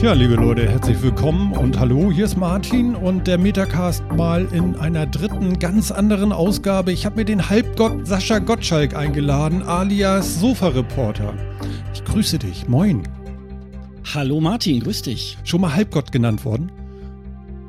Tja, liebe Leute, herzlich willkommen und hallo, hier ist Martin und der Metacast mal in einer dritten, ganz anderen Ausgabe. Ich habe mir den Halbgott Sascha Gottschalk eingeladen, alias Sofa-Reporter. Ich grüße dich, moin. Hallo Martin, grüß dich. Schon mal Halbgott genannt worden?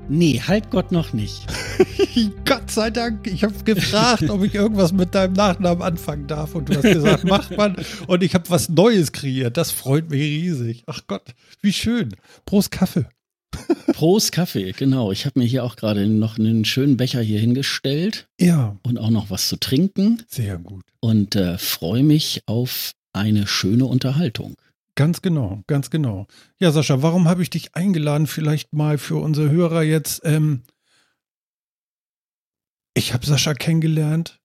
Nee, Halbgott noch nicht. Gott sei Dank. Ich habe gefragt, ob ich irgendwas mit deinem Nachnamen anfangen darf. Und du hast gesagt, macht man. Und ich habe was Neues kreiert. Das freut mich riesig. Ach Gott, wie schön. Prost Kaffee. Prost Kaffee, genau. Ich habe mir hier auch gerade noch einen schönen Becher hier hingestellt. Ja. Und auch noch was zu trinken. Sehr gut. Und äh, freue mich auf eine schöne Unterhaltung. Ganz genau, ganz genau. Ja, Sascha, warum habe ich dich eingeladen? Vielleicht mal für unsere Hörer jetzt. Ähm, ich habe Sascha kennengelernt,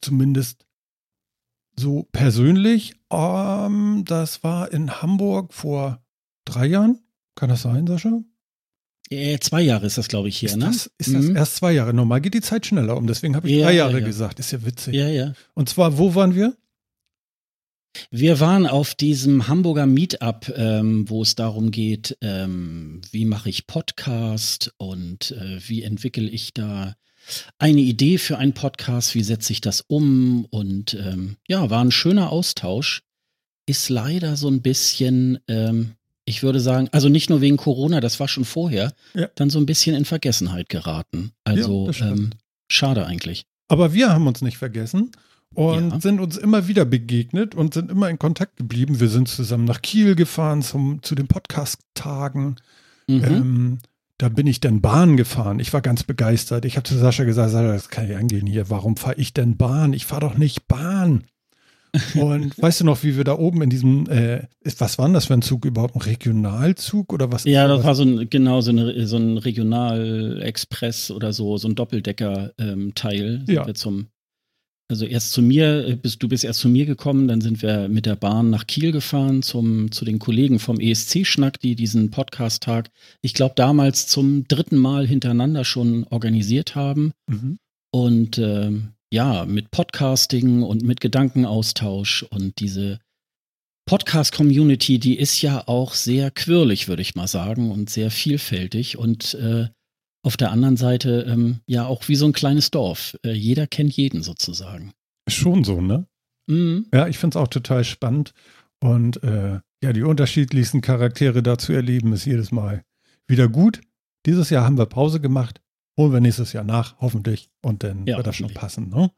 zumindest so persönlich. Ähm, das war in Hamburg vor drei Jahren. Kann das sein, Sascha? Äh, zwei Jahre ist das, glaube ich, hier, ist ne? Das, ist mhm. das erst zwei Jahre? Normal geht die Zeit schneller um, deswegen habe ich ja, drei Jahre ja, ja. gesagt. Ist ja witzig. Ja, ja. Und zwar, wo waren wir? Wir waren auf diesem Hamburger Meetup, ähm, wo es darum geht, ähm, wie mache ich Podcast und äh, wie entwickle ich da eine Idee für einen Podcast, wie setze ich das um und ähm, ja, war ein schöner Austausch. Ist leider so ein bisschen, ähm, ich würde sagen, also nicht nur wegen Corona, das war schon vorher, ja. dann so ein bisschen in Vergessenheit geraten. Also ja, ähm, schade eigentlich. Aber wir haben uns nicht vergessen und ja. sind uns immer wieder begegnet und sind immer in Kontakt geblieben. Wir sind zusammen nach Kiel gefahren zum, zu den Podcast-Tagen. Mhm. Da bin ich dann Bahn gefahren. Ich war ganz begeistert. Ich habe zu Sascha gesagt, Sascha, das kann ich angehen hier. Warum fahre ich denn Bahn? Ich fahre doch nicht Bahn. Und weißt du noch, wie wir da oben in diesem, äh, was war denn das für ein Zug überhaupt? Ein Regionalzug oder was? Ja, das war so ein, genau, so, eine, so ein Regionalexpress oder so, so ein Doppeldecker-Teil. Ähm, ja. zum also erst zu mir, äh, bist, du bist erst zu mir gekommen, dann sind wir mit der Bahn nach Kiel gefahren zum, zu den Kollegen vom ESC-Schnack, die diesen Podcast-Tag, ich glaube, damals zum dritten Mal hintereinander schon organisiert haben. Mhm. Und äh, ja, mit Podcasting und mit Gedankenaustausch und diese Podcast-Community, die ist ja auch sehr quirlig, würde ich mal sagen, und sehr vielfältig. Und äh, auf der anderen Seite ähm, ja auch wie so ein kleines Dorf. Äh, jeder kennt jeden sozusagen. Schon so, ne? Mhm. Ja, ich finde es auch total spannend. Und äh, ja, die unterschiedlichsten Charaktere da zu erleben, ist jedes Mal wieder gut. Dieses Jahr haben wir Pause gemacht. Holen wir nächstes Jahr nach, hoffentlich. Und dann ja, wird das schon passen, ne?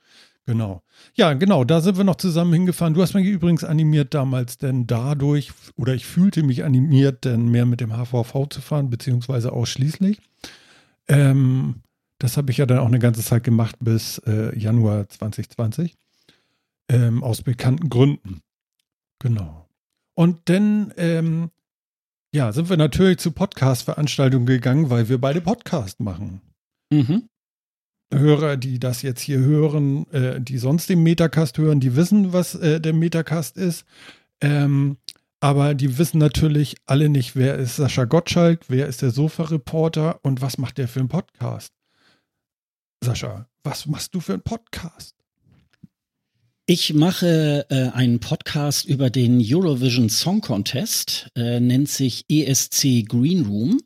Genau. Ja, genau, da sind wir noch zusammen hingefahren. Du hast mich übrigens animiert damals, denn dadurch, oder ich fühlte mich animiert, denn mehr mit dem HVV zu fahren, beziehungsweise ausschließlich. Ähm, das habe ich ja dann auch eine ganze Zeit gemacht bis äh, Januar 2020. Ähm, aus bekannten Gründen. Genau. Und dann, ähm, ja, sind wir natürlich zu Podcast-Veranstaltungen gegangen, weil wir beide Podcast machen. Mhm. Hörer, die das jetzt hier hören, äh, die sonst den Metacast hören, die wissen, was äh, der Metacast ist. Ähm, aber die wissen natürlich alle nicht, wer ist Sascha Gottschalk, wer ist der Sofa-Reporter und was macht der für einen Podcast. Sascha, was machst du für einen Podcast? Ich mache äh, einen Podcast über den Eurovision Song Contest, äh, nennt sich ESC Green Room.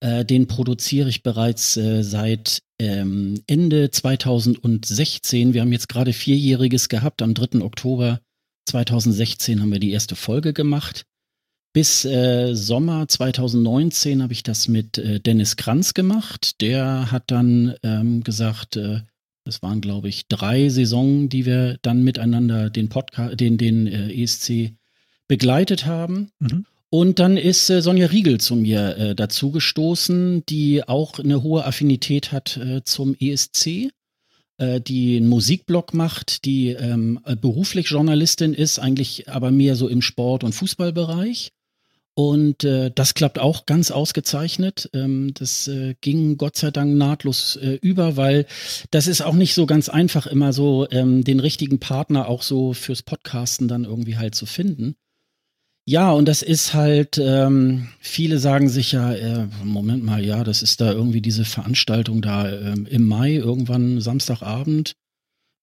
Äh, den produziere ich bereits äh, seit ähm, Ende 2016. Wir haben jetzt gerade vierjähriges gehabt. Am 3. Oktober 2016 haben wir die erste Folge gemacht. Bis äh, Sommer 2019 habe ich das mit äh, Dennis Kranz gemacht. Der hat dann ähm, gesagt, äh, das waren, glaube ich, drei Saisonen, die wir dann miteinander den Podcast, den, den äh, ESC begleitet haben. Mhm. Und dann ist äh, Sonja Riegel zu mir äh, dazugestoßen, die auch eine hohe Affinität hat zum ESC äh, die einen Musikblog macht, die ähm, beruflich Journalistin ist, eigentlich aber mehr so im Sport- und Fußballbereich. Und äh, das klappt auch ganz ausgezeichnet. Ähm, das äh, ging Gott sei Dank nahtlos äh, über, weil das ist auch nicht so ganz einfach, immer so ähm, den richtigen Partner auch so fürs Podcasten dann irgendwie halt zu finden. Ja, und das ist halt, ähm, viele sagen sich ja, äh, Moment mal, ja, das ist da irgendwie diese Veranstaltung da äh, im Mai, irgendwann Samstagabend.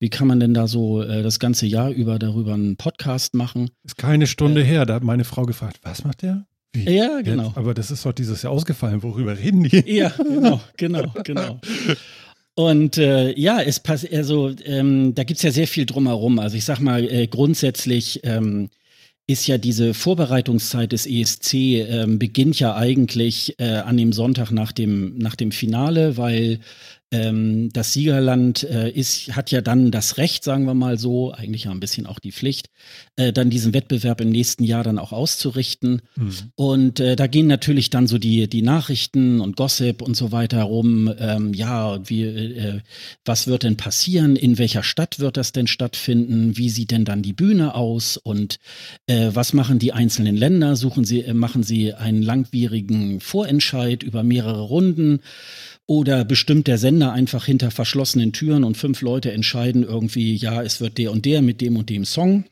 Wie kann man denn da so äh, das ganze Jahr über darüber einen Podcast machen? Ist keine Stunde äh, her, da hat meine Frau gefragt, was macht der? Wie? Ja, genau. Jetzt? Aber das ist doch dieses Jahr ausgefallen. Worüber reden die? Ja, genau, genau, genau. Und äh, ja, es passt, also ähm, da gibt's ja sehr viel drumherum. Also ich sag mal, äh, grundsätzlich ähm, ist ja diese Vorbereitungszeit des ESC ähm, beginnt ja eigentlich äh, an dem Sonntag nach dem nach dem Finale, weil ähm, das Siegerland äh, ist, hat ja dann das Recht, sagen wir mal so, eigentlich ja ein bisschen auch die Pflicht, äh, dann diesen Wettbewerb im nächsten Jahr dann auch auszurichten. Mhm. Und äh, da gehen natürlich dann so die, die Nachrichten und Gossip und so weiter rum. Ähm, ja, wie, äh, was wird denn passieren? In welcher Stadt wird das denn stattfinden? Wie sieht denn dann die Bühne aus? Und äh, was machen die einzelnen Länder? Suchen sie, äh, machen sie einen langwierigen Vorentscheid über mehrere Runden? Oder bestimmt der Sender einfach hinter verschlossenen Türen und fünf Leute entscheiden irgendwie, ja, es wird der und der mit dem und dem Song.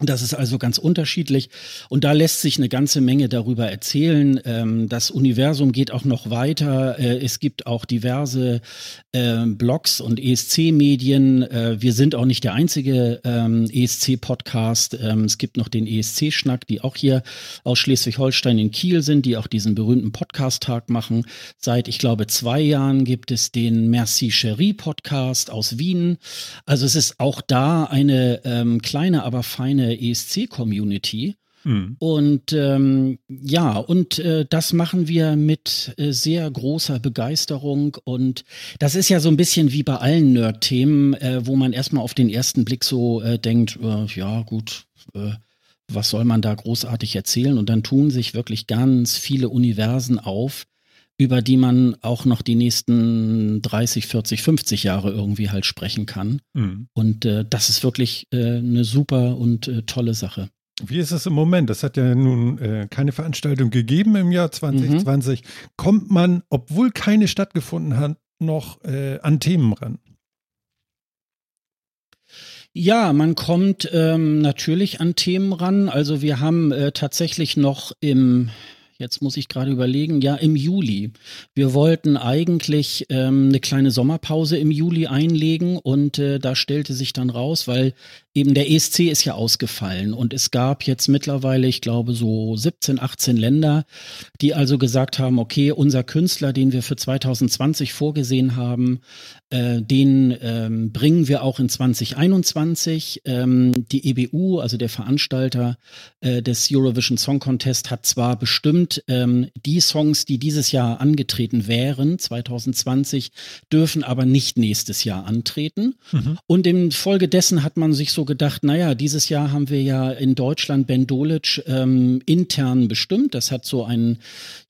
Das ist also ganz unterschiedlich und da lässt sich eine ganze Menge darüber erzählen. Ähm, das Universum geht auch noch weiter. Äh, es gibt auch diverse ähm, Blogs und ESC-Medien. Äh, wir sind auch nicht der einzige ähm, ESC-Podcast. es gibt noch den ESC-Schnack, die auch hier aus Schleswig-Holstein in Kiel sind, die auch diesen berühmten Podcast-Tag machen. Seit, ich glaube, zwei Jahren gibt es den Merci Cherie Podcast aus Wien. Also es ist auch da eine kleine, aber feine ESC-Community. Mhm. Und ähm, ja, und äh, das machen wir mit äh, sehr großer Begeisterung. Und das ist ja so ein bisschen wie bei allen Nerd-Themen, äh, wo man erstmal auf den ersten Blick so äh, denkt, äh, ja gut, äh, was soll man da großartig erzählen? Und dann tun sich wirklich ganz viele Universen auf, über die man auch noch die nächsten 30, 40, 50 Jahre irgendwie halt sprechen kann. Mhm. Und äh, das ist wirklich äh, eine super und äh, tolle Sache. Wie ist es im Moment? Das hat ja nun äh, keine Veranstaltung gegeben im Jahr 2020. Mhm. Kommt man, obwohl keine stattgefunden hat, noch äh, an Themen ran? Ja, man kommt ähm, natürlich an Themen ran. Also wir haben äh, tatsächlich noch im Jetzt muss ich gerade überlegen, ja, im Juli. Wir wollten eigentlich ähm, eine kleine Sommerpause im Juli einlegen und äh, da stellte sich dann raus, weil eben der ESC ist ja ausgefallen und es gab jetzt mittlerweile, ich glaube, so 17, 18 Länder, die also gesagt haben, okay, unser Künstler, den wir für 2020 vorgesehen haben, äh, den ähm, bringen wir auch in 2021. Ähm, die EBU, also der Veranstalter äh, des Eurovision Song Contest, hat zwar bestimmt, ähm, die Songs, die dieses Jahr angetreten wären, 2020, dürfen aber nicht nächstes Jahr antreten. Mhm. Und infolgedessen hat man sich so gedacht, naja, dieses Jahr haben wir ja in Deutschland Ben Dolic ähm, intern bestimmt. Das hat so ein,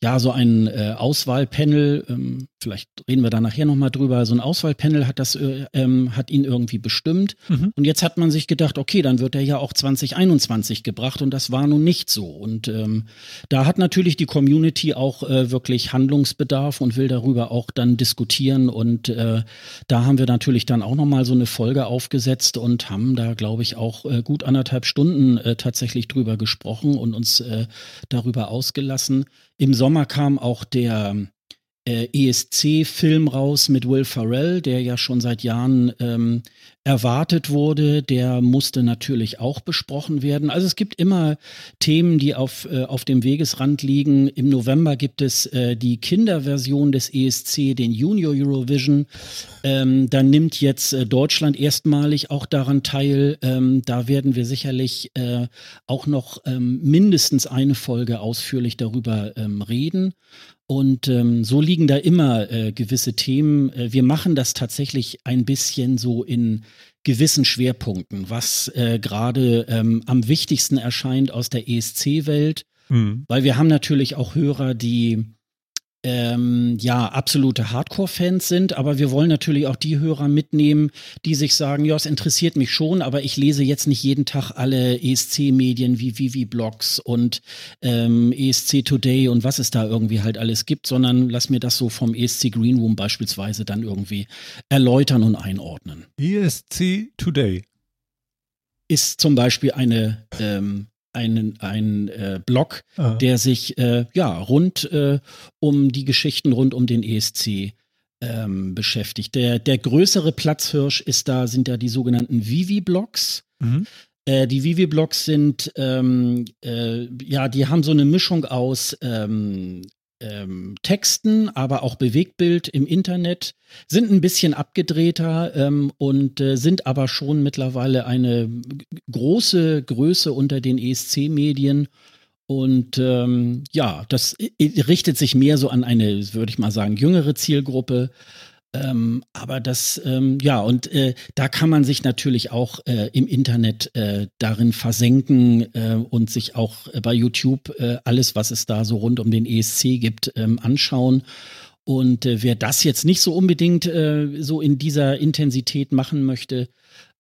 ja, so ein äh, Auswahlpanel, ähm, vielleicht reden wir da nachher nochmal drüber, so ein Auswahlpanel Auswahlpanel hat das, äh, ähm, hat ihn irgendwie bestimmt. Mhm. Und jetzt hat man sich gedacht, okay, dann wird er ja auch 2021 gebracht und das war nun nicht so. Und ähm, da hat natürlich die Community auch äh, wirklich Handlungsbedarf und will darüber auch dann diskutieren. Und äh, da haben wir natürlich dann auch nochmal so eine Folge aufgesetzt und haben da, glaube ich, auch äh, gut anderthalb Stunden äh, tatsächlich drüber gesprochen und uns äh, darüber ausgelassen. Im Sommer kam auch der äh, ESC-Film raus mit Will Ferrell, der ja schon seit Jahren ähm, erwartet wurde. Der musste natürlich auch besprochen werden. Also es gibt immer Themen, die auf, äh, auf dem Wegesrand liegen. Im November gibt es äh, die Kinderversion des ESC, den Junior Eurovision. Ähm, da nimmt jetzt äh, Deutschland erstmalig auch daran teil. Ähm, da werden wir sicherlich äh, auch noch ähm, mindestens eine Folge ausführlich darüber ähm, reden. Und ähm, so liegen da immer äh, gewisse Themen. Äh, wir machen das tatsächlich ein bisschen so in gewissen Schwerpunkten, was äh, gerade ähm, am wichtigsten erscheint aus der ESC-Welt. Mhm. Weil wir haben natürlich auch Hörer, die ähm, ja, absolute Hardcore-Fans sind, aber wir wollen natürlich auch die Hörer mitnehmen, die sich sagen, ja, es interessiert mich schon, aber ich lese jetzt nicht jeden Tag alle ESC-Medien wie Vivi-Blogs und ähm, ESC Today und was es da irgendwie halt alles gibt, sondern lass mir das so vom ESC Green Room beispielsweise dann irgendwie erläutern und einordnen. ESC Today ist zum Beispiel eine ähm, einen, einen äh, Blog, ah. der sich äh, ja rund äh, um die Geschichten rund um den ESC ähm, beschäftigt. Der, der größere Platzhirsch ist da, sind da die sogenannten Vivi-Blogs. Mhm. Äh, die Vivi-Blogs sind, ähm, äh, ja, die haben so eine Mischung aus ähm, ähm, Texten, aber auch Bewegtbild im Internet, sind ein bisschen abgedrehter ähm, und äh, sind aber schon mittlerweile eine große Größe unter den ESC-Medien. Und ähm, ja, das richtet sich mehr so an eine, würde ich mal sagen, jüngere Zielgruppe. Ähm, aber das, ähm, ja, und äh, da kann man sich natürlich auch äh, im Internet äh, darin versenken äh, und sich auch äh, bei YouTube äh, alles, was es da so rund um den ESC gibt, ähm, anschauen. Und wer das jetzt nicht so unbedingt so in dieser Intensität machen möchte,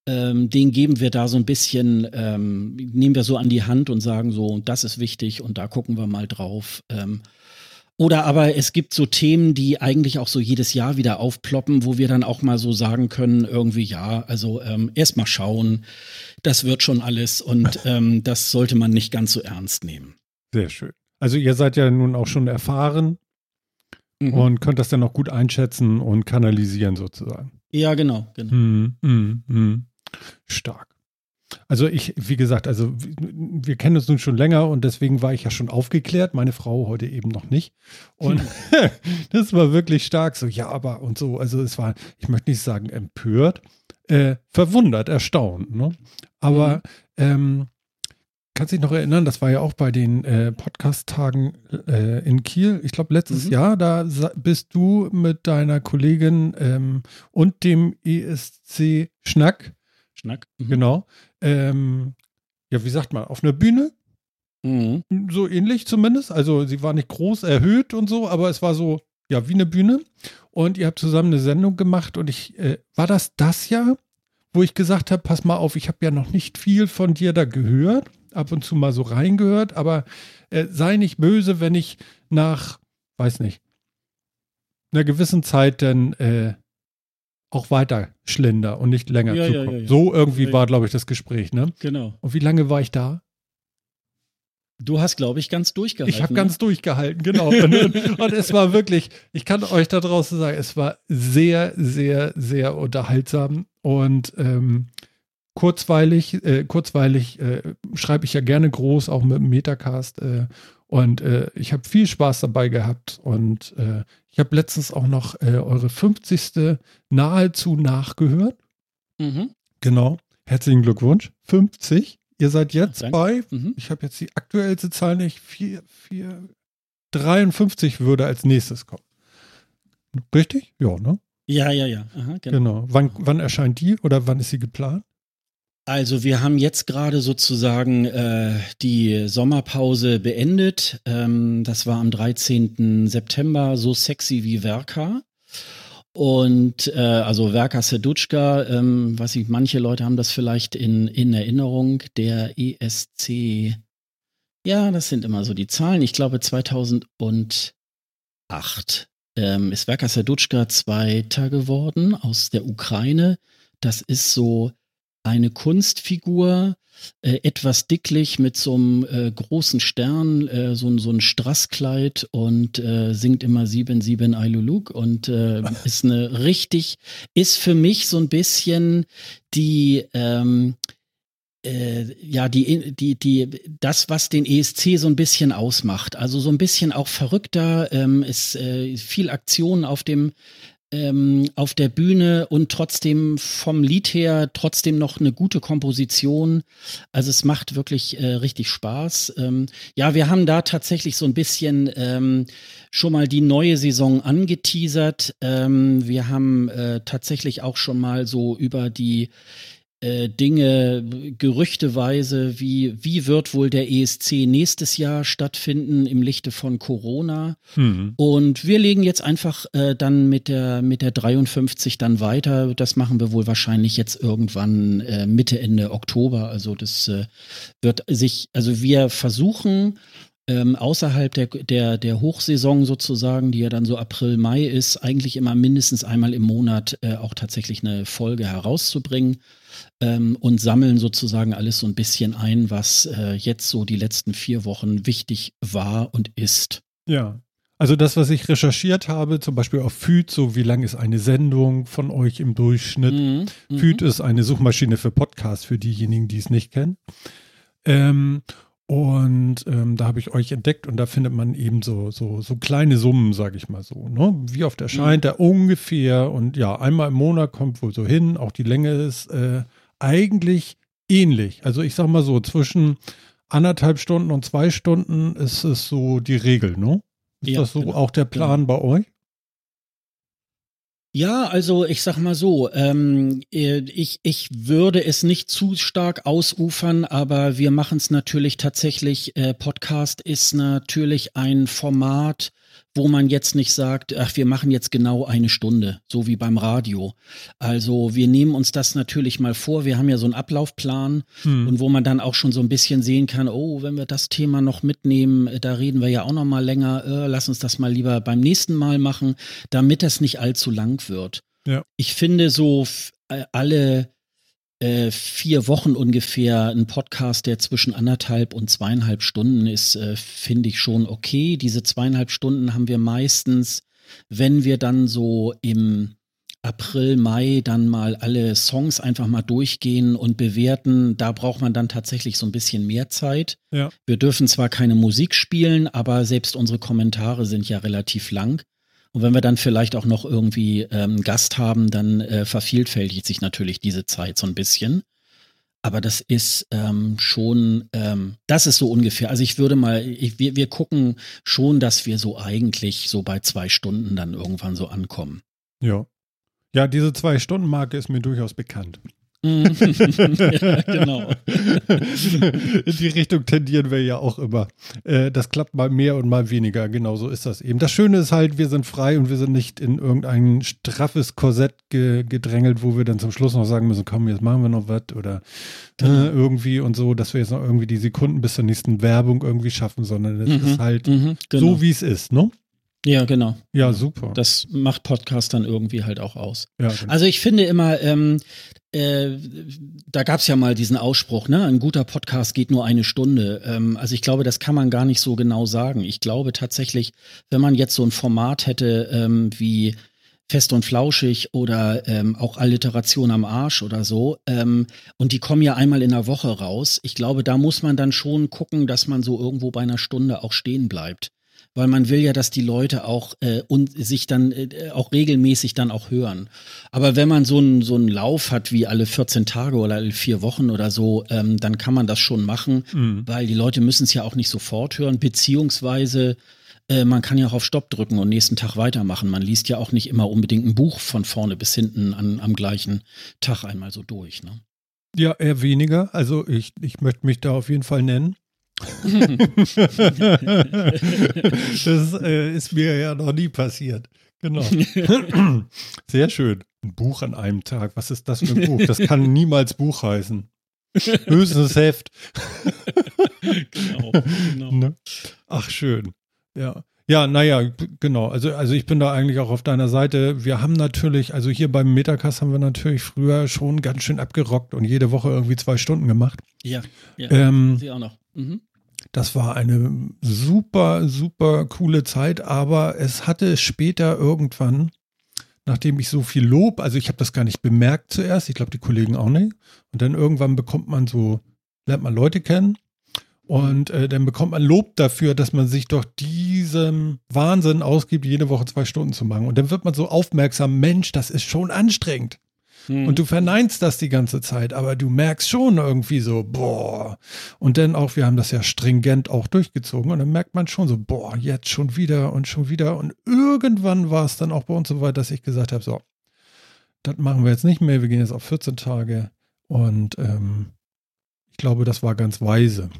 ähm, den geben wir da so ein bisschen, ähm, nehmen wir so an die Hand und sagen so, das ist wichtig und da gucken wir mal drauf. Ähm, oder aber es gibt so Themen, die eigentlich auch so jedes Jahr wieder aufploppen, wo wir dann auch mal so sagen können, irgendwie, ja, also ähm, erst mal schauen, das wird schon alles und ähm, das sollte man nicht ganz so ernst nehmen. Sehr schön. Also ihr seid ja nun auch schon erfahren mhm. und könnt das dann auch gut einschätzen und kanalisieren sozusagen. Ja, genau, genau. Mhm, mh, mh. Stark. Also ich, wie gesagt, also wir kennen uns nun schon länger und deswegen war ich ja schon aufgeklärt, meine Frau heute eben noch nicht. Und das war wirklich stark, so ja, aber und so. Also es war, ich möchte nicht sagen empört, äh, verwundert, erstaunt. Ne? Aber mhm. ähm, kannst dich noch erinnern, das war ja auch bei den äh, Podcast-Tagen äh, in Kiel, ich glaube letztes mhm. Jahr, da bist du mit deiner Kollegin ähm, und dem ESC Schnack Schnack. Mhm. Genau. Ähm, ja, wie sagt man, auf einer Bühne? Mhm. So ähnlich zumindest. Also sie war nicht groß erhöht und so, aber es war so, ja, wie eine Bühne. Und ihr habt zusammen eine Sendung gemacht und ich, äh, war das das Jahr, wo ich gesagt habe, pass mal auf, ich habe ja noch nicht viel von dir da gehört, ab und zu mal so reingehört, aber äh, sei nicht böse, wenn ich nach, weiß nicht, einer gewissen Zeit dann äh, auch weiter schlender und nicht länger ja, zukommen. Ja, ja, so irgendwie war, glaube ich, das Gespräch, ne? Genau. Und wie lange war ich da? Du hast, glaube ich, ganz durchgehalten. Ich habe ne? ganz durchgehalten, genau. und, und, es war wirklich, ich kann euch da draußen sagen, es war sehr, sehr, sehr unterhaltsam und ähm, kurzweilig. Äh, kurzweilig äh, schreibe ich ja gerne groß, auch mit dem Metacast. Äh, und äh, ich habe viel Spaß dabei gehabt und äh, ich habe letztens auch noch äh, eure 50. nahezu nachgehört. Mhm. Genau. Herzlichen Glückwunsch. 50. Ihr seid jetzt Ach, bei, mhm. ich habe jetzt die aktuellste Zahl nicht, 4, 4, 53 würde als nächstes kommen. Richtig? Ja, ne? Ja, ja, ja. Aha, genau. genau. Wann, wann erscheint die oder wann ist sie geplant? Also wir haben jetzt gerade sozusagen äh, die Sommerpause beendet. Ähm, das war am 13. September, so sexy wie Werka. Und äh, also Werka Sedutschka, ähm, was ich, manche Leute haben das vielleicht in, in Erinnerung, der ESC, ja, das sind immer so die Zahlen. Ich glaube 2008 ähm, ist Werka Sedutschka Zweiter geworden aus der Ukraine. Das ist so eine Kunstfigur, äh, etwas dicklich mit so einem äh, großen Stern, äh, so, so ein Strasskleid und äh, singt immer Sieben, Sieben Ailuluk und äh, ist eine richtig, ist für mich so ein bisschen die, ähm, äh, ja, die, die, die, das, was den ESC so ein bisschen ausmacht. Also so ein bisschen auch verrückter, ähm, ist äh, viel Aktion auf dem ähm, auf der Bühne und trotzdem vom Lied her trotzdem noch eine gute Komposition. Also es macht wirklich äh, richtig Spaß. Ähm, ja, wir haben da tatsächlich so ein bisschen ähm, schon mal die neue Saison angeteasert. Ähm, wir haben äh, tatsächlich auch schon mal so über die äh, Dinge gerüchteweise, wie, wie wird wohl der ESC nächstes Jahr stattfinden im Lichte von Corona. Mhm. Und wir legen jetzt einfach äh, dann mit der, mit der 53 dann weiter. Das machen wir wohl wahrscheinlich jetzt irgendwann äh, Mitte, Ende Oktober. Also das äh, wird sich, also wir versuchen, ähm, außerhalb der, der, der Hochsaison sozusagen, die ja dann so April, Mai ist, eigentlich immer mindestens einmal im Monat äh, auch tatsächlich eine Folge herauszubringen ähm, und sammeln sozusagen alles so ein bisschen ein, was äh, jetzt so die letzten vier Wochen wichtig war und ist. Ja, Also das, was ich recherchiert habe, zum Beispiel auf FÜD, so wie lang ist eine Sendung von euch im Durchschnitt. Mhm. mhm. FÜD ist eine Suchmaschine für Podcasts, für diejenigen, die es nicht kennen. Ähm, und ähm, da habe ich euch entdeckt und da findet man eben so, so, so kleine Summen, sage ich mal so. Ne? Wie oft erscheint mhm. er ungefähr? Und ja, einmal im Monat kommt wohl so hin. Auch die Länge ist äh, eigentlich ähnlich. Also ich sag mal so, zwischen anderthalb Stunden und zwei Stunden ist es so die Regel, ne? Ist ja, das so genau, auch der Plan genau. bei euch? Ja, also ich sag mal so, ähm, äh, ich, ich würde es nicht zu stark ausufern, aber wir machen es natürlich tatsächlich. Äh, Podcast ist natürlich ein Format, wo man jetzt nicht sagt, ach, wir machen jetzt genau eine Stunde, so wie beim Radio. Also wir nehmen uns das natürlich mal vor. Wir haben ja so einen Ablaufplan hm. und wo man dann auch schon so ein bisschen sehen kann, oh, wenn wir das Thema noch mitnehmen, äh, da reden wir ja auch noch mal länger. Äh, lass uns das mal lieber beim nächsten Mal machen, damit das nicht allzu lang wird. Ja. Ich finde so äh, alle äh, vier Wochen ungefähr ein Podcast, der zwischen anderthalb und zweieinhalb Stunden ist, äh, finde ich schon okay. Diese zweieinhalb Stunden haben wir meistens, wenn wir dann so im April, Mai dann mal alle Songs einfach mal durchgehen und bewerten. Da braucht man dann tatsächlich so ein bisschen mehr Zeit. Ja. Wir dürfen zwar keine Musik spielen, aber selbst unsere Kommentare sind ja relativ lang. Und wenn wir dann vielleicht auch noch irgendwie ähm, Gast haben, dann äh, vervielfältigt sich natürlich diese Zeit so ein bisschen. Aber das ist ähm, schon, ähm, das ist so ungefähr. Also ich würde mal, ich, wir, wir gucken schon, dass wir so eigentlich so bei zwei Stunden dann irgendwann so ankommen. Ja. Ja, diese Zwei-Stunden-Marke ist mir durchaus bekannt. ja, genau. In die Richtung tendieren wir ja auch immer. Äh, das klappt mal mehr und mal weniger. Genau so ist das eben. Das Schöne ist halt, wir sind frei und wir sind nicht in irgendein straffes Korsett ge gedrängelt, wo wir dann zum Schluss noch sagen müssen, komm, jetzt machen wir noch was oder äh, irgendwie und so, dass wir jetzt noch irgendwie die Sekunden bis zur nächsten Werbung irgendwie schaffen, sondern es mhm. ist halt mhm, genau. so, wie es ist, ne? Ja, genau. Ja, super. Das macht Podcast dann irgendwie halt auch aus. Ja, genau. Also ich finde immer, ähm, äh, da gab es ja mal diesen Ausspruch, ne? Ein guter Podcast geht nur eine Stunde. Ähm, also ich glaube, das kann man gar nicht so genau sagen. Ich glaube tatsächlich, wenn man jetzt so ein Format hätte ähm, wie Fest und Flauschig oder ähm, auch Alliteration am Arsch oder so. Ähm, und die kommen ja einmal in der Woche raus. Ich glaube, da muss man dann schon gucken, dass man so irgendwo bei einer Stunde auch stehen bleibt weil man will ja, dass die Leute auch äh, und sich dann äh, auch regelmäßig dann auch hören. Aber wenn man so einen so einen Lauf hat wie alle 14 Tage oder alle vier Wochen oder so, ähm, dann kann man das schon machen, mhm. weil die Leute müssen es ja auch nicht sofort hören, beziehungsweise äh, man kann ja auch auf Stopp drücken und nächsten Tag weitermachen. Man liest ja auch nicht immer unbedingt ein Buch von vorne bis hinten an, am gleichen Tag einmal so durch. Ne? Ja, eher weniger. Also ich, ich möchte mich da auf jeden Fall nennen. das äh, ist mir ja noch nie passiert. Genau. Sehr schön. Ein Buch an einem Tag. Was ist das für ein Buch? Das kann niemals Buch heißen. Höchstens Heft. genau. genau. Ne? Ach, schön. Ja. Ja, naja, genau. Also, also ich bin da eigentlich auch auf deiner Seite. Wir haben natürlich, also hier beim Metacast haben wir natürlich früher schon ganz schön abgerockt und jede Woche irgendwie zwei Stunden gemacht. Ja, ja. Ähm, Sie auch noch. Mhm. Das war eine super, super coole Zeit, aber es hatte später irgendwann, nachdem ich so viel Lob, also ich habe das gar nicht bemerkt zuerst, ich glaube die Kollegen auch nicht, und dann irgendwann bekommt man so, lernt man Leute kennen und äh, dann bekommt man Lob dafür, dass man sich doch diesem Wahnsinn ausgibt, jede Woche zwei Stunden zu machen. Und dann wird man so aufmerksam, Mensch, das ist schon anstrengend. Und du verneinst das die ganze Zeit, aber du merkst schon irgendwie so, boah. Und dann auch, wir haben das ja stringent auch durchgezogen und dann merkt man schon so, boah, jetzt schon wieder und schon wieder. Und irgendwann war es dann auch bei uns so weit, dass ich gesagt habe, so, das machen wir jetzt nicht mehr, wir gehen jetzt auf 14 Tage. Und ähm, ich glaube, das war ganz weise.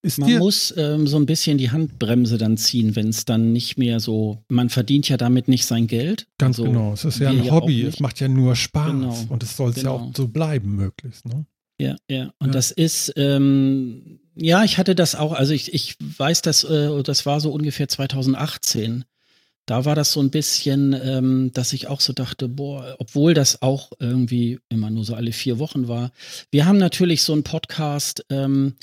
Ist man muss ähm, so ein bisschen die Handbremse dann ziehen, wenn es dann nicht mehr so, man verdient ja damit nicht sein Geld. Ganz also, genau, es ist ja ein Hobby, es macht ja nur Spaß genau. und es soll genau. ja auch so bleiben möglichst. Ne? Ja, ja, und ja. das ist, ähm, ja, ich hatte das auch, also ich, ich weiß, dass, äh, das war so ungefähr 2018. Da war das so ein bisschen, ähm, dass ich auch so dachte, boah, obwohl das auch irgendwie immer nur so alle vier Wochen war. Wir haben natürlich so einen Podcast, ähm,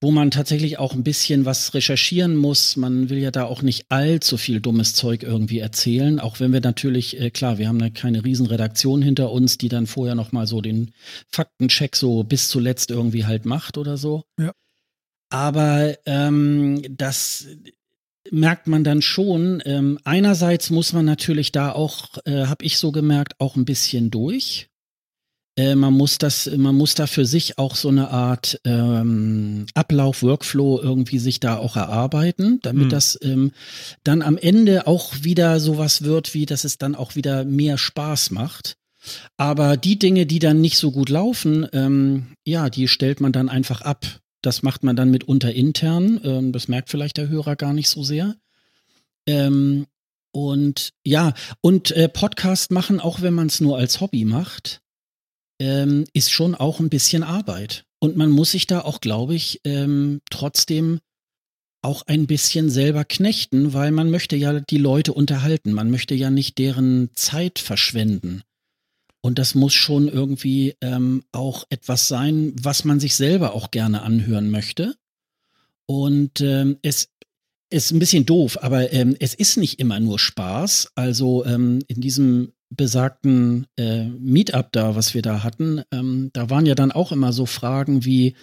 wo man tatsächlich auch ein bisschen was recherchieren muss. Man will ja da auch nicht allzu viel dummes Zeug irgendwie erzählen, auch wenn wir natürlich, äh, klar, wir haben da keine Riesenredaktion hinter uns, die dann vorher nochmal so den Faktencheck so bis zuletzt irgendwie halt macht oder so. Ja. Aber ähm, das merkt man dann schon. Ähm, einerseits muss man natürlich da auch, äh, habe ich so gemerkt, auch ein bisschen durch. Äh, man muss das, man muss da für sich auch so eine Art ähm, Ablauf, Workflow irgendwie sich da auch erarbeiten, damit mhm. das ähm, dann am Ende auch wieder sowas wird, wie dass es dann auch wieder mehr Spaß macht. Aber die Dinge, die dann nicht so gut laufen, ähm, ja, die stellt man dann einfach ab. Das macht man dann mitunter intern. Ähm, das merkt vielleicht der Hörer gar nicht so sehr. Ähm, und ja, und äh, Podcast machen, auch wenn man es nur als Hobby macht, ähm, ist schon auch ein bisschen Arbeit. Und man muss sich da auch, glaube ich, ähm, trotzdem auch ein bisschen selber knechten, weil man möchte ja die Leute unterhalten. Man möchte ja nicht deren Zeit verschwenden. Und das muss schon irgendwie ähm, auch etwas sein, was man sich selber auch gerne anhören möchte. Und ähm, es ist ein bisschen doof, aber ähm, es ist nicht immer nur Spaß. Also ähm, in diesem besagten äh, Meetup da, was wir da hatten, ähm, da waren ja dann auch immer so Fragen wie,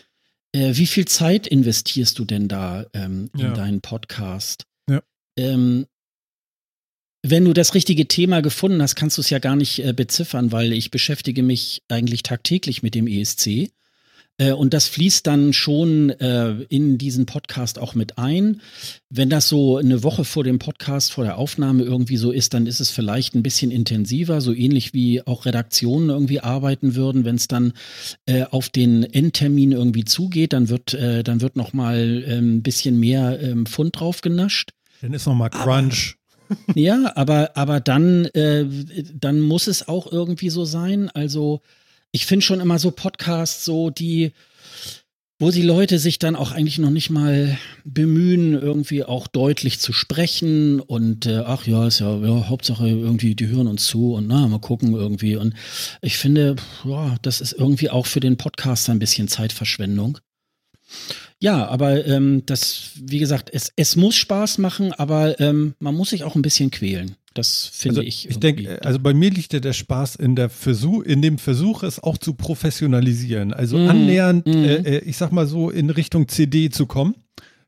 äh, wie viel Zeit investierst du denn da ähm, in ja. deinen Podcast? Ja. Ähm, wenn du das richtige Thema gefunden hast, kannst du es ja gar nicht äh, beziffern, weil ich beschäftige mich eigentlich tagtäglich mit dem ESC. Äh, und das fließt dann schon äh, in diesen Podcast auch mit ein. Wenn das so eine Woche vor dem Podcast, vor der Aufnahme irgendwie so ist, dann ist es vielleicht ein bisschen intensiver, so ähnlich wie auch Redaktionen irgendwie arbeiten würden. Wenn es dann äh, auf den Endtermin irgendwie zugeht, dann wird, äh, dann wird noch mal äh, ein bisschen mehr ähm, Pfund drauf genascht. Dann ist noch mal Crunch. Aber, ja, aber, aber dann, äh, dann muss es auch irgendwie so sein. Also ich finde schon immer so Podcasts so, die, wo die Leute sich dann auch eigentlich noch nicht mal bemühen, irgendwie auch deutlich zu sprechen und äh, ach ja, ist ja, ja, Hauptsache irgendwie, die hören uns zu und na, mal gucken irgendwie. Und ich finde, ja, das ist irgendwie auch für den Podcaster ein bisschen Zeitverschwendung. Ja, aber ähm, das, wie gesagt, es, es muss Spaß machen, aber ähm, man muss sich auch ein bisschen quälen. Das finde also, ich. Ich denke, also bei mir liegt ja der Spaß in der Versuch, in dem Versuch, es auch zu professionalisieren. Also mm, annähernd, mm. Äh, ich sag mal so, in Richtung CD zu kommen.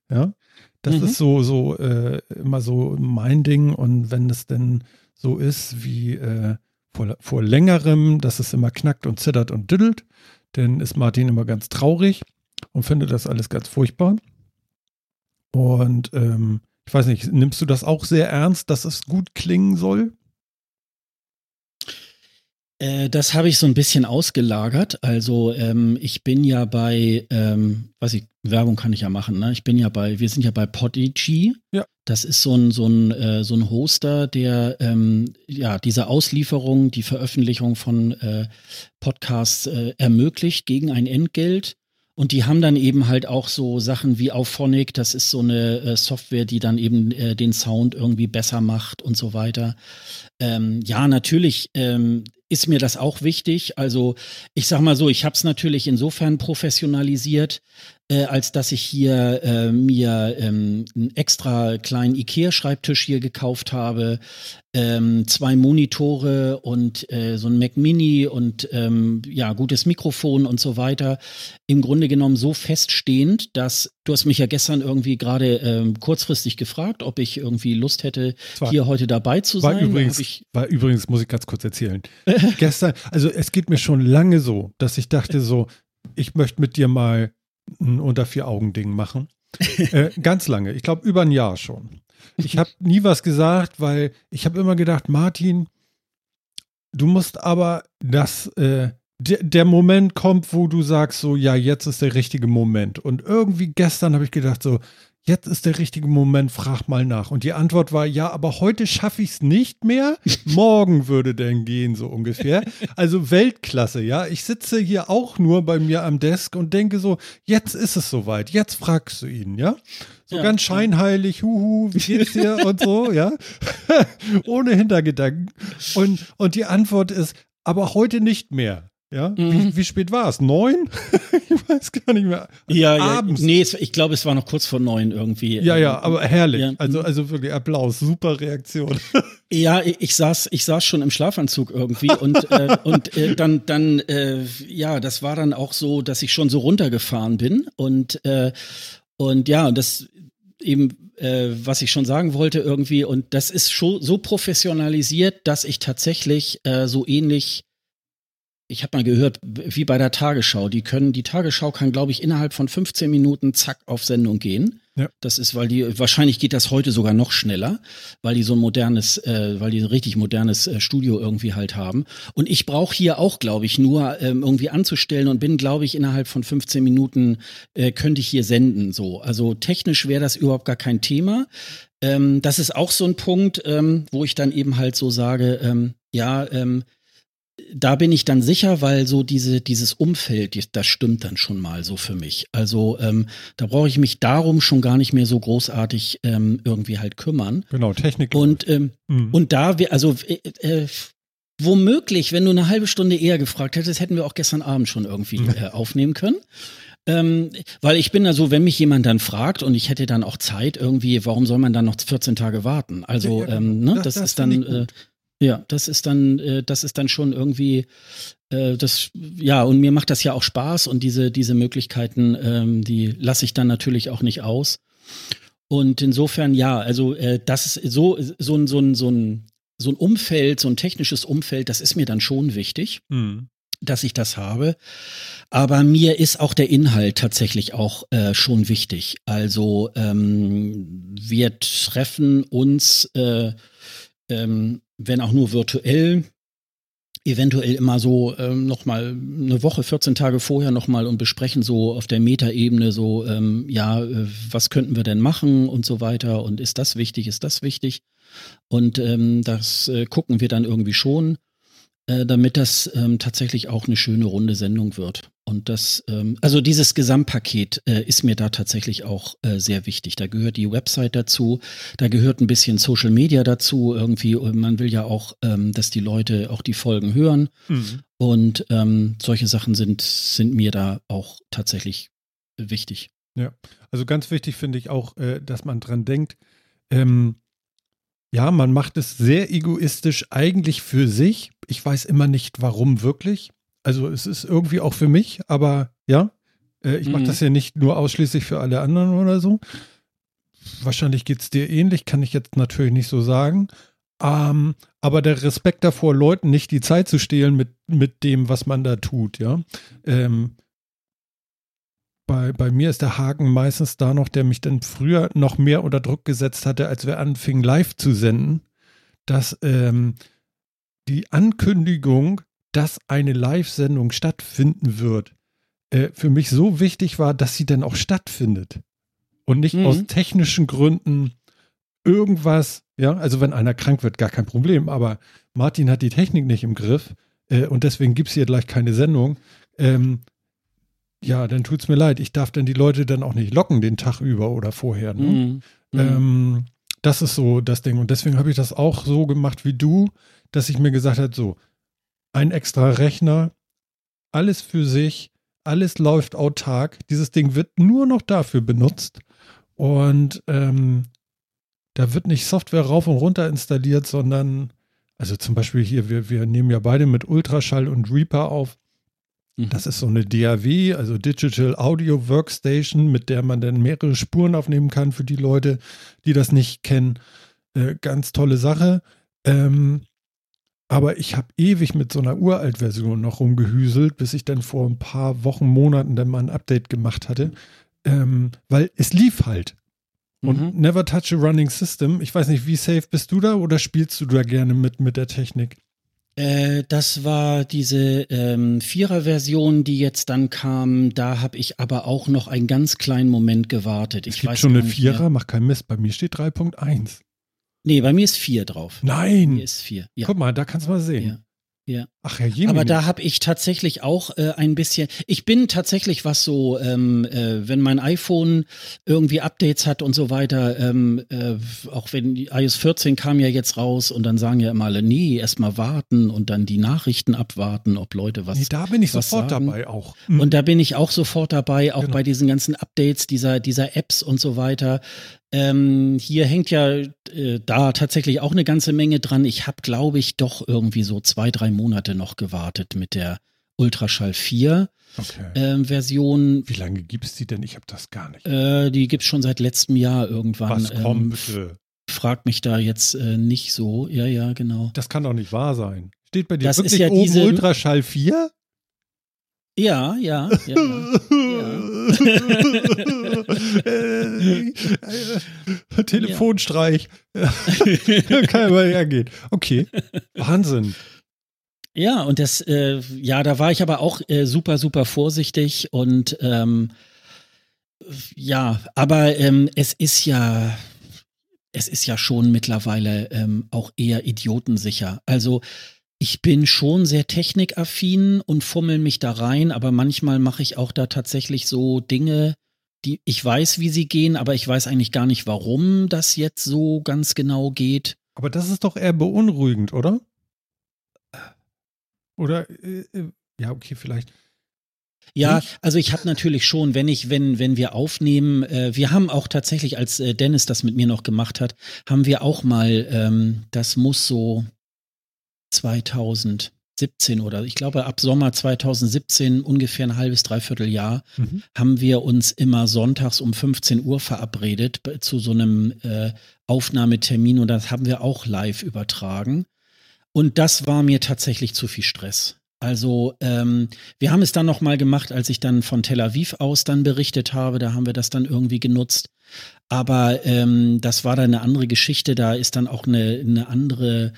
Ja. Das mhm. ist so, so äh, immer so mein Ding. Und wenn es denn so ist wie äh, vor, vor längerem, dass es immer knackt und zittert und düdelt, dann ist Martin immer ganz traurig und findet das alles ganz furchtbar. Und ähm, ich weiß nicht, nimmst du das auch sehr ernst, dass es gut klingen soll? Äh, das habe ich so ein bisschen ausgelagert. Also ähm, ich bin ja bei, ähm, weiß ich, Werbung kann ich ja machen. Ne? Ich bin ja bei, wir sind ja bei Podigy. Ja. Das ist so ein so ein äh, so ein Hoster, der ähm, ja diese Auslieferung, die Veröffentlichung von äh, Podcasts äh, ermöglicht gegen ein Entgelt. Und die haben dann eben halt auch so Sachen wie Auphonic, das ist so eine äh, Software, die dann eben äh, den Sound irgendwie besser macht und so weiter. Ähm, ja, natürlich ähm, ist mir das auch wichtig. Also ich sag mal so, ich habe es natürlich insofern professionalisiert, äh, als dass ich hier äh, mir ähm, einen extra kleinen Ikea-Schreibtisch hier gekauft habe, ähm, zwei Monitore und äh, so ein Mac Mini und ähm, ja, gutes Mikrofon und so weiter. Im Grunde genommen so feststehend, dass du hast mich ja gestern irgendwie gerade ähm, kurzfristig gefragt, ob ich irgendwie Lust hätte, war, hier heute dabei zu war sein. Übrigens, ich, war übrigens, muss ich ganz kurz erzählen. gestern, also es geht mir schon lange so, dass ich dachte so, ich möchte mit dir mal ein unter vier Augen Ding machen. äh, ganz lange, ich glaube über ein Jahr schon. Ich habe nie was gesagt, weil ich habe immer gedacht, Martin, du musst aber das, äh, der, der Moment kommt, wo du sagst so, ja, jetzt ist der richtige Moment. Und irgendwie gestern habe ich gedacht so, jetzt ist der richtige Moment, frag mal nach. Und die Antwort war, ja, aber heute schaffe ich es nicht mehr. Morgen würde denn gehen, so ungefähr. Also Weltklasse, ja. Ich sitze hier auch nur bei mir am Desk und denke so, jetzt ist es soweit, jetzt fragst du ihn, ja. So ja, ganz scheinheilig, huhu, wie geht's dir und so, ja. Ohne Hintergedanken. Und, und die Antwort ist, aber heute nicht mehr. Ja, mhm. wie, wie, spät war es? Neun? ich weiß gar nicht mehr. Ja, Abends. ja. Nee, es, ich glaube, es war noch kurz vor neun irgendwie. Ja, ja, aber herrlich. Ja. Also, also wirklich Applaus, super Reaktion. ja, ich, ich, saß, ich saß schon im Schlafanzug irgendwie und, äh, und äh, dann, dann, äh, ja, das war dann auch so, dass ich schon so runtergefahren bin und, äh, und ja, das eben, äh, was ich schon sagen wollte irgendwie und das ist schon so professionalisiert, dass ich tatsächlich äh, so ähnlich ich habe mal gehört, wie bei der Tagesschau, die können, die Tagesschau kann, glaube ich, innerhalb von 15 Minuten zack auf Sendung gehen. Ja. Das ist, weil die, wahrscheinlich geht das heute sogar noch schneller, weil die so ein modernes, äh, weil die ein richtig modernes äh, Studio irgendwie halt haben. Und ich brauche hier auch, glaube ich, nur ähm, irgendwie anzustellen und bin, glaube ich, innerhalb von 15 Minuten äh, könnte ich hier senden. So, also technisch wäre das überhaupt gar kein Thema. Ähm, das ist auch so ein Punkt, ähm, wo ich dann eben halt so sage, ähm, ja, ähm, da bin ich dann sicher, weil so diese, dieses Umfeld, das stimmt dann schon mal so für mich. Also ähm, da brauche ich mich darum schon gar nicht mehr so großartig ähm, irgendwie halt kümmern. Genau, Technik. Und, ähm, mhm. und da wir, also äh, äh, womöglich, wenn du eine halbe Stunde eher gefragt hättest, hätten wir auch gestern Abend schon irgendwie äh, aufnehmen können. Ähm, weil ich bin da so, wenn mich jemand dann fragt und ich hätte dann auch Zeit irgendwie, warum soll man dann noch 14 Tage warten? Also, ja, ja, ähm, ne, das, das, das ist dann, äh, ja, das ist dann, äh, das ist dann schon irgendwie, äh, das, ja, und mir macht das ja auch Spaß und diese, diese Möglichkeiten, ähm, die lasse ich dann natürlich auch nicht aus. Und insofern, ja, also äh, das ist so, so, ein so, ein so, ein so ein Umfeld, so ein technisches Umfeld, das ist mir dann schon wichtig. Mhm dass ich das habe. Aber mir ist auch der Inhalt tatsächlich auch äh, schon wichtig. Also ähm, wir treffen uns äh, ähm, wenn auch nur virtuell, eventuell immer so ähm, nochmal eine Woche, 14 Tage vorher nochmal und besprechen so auf der Metaebene so, ähm, ja, äh, was könnten wir denn machen und so weiter und ist das wichtig, ist das wichtig? Und ähm, das äh, gucken wir dann irgendwie schon. Äh, damit das ähm, tatsächlich auch eine schöne runde Sendung wird. Und das, ähm, also dieses Gesamtpaket äh, ist mir da tatsächlich auch äh, sehr wichtig. Da gehört die Website dazu, da gehört ein bisschen Social Media dazu. Irgendwie, man will ja auch, ähm, dass die Leute auch die Folgen hören. Mhm. Und ähm, solche Sachen sind, sind mir da auch tatsächlich wichtig. Ja, also ganz wichtig finde ich auch, äh, dass man dran denkt, ähm, ja, man macht es sehr egoistisch eigentlich für sich. Ich weiß immer nicht, warum wirklich. Also es ist irgendwie auch für mich, aber ja, äh, ich mache mhm. das ja nicht nur ausschließlich für alle anderen oder so. Wahrscheinlich geht es dir ähnlich, kann ich jetzt natürlich nicht so sagen. Ähm, aber der Respekt davor, Leuten nicht die Zeit zu stehlen mit, mit dem, was man da tut, ja. Ähm, bei, bei mir ist der Haken meistens da noch, der mich dann früher noch mehr unter Druck gesetzt hatte, als wir anfingen live zu senden, dass ähm, die Ankündigung, dass eine Live-Sendung stattfinden wird, äh, für mich so wichtig war, dass sie dann auch stattfindet. Und nicht mhm. aus technischen Gründen irgendwas, ja, also wenn einer krank wird, gar kein Problem, aber Martin hat die Technik nicht im Griff äh, und deswegen gibt es hier gleich keine Sendung. Ähm, ja, dann tut's mir leid. Ich darf dann die Leute dann auch nicht locken den Tag über oder vorher. Ne? Mhm. mhm. Ähm, das ist so das Ding. Und deswegen habe ich das auch so gemacht wie du, dass ich mir gesagt habe, so, ein extra Rechner, alles für sich, alles läuft autark. Dieses Ding wird nur noch dafür benutzt. Und ähm, da wird nicht Software rauf und runter installiert, sondern, also zum Beispiel hier, wir, wir nehmen ja beide mit Ultraschall und Reaper auf. Mhm. Das ist so eine DAW, also Digital Audio Workstation, mit der man dann mehrere Spuren aufnehmen kann für die Leute, die das nicht kennen. Äh, ganz tolle Sache. Ähm, aber ich habe ewig mit so einer Uralt-Version noch rumgehüselt, bis ich dann vor ein paar Wochen, Monaten dann mal ein Update gemacht hatte. Ähm, weil es lief halt. Und mhm. Never Touch a Running System. Ich weiß nicht, wie safe bist du da oder spielst du da gerne mit, mit der Technik? Äh, das war diese ähm, Vierer-Version, die jetzt dann kam. Da habe ich aber auch noch einen ganz kleinen Moment gewartet. Ich es gibt schon eine Vierer, mehr. mach kein Mist. Bei mir steht 3.1. Nee, bei mir ist 4 drauf. Nein. Bei mir ist 4. Ja. Guck mal, da kannst du mal sehen. Ja. ja. Ach, Jemini. Aber da habe ich tatsächlich auch äh, ein bisschen. Ich bin tatsächlich was so, ähm, äh, wenn mein iPhone irgendwie Updates hat und so weiter. Ähm, äh, auch wenn iOS 14 kam ja jetzt raus und dann sagen ja immer alle, nee, erstmal warten und dann die Nachrichten abwarten, ob Leute was. Nee, da bin ich sofort sagen. dabei auch. Mhm. Und da bin ich auch sofort dabei, auch genau. bei diesen ganzen Updates dieser dieser Apps und so weiter. Ähm, hier hängt ja äh, da tatsächlich auch eine ganze Menge dran. Ich habe, glaube ich, doch irgendwie so zwei, drei Monate noch gewartet mit der Ultraschall 4 okay. ähm, Version. Wie lange gibt es die denn? Ich habe das gar nicht. Äh, die gibt es schon seit letztem Jahr irgendwann. Was kommt ähm, bitte? Fragt mich da jetzt äh, nicht so. Ja, ja, genau. Das kann doch nicht wahr sein. Steht bei dir das wirklich ist ja oben diese, Ultraschall 4? Ja, ja, ja. ja. Telefonstreich. Kann ja mal hergehen. Okay. Wahnsinn. Ja, und das, äh, ja, da war ich aber auch äh, super, super vorsichtig und ähm, ja, aber ähm, es ist ja, es ist ja schon mittlerweile ähm, auch eher idiotensicher. Also ich bin schon sehr technikaffin und fummel mich da rein, aber manchmal mache ich auch da tatsächlich so Dinge, die ich weiß, wie sie gehen, aber ich weiß eigentlich gar nicht, warum das jetzt so ganz genau geht. Aber das ist doch eher beunruhigend, oder? Oder äh, äh ja, okay, vielleicht. Ja, also ich habe natürlich schon, wenn ich, wenn, wenn wir aufnehmen, äh, wir haben auch tatsächlich, als äh, Dennis das mit mir noch gemacht hat, haben wir auch mal, ähm, das muss so 2017 oder ich glaube ab Sommer 2017, ungefähr ein halbes, dreiviertel Jahr, mhm. haben wir uns immer sonntags um 15 Uhr verabredet zu so einem äh, Aufnahmetermin und das haben wir auch live übertragen. Und das war mir tatsächlich zu viel Stress. Also ähm, wir haben es dann noch mal gemacht, als ich dann von Tel Aviv aus dann berichtet habe. Da haben wir das dann irgendwie genutzt. Aber ähm, das war dann eine andere Geschichte. Da ist dann auch eine, eine andere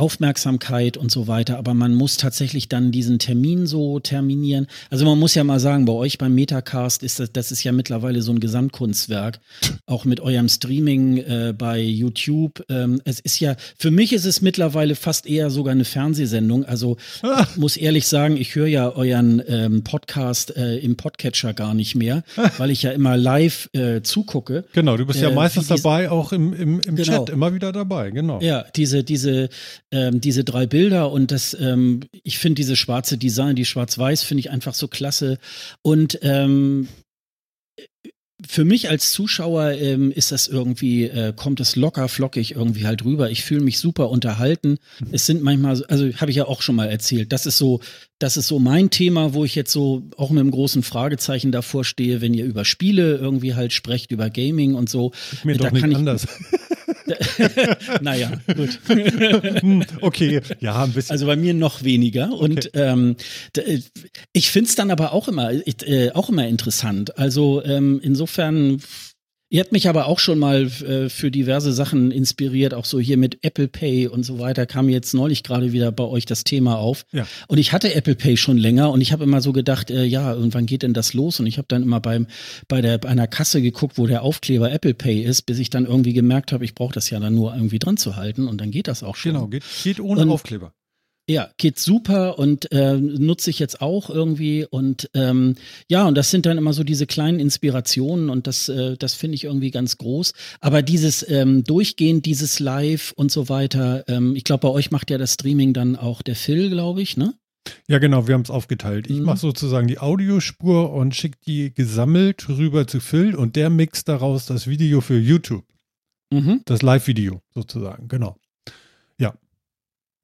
Aufmerksamkeit und so weiter, aber man muss tatsächlich dann diesen Termin so terminieren. Also man muss ja mal sagen, bei euch beim Metacast ist das, das ist ja mittlerweile so ein Gesamtkunstwerk, auch mit eurem Streaming äh, bei YouTube. Ähm, es ist ja, für mich ist es mittlerweile fast eher sogar eine Fernsehsendung. Also ah. ich muss ehrlich sagen, ich höre ja euren ähm, Podcast äh, im Podcatcher gar nicht mehr, ah. weil ich ja immer live äh, zugucke. Genau, du bist ja äh, meistens dabei, auch im, im, im genau. Chat immer wieder dabei, genau. Ja, diese, diese ähm, diese drei Bilder und das, ähm, ich finde diese schwarze Design, die Schwarz-Weiß finde ich einfach so klasse. Und ähm, für mich als Zuschauer ähm, ist das irgendwie, äh, kommt es locker flockig irgendwie halt rüber. Ich fühle mich super unterhalten. Mhm. Es sind manchmal, also habe ich ja auch schon mal erzählt, das ist so, das ist so mein Thema, wo ich jetzt so auch mit einem großen Fragezeichen davor stehe, wenn ihr über Spiele irgendwie halt sprecht, über Gaming und so. Mir da doch nicht anders. naja, gut. Hm, okay, ja, ein bisschen. Also bei mir noch weniger. Okay. Und ähm, äh, ich finde es dann aber auch immer, äh, auch immer interessant. Also ähm, insofern Ihr habt mich aber auch schon mal äh, für diverse Sachen inspiriert, auch so hier mit Apple Pay und so weiter. Kam jetzt neulich gerade wieder bei euch das Thema auf. Ja. Und ich hatte Apple Pay schon länger und ich habe immer so gedacht, äh, ja, und wann geht denn das los? Und ich habe dann immer beim bei der bei einer Kasse geguckt, wo der Aufkleber Apple Pay ist, bis ich dann irgendwie gemerkt habe, ich brauche das ja dann nur irgendwie dran zu halten und dann geht das auch schon. Genau, geht, geht ohne und, Aufkleber. Ja, geht super und äh, nutze ich jetzt auch irgendwie. Und ähm, ja, und das sind dann immer so diese kleinen Inspirationen und das, äh, das finde ich irgendwie ganz groß. Aber dieses ähm, durchgehend, dieses Live und so weiter, ähm, ich glaube, bei euch macht ja das Streaming dann auch der Phil, glaube ich, ne? Ja, genau, wir haben es aufgeteilt. Ich mhm. mache sozusagen die Audiospur und schicke die gesammelt rüber zu Phil und der mixt daraus das Video für YouTube. Mhm. Das Live-Video sozusagen, genau.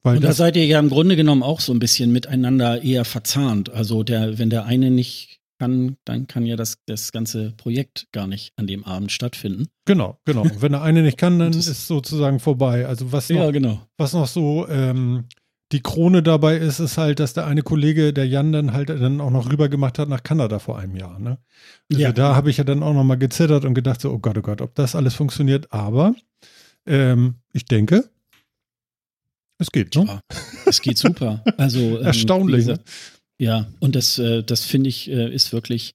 Weil und da seid ihr ja im Grunde genommen auch so ein bisschen miteinander eher verzahnt. Also der, wenn der eine nicht kann, dann kann ja das, das ganze Projekt gar nicht an dem Abend stattfinden. Genau, genau. wenn der eine nicht kann, dann ist sozusagen vorbei. Also was noch, ja, genau. was noch so ähm, die Krone dabei ist, ist halt, dass der eine Kollege, der Jan, dann halt dann auch noch rüber gemacht hat nach Kanada vor einem Jahr. Ne? Also ja. da habe ich ja dann auch noch mal gezittert und gedacht so, oh Gott, oh Gott, ob das alles funktioniert. Aber ähm, ich denke, es geht, ne? Ja, es geht super. Also ähm, erstaunlich. Diese, ja, und das, äh, das finde ich, äh, ist wirklich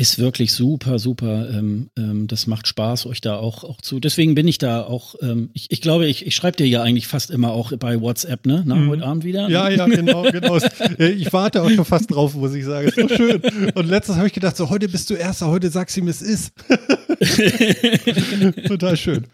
ist wirklich super, super. Ähm, ähm, das macht Spaß, euch da auch, auch zu. Deswegen bin ich da auch, ähm, ich, ich glaube, ich, ich schreibe dir ja eigentlich fast immer auch bei WhatsApp, ne? Nach mhm. heute Abend wieder. Ja, ja, genau, genau. ich warte auch schon fast drauf, muss ich sagen. Ist so schön. Und letztens habe ich gedacht, so heute bist du Erster, heute sagst du ihm, es ist. Total schön.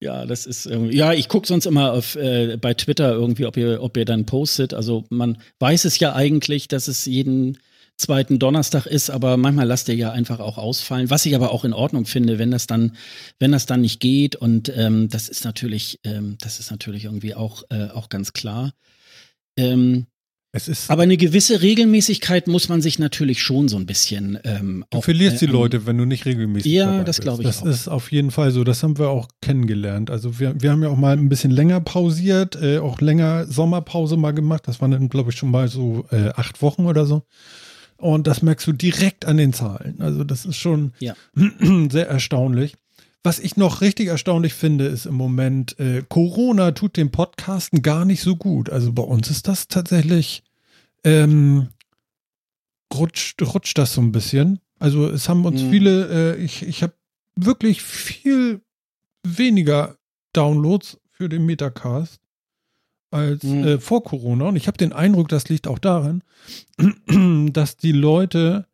Ja, das ist irgendwie, ja, ich gucke sonst immer auf, äh, bei Twitter irgendwie, ob ihr, ob ihr dann postet. Also man weiß es ja eigentlich, dass es jeden zweiten Donnerstag ist, aber manchmal lasst ihr ja einfach auch ausfallen, was ich aber auch in Ordnung finde, wenn das dann, wenn das dann nicht geht und ähm, das ist natürlich, ähm, das ist natürlich irgendwie auch, äh, auch ganz klar. Ähm, aber eine gewisse Regelmäßigkeit muss man sich natürlich schon so ein bisschen. Ähm, du auch, verlierst äh, die Leute, wenn du nicht regelmäßig Ja, das glaube ich. Das auch. ist auf jeden Fall so. Das haben wir auch kennengelernt. Also wir, wir haben ja auch mal ein bisschen länger pausiert, äh, auch länger Sommerpause mal gemacht. Das waren dann, glaube ich, schon mal so äh, acht Wochen oder so. Und das merkst du direkt an den Zahlen. Also das ist schon ja. sehr erstaunlich. Was ich noch richtig erstaunlich finde, ist im Moment, äh, Corona tut dem Podcasten gar nicht so gut. Also bei uns ist das tatsächlich, ähm, rutscht, rutscht das so ein bisschen. Also es haben uns mhm. viele, äh, ich, ich habe wirklich viel weniger Downloads für den Metacast als mhm. äh, vor Corona. Und ich habe den Eindruck, das liegt auch daran, dass die Leute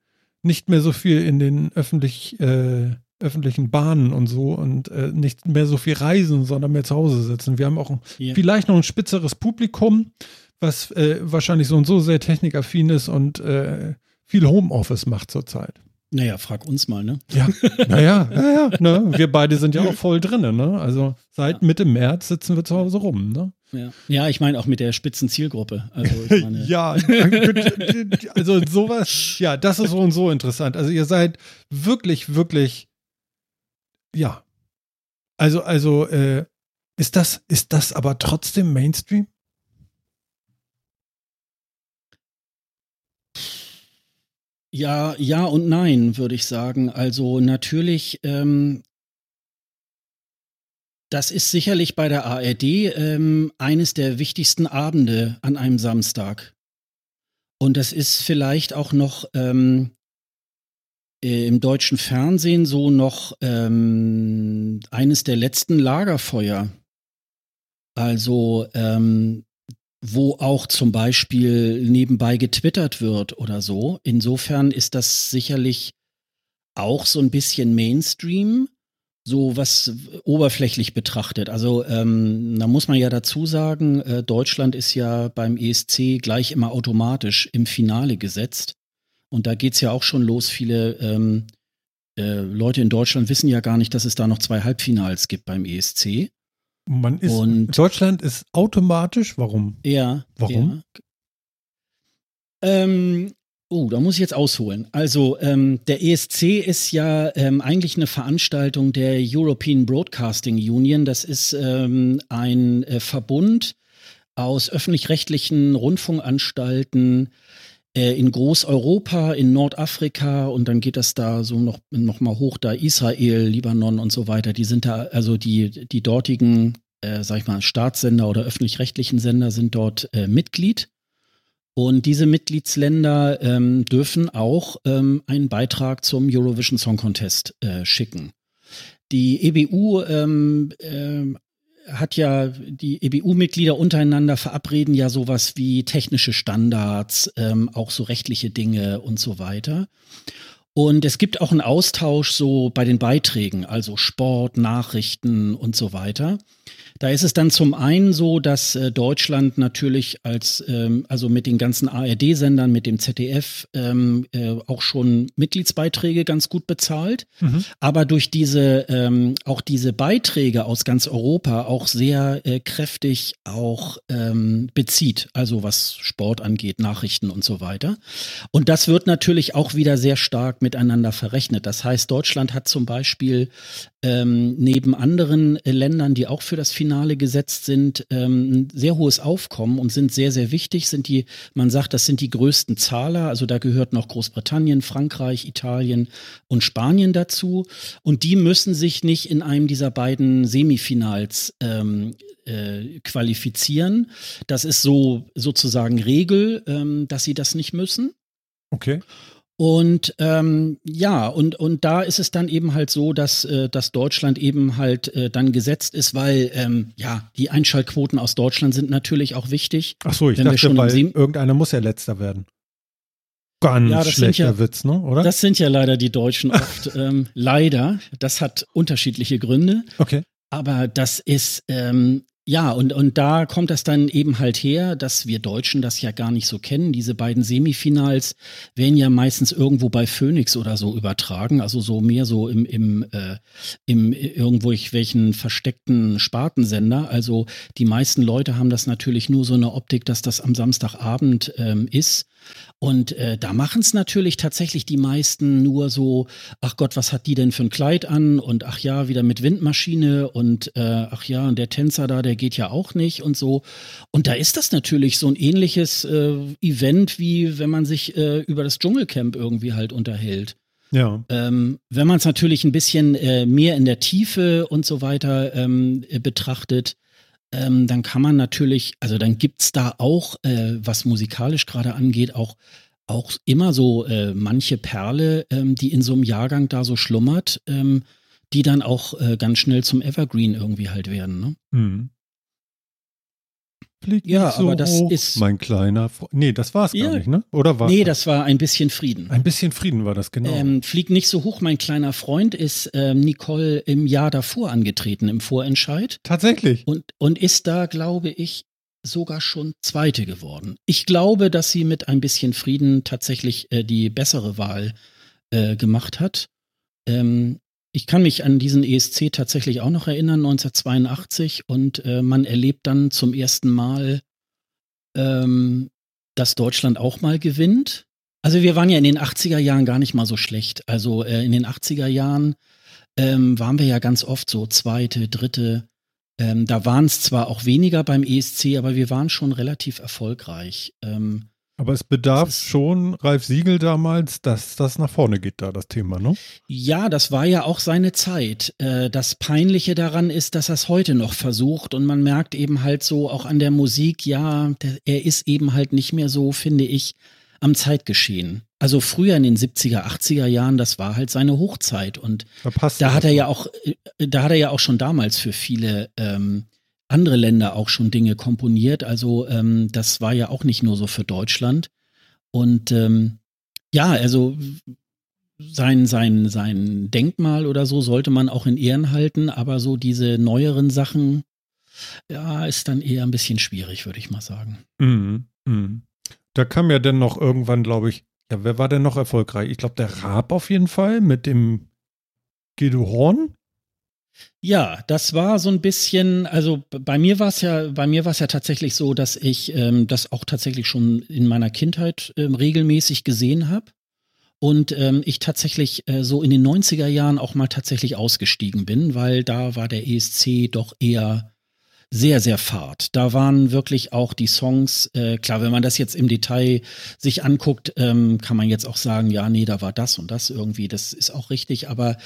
nicht mehr so viel in den öffentlich, äh, öffentlichen Bahnen und so und äh, nicht mehr so viel reisen, sondern mehr zu Hause sitzen. Wir haben auch yeah. vielleicht noch ein spitzeres Publikum, was äh, wahrscheinlich so und so sehr technikaffin ist und äh, viel Homeoffice macht zurzeit. Naja, frag uns mal, ne? Ja, naja, naja, ne? wir beide sind ja auch voll drin, ne? Also seit Mitte März sitzen wir zu Hause rum, ne? Ja, ja ich meine auch mit der Spitzenzielgruppe. Also meine ja, also sowas, ja, das ist so und so interessant. Also ihr seid wirklich, wirklich, ja. Also, also, äh, ist das, ist das aber trotzdem Mainstream? Ja, ja und nein, würde ich sagen. Also natürlich ähm, das ist sicherlich bei der ARD ähm, eines der wichtigsten Abende an einem Samstag. Und das ist vielleicht auch noch ähm, äh, im deutschen Fernsehen so noch ähm, eines der letzten Lagerfeuer. Also ähm, wo auch zum Beispiel nebenbei getwittert wird oder so. Insofern ist das sicherlich auch so ein bisschen Mainstream so was oberflächlich betrachtet. Also ähm, da muss man ja dazu sagen, äh, Deutschland ist ja beim ESC gleich immer automatisch im Finale gesetzt. Und da geht's ja auch schon los. Viele ähm, äh, Leute in Deutschland wissen ja gar nicht, dass es da noch zwei Halbfinals gibt beim ESC. Man ist Und, Deutschland ist automatisch. Warum? Ja. Warum? Ja. Ähm, Oh, da muss ich jetzt ausholen. Also ähm, der ESC ist ja ähm, eigentlich eine Veranstaltung der European Broadcasting Union. Das ist ähm, ein äh, Verbund aus öffentlich-rechtlichen Rundfunkanstalten in Großeuropa, in Nordafrika und dann geht das da so noch, noch mal hoch, da Israel, Libanon und so weiter. Die sind da, also die, die dortigen, äh, sag ich mal, Staatssender oder öffentlich-rechtlichen Sender sind dort äh, Mitglied. Und diese Mitgliedsländer ähm, dürfen auch ähm, einen Beitrag zum Eurovision Song Contest äh, schicken. Die EBU ähm, äh, hat ja, die EBU-Mitglieder untereinander verabreden ja sowas wie technische Standards, ähm, auch so rechtliche Dinge und so weiter. Und es gibt auch einen Austausch so bei den Beiträgen, also Sport, Nachrichten und so weiter. Da ist es dann zum einen so, dass äh, Deutschland natürlich als, ähm, also mit den ganzen ARD-Sendern, mit dem ZDF ähm, äh, auch schon Mitgliedsbeiträge ganz gut bezahlt, mhm. aber durch diese, ähm, auch diese Beiträge aus ganz Europa auch sehr äh, kräftig auch ähm, bezieht, also was Sport angeht, Nachrichten und so weiter. Und das wird natürlich auch wieder sehr stark miteinander verrechnet. Das heißt, Deutschland hat zum Beispiel ähm, neben anderen äh, Ländern, die auch für das Finale gesetzt sind, ähm, ein sehr hohes Aufkommen und sind sehr, sehr wichtig. Sind die, man sagt, das sind die größten Zahler. Also da gehört noch Großbritannien, Frankreich, Italien und Spanien dazu. Und die müssen sich nicht in einem dieser beiden Semifinals ähm, äh, qualifizieren. Das ist so sozusagen Regel, ähm, dass sie das nicht müssen. Okay. Und ähm, ja, und, und da ist es dann eben halt so, dass, äh, dass Deutschland eben halt äh, dann gesetzt ist, weil ähm, ja, die Einschaltquoten aus Deutschland sind natürlich auch wichtig. Ach so, ich Wenn dachte, weil irgendeiner muss ja letzter werden. Ganz ja, schlechter ja, Witz, ne? oder? Das sind ja leider die Deutschen oft. ähm, leider. Das hat unterschiedliche Gründe. Okay. Aber das ist, ähm, ja, und, und da kommt das dann eben halt her, dass wir Deutschen das ja gar nicht so kennen. Diese beiden Semifinals werden ja meistens irgendwo bei Phoenix oder so übertragen, also so mehr so im, im, äh, im irgendwo welchen versteckten Spartensender. Also die meisten Leute haben das natürlich nur so eine Optik, dass das am Samstagabend ähm, ist. Und äh, da machen es natürlich tatsächlich die meisten nur so, ach Gott, was hat die denn für ein Kleid an? Und ach ja, wieder mit Windmaschine und äh, ach ja, und der Tänzer da, der geht ja auch nicht und so. Und da ist das natürlich so ein ähnliches äh, Event, wie wenn man sich äh, über das Dschungelcamp irgendwie halt unterhält. Ja. Ähm, wenn man es natürlich ein bisschen äh, mehr in der Tiefe und so weiter ähm, betrachtet, ähm, dann kann man natürlich, also dann gibt es da auch, äh, was musikalisch gerade angeht, auch, auch immer so äh, manche Perle, ähm, die in so einem Jahrgang da so schlummert, ähm, die dann auch äh, ganz schnell zum Evergreen irgendwie halt werden. Ne? Mhm. Flieg ja, so aber das hoch, ist. Mein kleiner. Fre nee, das war es ja, gar nicht, ne? Oder war Nee, das war ein bisschen Frieden. Ein bisschen Frieden war das, genau. Ähm, Flieg nicht so hoch, mein kleiner Freund ist ähm, Nicole im Jahr davor angetreten, im Vorentscheid. Tatsächlich. Und, und ist da, glaube ich, sogar schon Zweite geworden. Ich glaube, dass sie mit ein bisschen Frieden tatsächlich äh, die bessere Wahl äh, gemacht hat. Ähm, ich kann mich an diesen ESC tatsächlich auch noch erinnern, 1982, und äh, man erlebt dann zum ersten Mal, ähm, dass Deutschland auch mal gewinnt. Also wir waren ja in den 80er Jahren gar nicht mal so schlecht. Also äh, in den 80er Jahren ähm, waren wir ja ganz oft so zweite, dritte. Ähm, da waren es zwar auch weniger beim ESC, aber wir waren schon relativ erfolgreich. Ähm, aber es bedarf schon Ralf Siegel damals, dass das nach vorne geht, da das Thema, ne? Ja, das war ja auch seine Zeit. Äh, das Peinliche daran ist, dass er es heute noch versucht und man merkt eben halt so auch an der Musik, ja, er ist eben halt nicht mehr so, finde ich, am Zeitgeschehen. Also früher in den 70er, 80er Jahren, das war halt seine Hochzeit und da, da hat er ja auch, äh, da hat er ja auch schon damals für viele ähm, andere Länder auch schon Dinge komponiert. Also ähm, das war ja auch nicht nur so für Deutschland. Und ähm, ja, also sein, sein, sein Denkmal oder so sollte man auch in Ehren halten, aber so diese neueren Sachen, ja, ist dann eher ein bisschen schwierig, würde ich mal sagen. Mhm. Mhm. Da kam ja dann noch irgendwann, glaube ich, ja, wer war denn noch erfolgreich? Ich glaube, der Raab auf jeden Fall mit dem Guido Horn. Ja, das war so ein bisschen, also bei mir war es ja, bei mir war es ja tatsächlich so, dass ich ähm, das auch tatsächlich schon in meiner Kindheit ähm, regelmäßig gesehen habe. Und ähm, ich tatsächlich äh, so in den 90er Jahren auch mal tatsächlich ausgestiegen bin, weil da war der ESC doch eher sehr, sehr fad. Da waren wirklich auch die Songs, äh, klar, wenn man das jetzt im Detail sich anguckt, ähm, kann man jetzt auch sagen, ja, nee, da war das und das irgendwie, das ist auch richtig, aber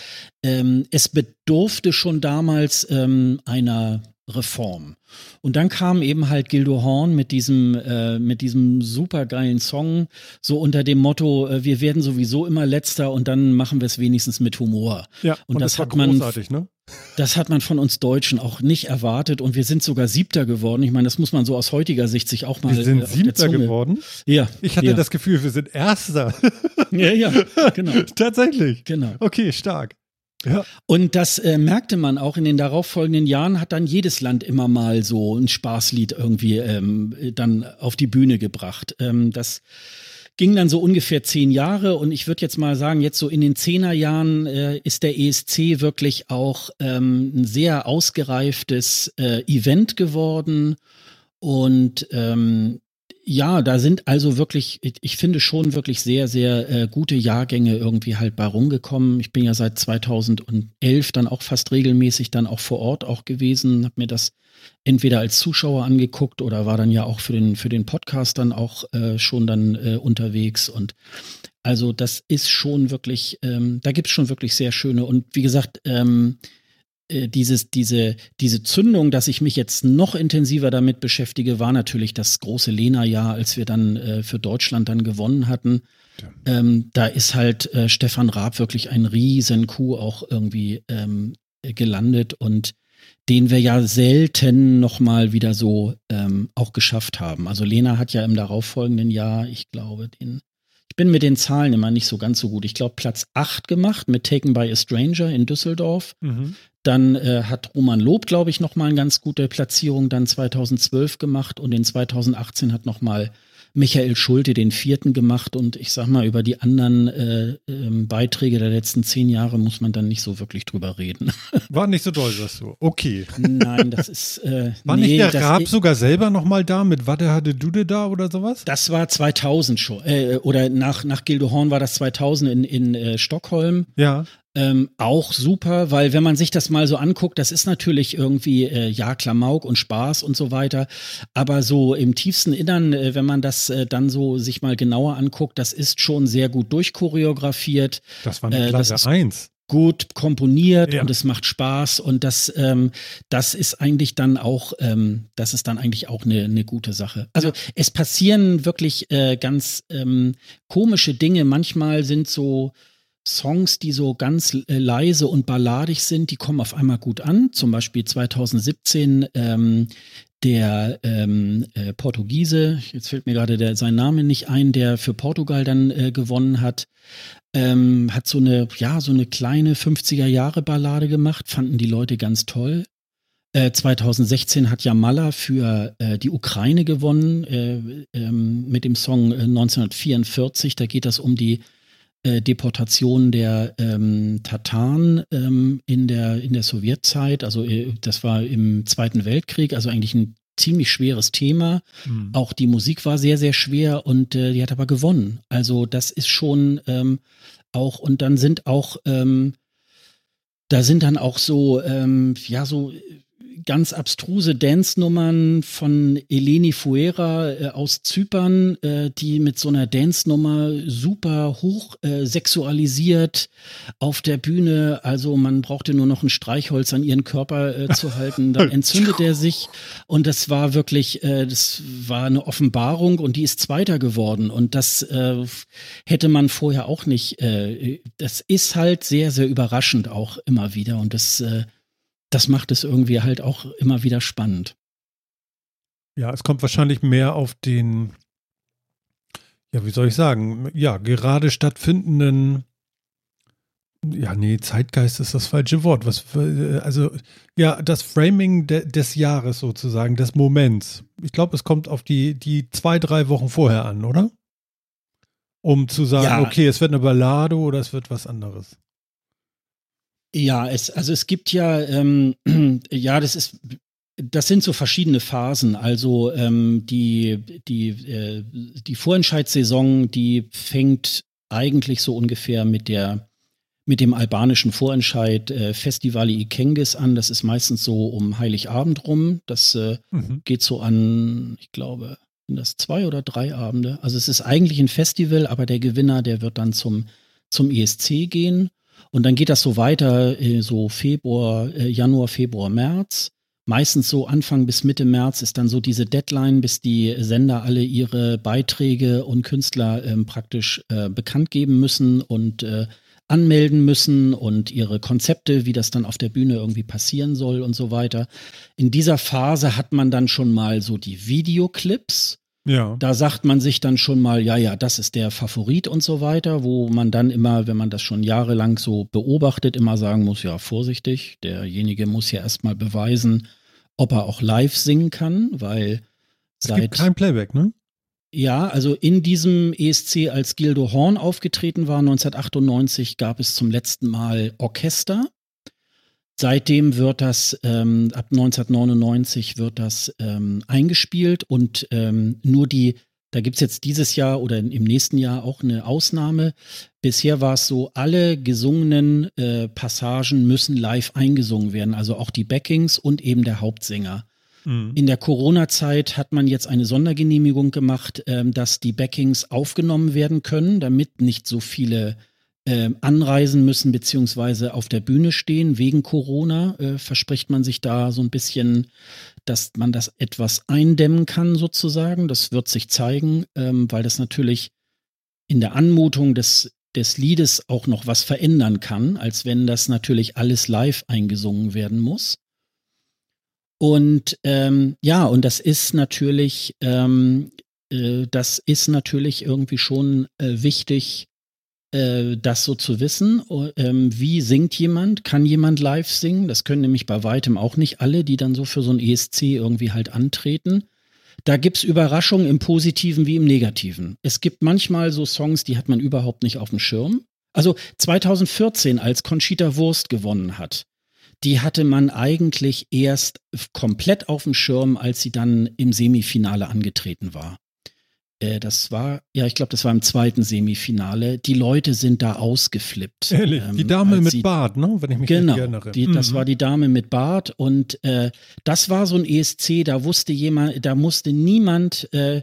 ähm, es bedurfte schon damals ähm, einer Reform. Und dann kam eben halt Gildo Horn mit diesem, äh, mit diesem supergeilen Song, so unter dem Motto, äh, wir werden sowieso immer letzter und dann machen wir es wenigstens mit Humor. Ja, und, und das, das hat man, ne? Das hat man von uns Deutschen auch nicht erwartet und wir sind sogar Siebter geworden. Ich meine, das muss man so aus heutiger Sicht sich auch mal. Wir sind äh, Siebter geworden? Ja. Ich hatte ja. das Gefühl, wir sind Erster. Ja, ja, genau. Tatsächlich. Genau. Okay, stark. Ja. Und das äh, merkte man auch in den darauffolgenden Jahren, hat dann jedes Land immer mal so ein Spaßlied irgendwie ähm, dann auf die Bühne gebracht. Ähm, das ging dann so ungefähr zehn Jahre und ich würde jetzt mal sagen, jetzt so in den Zehnerjahren äh, ist der ESC wirklich auch ähm, ein sehr ausgereiftes äh, Event geworden. Und ähm, ja, da sind also wirklich, ich finde schon wirklich sehr, sehr äh, gute Jahrgänge irgendwie halt bei rumgekommen. Ich bin ja seit 2011 dann auch fast regelmäßig dann auch vor Ort auch gewesen, habe mir das entweder als Zuschauer angeguckt oder war dann ja auch für den, für den Podcast dann auch äh, schon dann äh, unterwegs. Und also das ist schon wirklich, ähm, da gibt es schon wirklich sehr schöne und wie gesagt, ähm, äh, dieses, diese, diese Zündung, dass ich mich jetzt noch intensiver damit beschäftige, war natürlich das große Lena-Jahr, als wir dann äh, für Deutschland dann gewonnen hatten. Ja. Ähm, da ist halt äh, Stefan Raab wirklich ein riesen Coup auch irgendwie ähm, gelandet und den wir ja selten nochmal wieder so ähm, auch geschafft haben. Also Lena hat ja im darauffolgenden Jahr, ich glaube, den ich bin mit den Zahlen immer nicht so ganz so gut. Ich glaube, Platz 8 gemacht mit Taken by a Stranger in Düsseldorf. Mhm. Dann äh, hat Roman Lob, glaube ich, nochmal eine ganz gute Platzierung dann 2012 gemacht und in 2018 hat nochmal Michael Schulte den vierten gemacht und ich sag mal, über die anderen äh, äh, Beiträge der letzten zehn Jahre muss man dann nicht so wirklich drüber reden. War nicht so doll, sagst du. Okay. Nein, das ist. Äh, war nee, nicht der Raab sogar selber nochmal da mit Watte hatte Dude da oder sowas? Das war 2000 schon. Äh, oder nach, nach Gildo Horn war das 2000 in, in äh, Stockholm. Ja. Ähm, auch super, weil wenn man sich das mal so anguckt, das ist natürlich irgendwie, äh, ja, Klamauk und Spaß und so weiter. Aber so im tiefsten Innern, äh, wenn man das äh, dann so sich mal genauer anguckt, das ist schon sehr gut durchchoreografiert. Das war eine äh, Klasse 1 gut komponiert ja. und es macht Spaß und das ähm, das ist eigentlich dann auch ähm, das ist dann eigentlich auch eine, eine gute Sache. Also es passieren wirklich äh, ganz ähm, komische Dinge. Manchmal sind so Songs, die so ganz äh, leise und balladig sind, die kommen auf einmal gut an. Zum Beispiel 2017 ähm, der ähm, äh, Portugiese, jetzt fällt mir gerade sein Name nicht ein, der für Portugal dann äh, gewonnen hat, ähm, hat so eine, ja, so eine kleine 50er Jahre Ballade gemacht, fanden die Leute ganz toll. Äh, 2016 hat Jamala für äh, die Ukraine gewonnen äh, ähm, mit dem Song 1944. Äh, da geht das um die äh, Deportation der ähm, Tataren ähm, in, der, in der Sowjetzeit. Also äh, das war im Zweiten Weltkrieg, also eigentlich ein ziemlich schweres Thema. Mhm. Auch die Musik war sehr, sehr schwer und äh, die hat aber gewonnen. Also das ist schon ähm, auch, und dann sind auch, ähm, da sind dann auch so, ähm, ja, so ganz abstruse Dance-Nummern von Eleni Fuera äh, aus Zypern, äh, die mit so einer Dance-Nummer super hoch äh, sexualisiert auf der Bühne. Also man brauchte nur noch ein Streichholz an ihren Körper äh, zu halten, dann entzündet er sich. Und das war wirklich, äh, das war eine Offenbarung und die ist Zweiter geworden. Und das äh, hätte man vorher auch nicht. Äh, das ist halt sehr, sehr überraschend auch immer wieder. Und das äh, das macht es irgendwie halt auch immer wieder spannend. Ja, es kommt wahrscheinlich mehr auf den, ja, wie soll ich sagen, ja, gerade stattfindenden, ja, nee, Zeitgeist ist das falsche Wort. Was, also, ja, das Framing de, des Jahres sozusagen, des Moments. Ich glaube, es kommt auf die, die zwei, drei Wochen vorher an, oder? Um zu sagen, ja. okay, es wird eine Ballade oder es wird was anderes. Ja, es, also es gibt ja, ähm, ja, das ist, das sind so verschiedene Phasen. Also ähm, die, die, äh, die Vorentscheidssaison, die fängt eigentlich so ungefähr mit der mit dem albanischen Vorentscheid äh, Festivali Ikengis an. Das ist meistens so um Heiligabend rum. Das äh, mhm. geht so an, ich glaube, sind das zwei oder drei Abende. Also es ist eigentlich ein Festival, aber der Gewinner, der wird dann zum, zum ESC gehen. Und dann geht das so weiter, äh, so Februar, äh, Januar, Februar, März. Meistens so Anfang bis Mitte März ist dann so diese Deadline, bis die Sender alle ihre Beiträge und Künstler ähm, praktisch äh, bekannt geben müssen und äh, anmelden müssen und ihre Konzepte, wie das dann auf der Bühne irgendwie passieren soll und so weiter. In dieser Phase hat man dann schon mal so die Videoclips ja. Da sagt man sich dann schon mal, ja, ja, das ist der Favorit und so weiter, wo man dann immer, wenn man das schon jahrelang so beobachtet, immer sagen muss, ja, vorsichtig, derjenige muss ja erstmal beweisen, ob er auch live singen kann, weil es seit. Gibt kein Playback, ne? Ja, also in diesem ESC, als Gildo Horn aufgetreten war, 1998, gab es zum letzten Mal Orchester. Seitdem wird das, ähm, ab 1999 wird das ähm, eingespielt und ähm, nur die, da gibt's jetzt dieses Jahr oder im nächsten Jahr auch eine Ausnahme. Bisher war es so, alle gesungenen äh, Passagen müssen live eingesungen werden, also auch die Backings und eben der Hauptsänger. Mhm. In der Corona-Zeit hat man jetzt eine Sondergenehmigung gemacht, ähm, dass die Backings aufgenommen werden können, damit nicht so viele äh, anreisen müssen beziehungsweise auf der Bühne stehen wegen Corona, äh, verspricht man sich da so ein bisschen, dass man das etwas eindämmen kann sozusagen. Das wird sich zeigen, ähm, weil das natürlich in der Anmutung des des Liedes auch noch was verändern kann, als wenn das natürlich alles live eingesungen werden muss. Und ähm, ja, und das ist natürlich, ähm, äh, das ist natürlich irgendwie schon äh, wichtig, das so zu wissen. Ähm, wie singt jemand? Kann jemand live singen? Das können nämlich bei weitem auch nicht alle, die dann so für so ein ESC irgendwie halt antreten. Da gibt's Überraschungen im Positiven wie im Negativen. Es gibt manchmal so Songs, die hat man überhaupt nicht auf dem Schirm. Also 2014, als Conchita Wurst gewonnen hat, die hatte man eigentlich erst komplett auf dem Schirm, als sie dann im Semifinale angetreten war. Äh, das war, ja, ich glaube, das war im zweiten Semifinale. Die Leute sind da ausgeflippt. Ehrlich, ähm, die Dame mit sie, Bart, ne? Wenn ich mich genau, erinnere. Die, mhm. Das war die Dame mit Bart und äh, das war so ein ESC, da wusste jemand, da musste niemand, äh,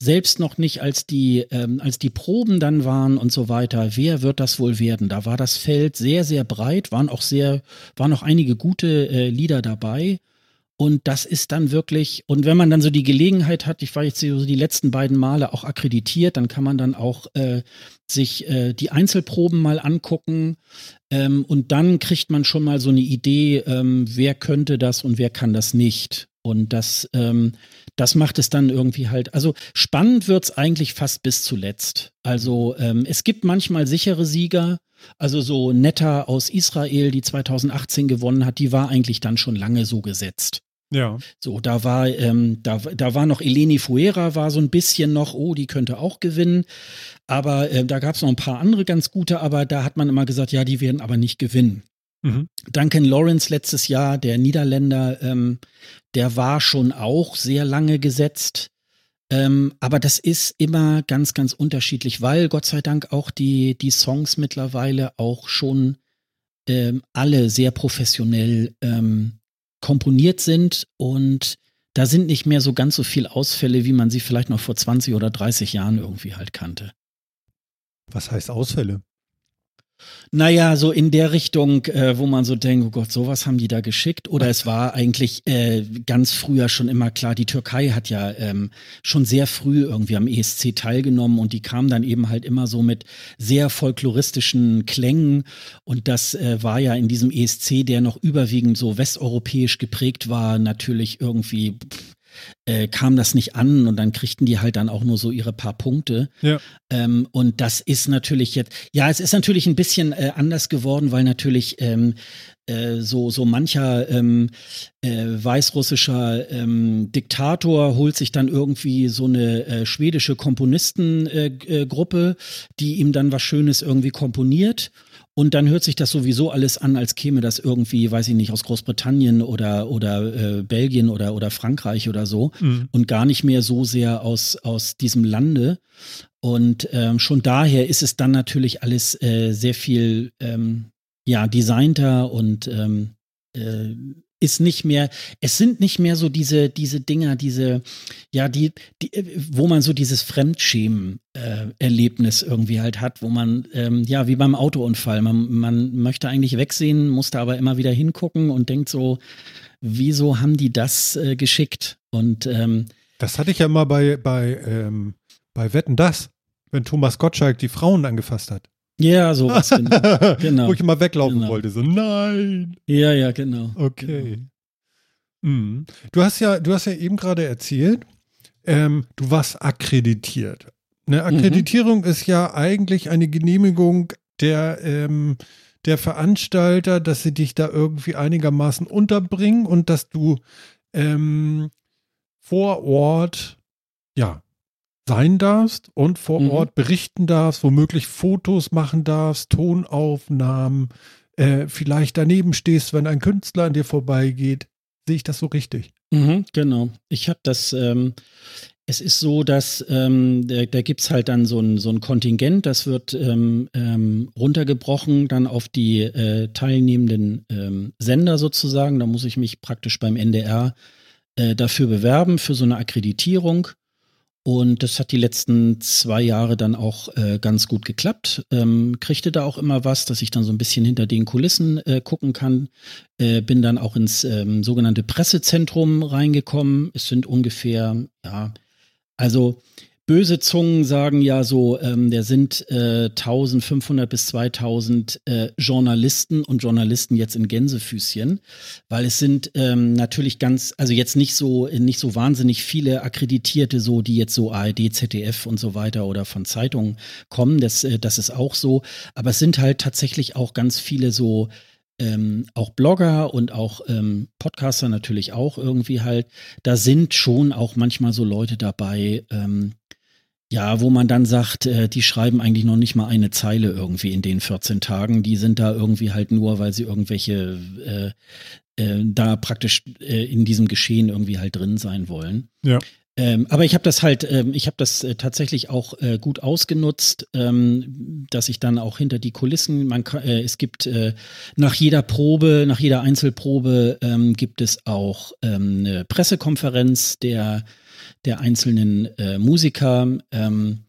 selbst noch nicht, als die, ähm, als die Proben dann waren und so weiter, wer wird das wohl werden? Da war das Feld sehr, sehr breit, waren auch sehr, waren auch einige gute äh, Lieder dabei. Und das ist dann wirklich, und wenn man dann so die Gelegenheit hat, ich war jetzt so die letzten beiden Male auch akkreditiert, dann kann man dann auch äh, sich äh, die Einzelproben mal angucken. Ähm, und dann kriegt man schon mal so eine Idee, ähm, wer könnte das und wer kann das nicht. Und das, ähm, das macht es dann irgendwie halt, also spannend wird's eigentlich fast bis zuletzt. Also ähm, es gibt manchmal sichere Sieger, also so Netta aus Israel, die 2018 gewonnen hat, die war eigentlich dann schon lange so gesetzt. Ja. So, da war, ähm, da, da war noch Eleni Fuera, war so ein bisschen noch, oh, die könnte auch gewinnen. Aber äh, da gab es noch ein paar andere ganz gute, aber da hat man immer gesagt, ja, die werden aber nicht gewinnen. Mhm. Duncan Lawrence letztes Jahr, der Niederländer, ähm, der war schon auch sehr lange gesetzt. Ähm, aber das ist immer ganz, ganz unterschiedlich, weil Gott sei Dank auch die, die Songs mittlerweile auch schon ähm, alle sehr professionell ähm, komponiert sind und da sind nicht mehr so ganz so viele Ausfälle, wie man sie vielleicht noch vor 20 oder 30 Jahren irgendwie halt kannte. Was heißt Ausfälle? Naja, so in der Richtung, äh, wo man so denkt, oh Gott, sowas haben die da geschickt. Oder es war eigentlich äh, ganz früher schon immer klar, die Türkei hat ja ähm, schon sehr früh irgendwie am ESC teilgenommen und die kam dann eben halt immer so mit sehr folkloristischen Klängen. Und das äh, war ja in diesem ESC, der noch überwiegend so westeuropäisch geprägt war, natürlich irgendwie pff, äh, kam das nicht an und dann kriegten die halt dann auch nur so ihre paar Punkte. Ja. Ähm, und das ist natürlich jetzt, ja, es ist natürlich ein bisschen äh, anders geworden, weil natürlich ähm, äh, so, so mancher ähm, äh, weißrussischer ähm, Diktator holt sich dann irgendwie so eine äh, schwedische Komponistengruppe, äh, die ihm dann was Schönes irgendwie komponiert. Und dann hört sich das sowieso alles an, als käme das irgendwie, weiß ich nicht, aus Großbritannien oder, oder äh, Belgien oder, oder Frankreich oder so mhm. und gar nicht mehr so sehr aus, aus diesem Lande. Und ähm, schon daher ist es dann natürlich alles äh, sehr viel ähm, ja, designter und ähm, äh, ist nicht mehr, es sind nicht mehr so diese, diese Dinger, diese, ja, die, die wo man so dieses Fremdschämen-Erlebnis äh, irgendwie halt hat, wo man, ähm, ja, wie beim Autounfall, man, man möchte eigentlich wegsehen, musste aber immer wieder hingucken und denkt so, wieso haben die das äh, geschickt? Und ähm, das hatte ich ja mal bei, bei, ähm, bei Wetten das, wenn Thomas Gottschalk die Frauen angefasst hat. Ja, sowas. genau. genau. Wo ich immer weglaufen genau. wollte. So, nein. Ja, ja, genau. Okay. Genau. Mhm. Du hast ja, du hast ja eben gerade erzählt, ähm, du warst akkreditiert. Eine mhm. Akkreditierung mhm. ist ja eigentlich eine Genehmigung der, ähm, der Veranstalter, dass sie dich da irgendwie einigermaßen unterbringen und dass du ähm, vor Ort ja sein darfst und vor mhm. Ort berichten darfst, womöglich Fotos machen darfst, Tonaufnahmen, äh, vielleicht daneben stehst, wenn ein Künstler an dir vorbeigeht. Sehe ich das so richtig? Mhm, genau. Ich habe das, ähm, es ist so, dass ähm, da, da gibt es halt dann so ein, so ein Kontingent, das wird ähm, ähm, runtergebrochen dann auf die äh, teilnehmenden ähm, Sender sozusagen. Da muss ich mich praktisch beim NDR äh, dafür bewerben, für so eine Akkreditierung. Und das hat die letzten zwei Jahre dann auch äh, ganz gut geklappt. Ähm, kriegte da auch immer was, dass ich dann so ein bisschen hinter den Kulissen äh, gucken kann. Äh, bin dann auch ins ähm, sogenannte Pressezentrum reingekommen. Es sind ungefähr, ja, also Böse Zungen sagen ja so, ähm, der sind äh, 1500 bis 2000 äh, Journalisten und Journalisten jetzt in Gänsefüßchen, weil es sind ähm, natürlich ganz, also jetzt nicht so nicht so wahnsinnig viele Akkreditierte, so die jetzt so ARD, ZDF und so weiter oder von Zeitungen kommen. Das, äh, das ist auch so, aber es sind halt tatsächlich auch ganz viele so ähm, auch Blogger und auch ähm, Podcaster natürlich auch irgendwie halt. Da sind schon auch manchmal so Leute dabei, ähm, ja, wo man dann sagt, äh, die schreiben eigentlich noch nicht mal eine Zeile irgendwie in den 14 Tagen. Die sind da irgendwie halt nur, weil sie irgendwelche äh, äh, da praktisch äh, in diesem Geschehen irgendwie halt drin sein wollen. Ja. Ähm, aber ich habe das halt, ähm, ich habe das äh, tatsächlich auch äh, gut ausgenutzt, ähm, dass ich dann auch hinter die Kulissen, man kann, äh, es gibt äh, nach jeder Probe, nach jeder Einzelprobe ähm, gibt es auch ähm, eine Pressekonferenz der der einzelnen äh, Musiker. Ähm,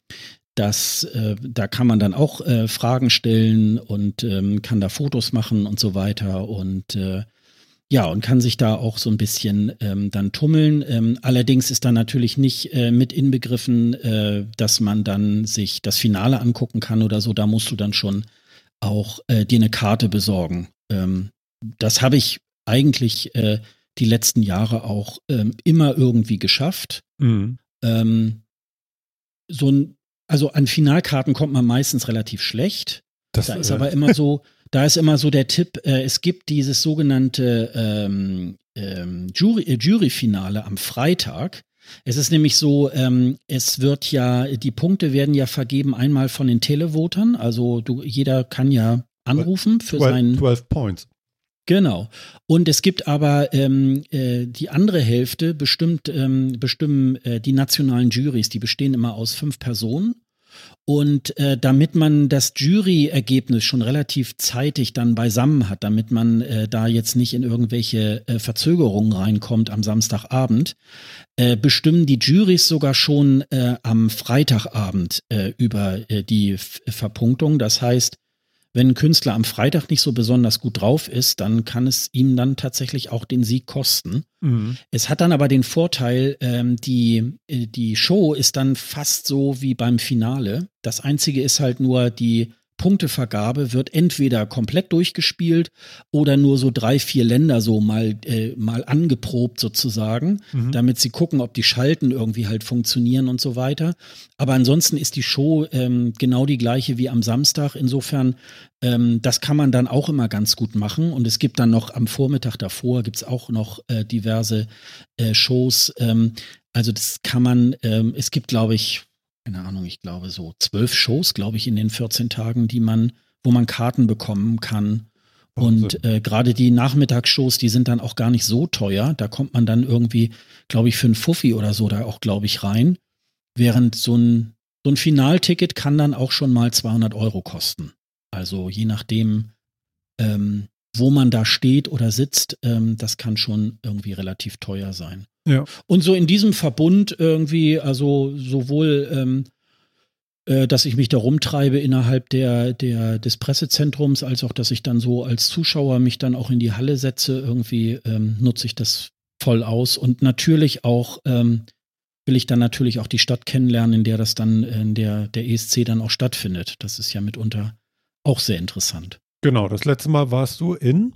das, äh, da kann man dann auch Fragen stellen und kann da Fotos machen und so weiter und ja, und kann sich da auch so ein bisschen ähm, dann tummeln. Ähm, allerdings ist da natürlich nicht äh, mit inbegriffen, äh, dass man dann sich das Finale angucken kann oder so. Da musst du dann schon auch äh, dir eine Karte besorgen. Ähm, das habe ich eigentlich äh, die letzten Jahre auch ähm, immer irgendwie geschafft. Mhm. Ähm, so ein, also an Finalkarten kommt man meistens relativ schlecht. Das, da ist äh, aber immer so, da ist immer so der Tipp, äh, es gibt dieses sogenannte ähm, ähm, Jury, äh, Juryfinale am Freitag. Es ist nämlich so, ähm, es wird ja, die Punkte werden ja vergeben einmal von den Televotern, also du, jeder kann ja anrufen für 12, seinen 12 Points. Genau. Und es gibt aber ähm, äh, die andere Hälfte bestimmt ähm, bestimmen äh, die nationalen Juries. Die bestehen immer aus fünf Personen. Und äh, damit man das Juryergebnis schon relativ zeitig dann beisammen hat, damit man äh, da jetzt nicht in irgendwelche äh, Verzögerungen reinkommt am Samstagabend, äh, bestimmen die Juries sogar schon äh, am Freitagabend äh, über äh, die F Verpunktung. Das heißt, wenn ein Künstler am Freitag nicht so besonders gut drauf ist, dann kann es ihm dann tatsächlich auch den Sieg kosten. Mhm. Es hat dann aber den Vorteil, ähm, die, äh, die Show ist dann fast so wie beim Finale. Das Einzige ist halt nur die Punktevergabe wird entweder komplett durchgespielt oder nur so drei, vier Länder so mal, äh, mal angeprobt sozusagen, mhm. damit sie gucken, ob die Schalten irgendwie halt funktionieren und so weiter. Aber ansonsten ist die Show ähm, genau die gleiche wie am Samstag. Insofern, ähm, das kann man dann auch immer ganz gut machen. Und es gibt dann noch am Vormittag davor, gibt's auch noch äh, diverse äh, Shows. Ähm, also das kann man, ähm, es gibt, glaube ich, keine Ahnung, ich glaube so zwölf Shows, glaube ich, in den 14 Tagen, die man, wo man Karten bekommen kann. Und äh, gerade die Nachmittagsshows, die sind dann auch gar nicht so teuer. Da kommt man dann irgendwie, glaube ich, für ein Fuffi oder so da auch, glaube ich, rein. Während so ein, so ein Finalticket kann dann auch schon mal 200 Euro kosten. Also je nachdem, ähm, wo man da steht oder sitzt, ähm, das kann schon irgendwie relativ teuer sein. Ja. Und so in diesem Verbund irgendwie, also sowohl, ähm, äh, dass ich mich da rumtreibe innerhalb der, der, des Pressezentrums, als auch, dass ich dann so als Zuschauer mich dann auch in die Halle setze, irgendwie ähm, nutze ich das voll aus. Und natürlich auch ähm, will ich dann natürlich auch die Stadt kennenlernen, in der das dann, in der der ESC dann auch stattfindet. Das ist ja mitunter auch sehr interessant. Genau, das letzte Mal warst du in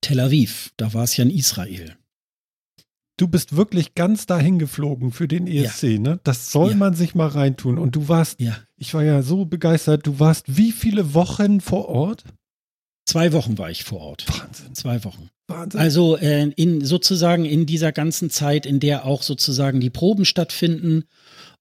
Tel Aviv. Da war es ja in Israel du bist wirklich ganz dahin geflogen für den ESC, ja. ne? Das soll ja. man sich mal reintun. Und du warst, ja. ich war ja so begeistert, du warst wie viele Wochen vor Ort? Zwei Wochen war ich vor Ort. Wahnsinn. Zwei Wochen. Wahnsinn. Also äh, in sozusagen in dieser ganzen Zeit, in der auch sozusagen die Proben stattfinden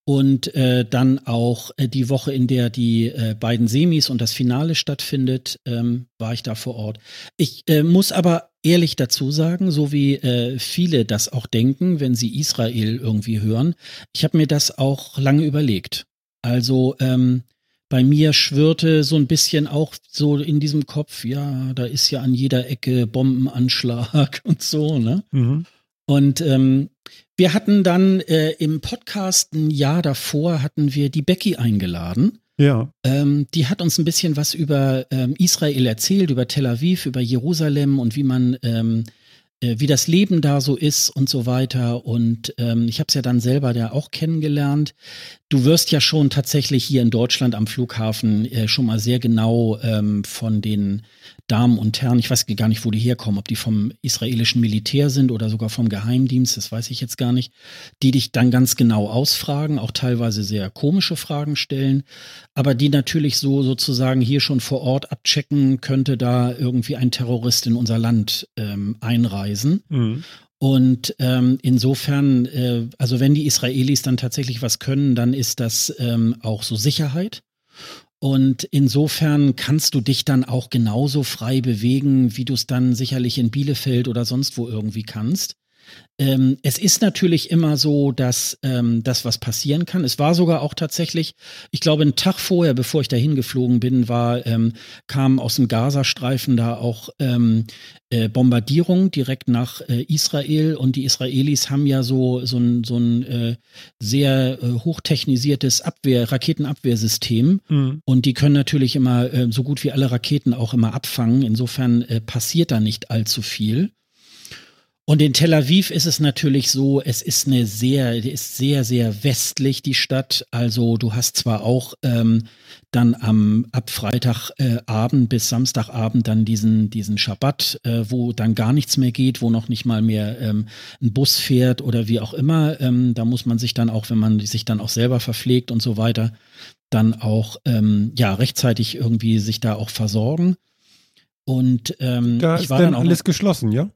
und äh, dann auch äh, die Woche, in der die äh, beiden Semis und das Finale stattfindet, ähm, war ich da vor Ort. Ich äh, muss aber ehrlich dazu sagen, so wie äh, viele das auch denken, wenn sie Israel irgendwie hören, ich habe mir das auch lange überlegt. Also ähm, bei mir schwirrte so ein bisschen auch so in diesem Kopf, ja, da ist ja an jeder Ecke Bombenanschlag und so, ne? Mhm. Und ähm, wir hatten dann äh, im Podcast ein Jahr davor hatten wir die Becky eingeladen. Ja. Ähm, die hat uns ein bisschen was über ähm, Israel erzählt, über Tel Aviv, über Jerusalem und wie man ähm, äh, wie das Leben da so ist und so weiter. Und ähm, ich habe es ja dann selber da auch kennengelernt. Du wirst ja schon tatsächlich hier in Deutschland am Flughafen äh, schon mal sehr genau ähm, von den Damen und Herren, ich weiß gar nicht, wo die herkommen, ob die vom israelischen Militär sind oder sogar vom Geheimdienst, das weiß ich jetzt gar nicht, die dich dann ganz genau ausfragen, auch teilweise sehr komische Fragen stellen, aber die natürlich so sozusagen hier schon vor Ort abchecken, könnte da irgendwie ein Terrorist in unser Land ähm, einreisen. Mhm. Und ähm, insofern, äh, also wenn die Israelis dann tatsächlich was können, dann ist das ähm, auch so Sicherheit. Und insofern kannst du dich dann auch genauso frei bewegen, wie du es dann sicherlich in Bielefeld oder sonst wo irgendwie kannst. Ähm, es ist natürlich immer so, dass ähm, das was passieren kann. Es war sogar auch tatsächlich, ich glaube, einen Tag vorher, bevor ich dahin geflogen bin, war, ähm, kam aus dem Gazastreifen da auch ähm, äh, Bombardierung direkt nach äh, Israel und die Israelis haben ja so, so ein, so ein äh, sehr äh, hochtechnisiertes Abwehr, Raketenabwehrsystem mhm. und die können natürlich immer äh, so gut wie alle Raketen auch immer abfangen. Insofern äh, passiert da nicht allzu viel. Und in Tel Aviv ist es natürlich so, es ist eine sehr, ist sehr, sehr westlich die Stadt. Also du hast zwar auch ähm, dann am ab Freitagabend äh, bis Samstagabend dann diesen diesen Schabbat, äh, wo dann gar nichts mehr geht, wo noch nicht mal mehr ähm, ein Bus fährt oder wie auch immer. Ähm, da muss man sich dann auch, wenn man sich dann auch selber verpflegt und so weiter, dann auch ähm, ja rechtzeitig irgendwie sich da auch versorgen. Und ähm, da ich ist war dann auch alles geschlossen, ja?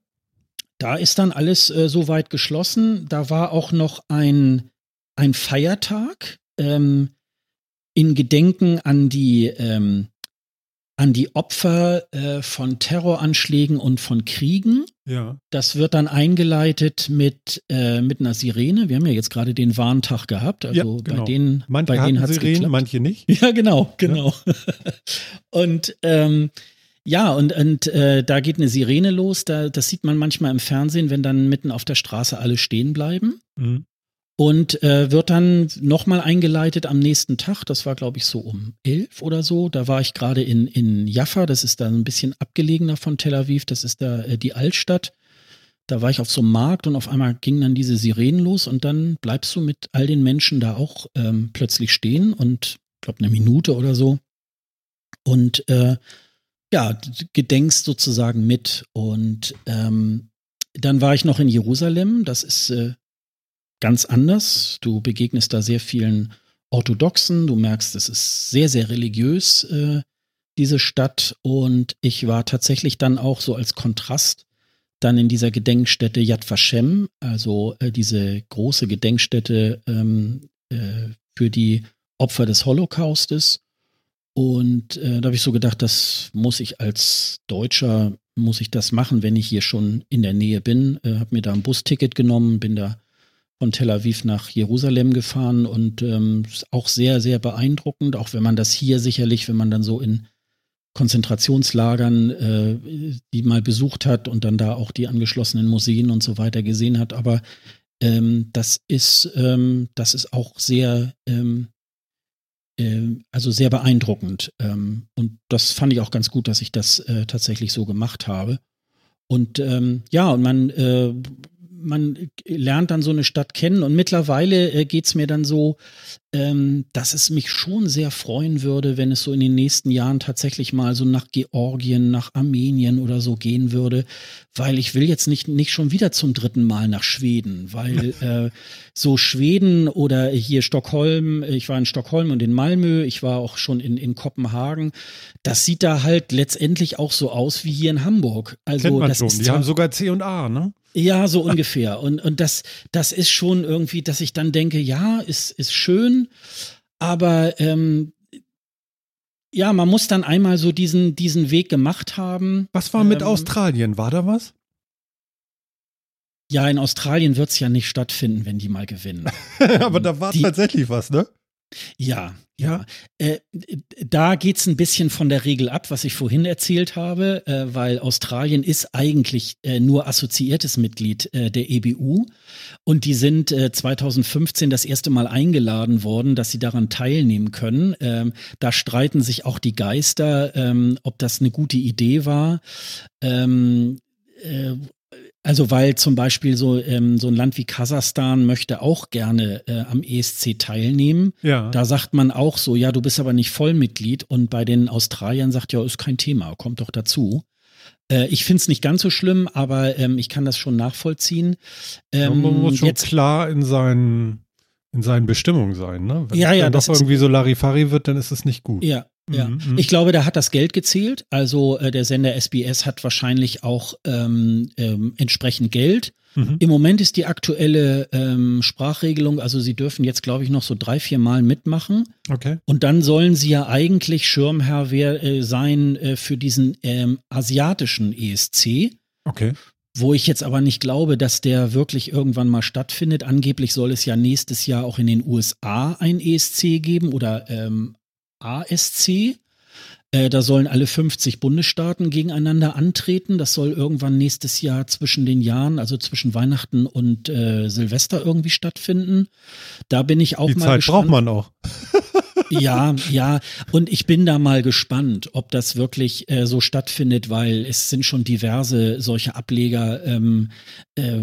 Da ist dann alles äh, soweit geschlossen. Da war auch noch ein, ein Feiertag ähm, in Gedenken an die, ähm, an die Opfer äh, von Terroranschlägen und von Kriegen. Ja. Das wird dann eingeleitet mit, äh, mit einer Sirene. Wir haben ja jetzt gerade den Warntag gehabt. Also ja, genau. bei denen, manche bei denen hat Sirenen, manche nicht. Ja, genau, genau. Ja. und ähm, ja, und, und äh, da geht eine Sirene los. Da, das sieht man manchmal im Fernsehen, wenn dann mitten auf der Straße alle stehen bleiben. Mhm. Und äh, wird dann nochmal eingeleitet am nächsten Tag. Das war, glaube ich, so um elf oder so. Da war ich gerade in, in Jaffa. Das ist da ein bisschen abgelegener von Tel Aviv. Das ist da äh, die Altstadt. Da war ich auf so einem Markt und auf einmal gingen dann diese Sirenen los und dann bleibst du mit all den Menschen da auch ähm, plötzlich stehen und ich glaube eine Minute oder so. Und äh, ja, gedenkst sozusagen mit. Und ähm, dann war ich noch in Jerusalem. Das ist äh, ganz anders. Du begegnest da sehr vielen Orthodoxen. Du merkst, es ist sehr, sehr religiös, äh, diese Stadt. Und ich war tatsächlich dann auch so als Kontrast dann in dieser Gedenkstätte Yad Vashem, also äh, diese große Gedenkstätte ähm, äh, für die Opfer des Holocaustes. Und äh, da habe ich so gedacht, das muss ich als Deutscher, muss ich das machen, wenn ich hier schon in der Nähe bin. Äh, habe mir da ein Busticket genommen, bin da von Tel Aviv nach Jerusalem gefahren und ähm, auch sehr, sehr beeindruckend, auch wenn man das hier sicherlich, wenn man dann so in Konzentrationslagern, äh, die mal besucht hat und dann da auch die angeschlossenen Museen und so weiter gesehen hat. Aber ähm, das ist, ähm, das ist auch sehr ähm, äh, also sehr beeindruckend. Ähm, und das fand ich auch ganz gut, dass ich das äh, tatsächlich so gemacht habe. Und ähm, ja, und man, äh, man lernt dann so eine Stadt kennen und mittlerweile äh, geht es mir dann so, ähm, dass es mich schon sehr freuen würde, wenn es so in den nächsten Jahren tatsächlich mal so nach Georgien, nach Armenien oder so gehen würde, weil ich will jetzt nicht, nicht schon wieder zum dritten Mal nach Schweden, weil äh, so Schweden oder hier Stockholm, ich war in Stockholm und in Malmö, ich war auch schon in, in Kopenhagen, das sieht da halt letztendlich auch so aus wie hier in Hamburg. Also Kennt man das schon. ist Die haben sogar C und A, ne? Ja, so ungefähr. Und, und das, das ist schon irgendwie, dass ich dann denke, ja, ist, ist schön, aber ähm, ja, man muss dann einmal so diesen, diesen Weg gemacht haben. Was war mit ähm, Australien? War da was? Ja, in Australien wird es ja nicht stattfinden, wenn die mal gewinnen. aber da war die, tatsächlich was, ne? Ja, ja. Äh, da geht's ein bisschen von der Regel ab, was ich vorhin erzählt habe, äh, weil Australien ist eigentlich äh, nur assoziiertes Mitglied äh, der EBU und die sind 2015 äh, das erste Mal eingeladen worden, dass sie daran teilnehmen können. Ähm, da streiten sich auch die Geister, ähm, ob das eine gute Idee war. Ähm, äh, also weil zum Beispiel so, ähm, so ein Land wie Kasachstan möchte auch gerne äh, am ESC teilnehmen. Ja. Da sagt man auch so, ja, du bist aber nicht Vollmitglied. Und bei den Australiern sagt ja, ist kein Thema, kommt doch dazu. Äh, ich finde es nicht ganz so schlimm, aber ähm, ich kann das schon nachvollziehen. Ähm, man muss schon jetzt, klar in seinen in seinen Bestimmungen sein, ne? Wenn ja, ja, das irgendwie so Larifari wird, dann ist es nicht gut. Ja, ja, mhm, mhm. ich glaube, da hat das Geld gezählt. Also äh, der Sender SBS hat wahrscheinlich auch ähm, ähm, entsprechend Geld. Mhm. Im Moment ist die aktuelle ähm, Sprachregelung, also sie dürfen jetzt, glaube ich, noch so drei, vier Mal mitmachen. Okay. Und dann sollen sie ja eigentlich Schirmherr wer, äh, sein äh, für diesen ähm, asiatischen ESC. Okay. Wo ich jetzt aber nicht glaube, dass der wirklich irgendwann mal stattfindet. Angeblich soll es ja nächstes Jahr auch in den USA ein ESC geben oder ähm, ASC. Äh, da sollen alle 50 Bundesstaaten gegeneinander antreten. Das soll irgendwann nächstes Jahr zwischen den Jahren, also zwischen Weihnachten und äh, Silvester irgendwie stattfinden. Da bin ich auch Die mal Zeit gespannt. braucht man auch. ja, ja. Und ich bin da mal gespannt, ob das wirklich äh, so stattfindet, weil es sind schon diverse solche Ableger ähm, äh,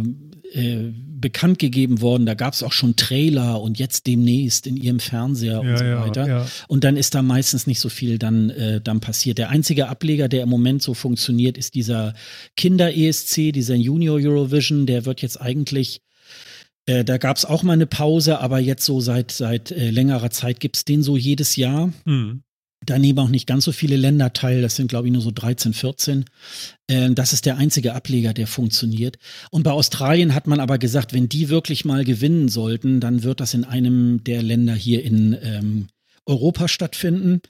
äh, bekannt gegeben worden. Da gab es auch schon Trailer und jetzt demnächst in ihrem Fernseher ja, und so weiter. Ja, ja. Und dann ist da meistens nicht so viel dann, äh, dann passiert. Der einzige Ableger, der im Moment so funktioniert, ist dieser Kinder-ESC, dieser Junior Eurovision. Der wird jetzt eigentlich äh, da gab es auch mal eine Pause, aber jetzt so seit, seit äh, längerer Zeit gibt es den so jedes Jahr. Mhm. Da nehmen auch nicht ganz so viele Länder teil, das sind glaube ich nur so 13, 14. Äh, das ist der einzige Ableger, der funktioniert. Und bei Australien hat man aber gesagt, wenn die wirklich mal gewinnen sollten, dann wird das in einem der Länder hier in ähm, Europa stattfinden.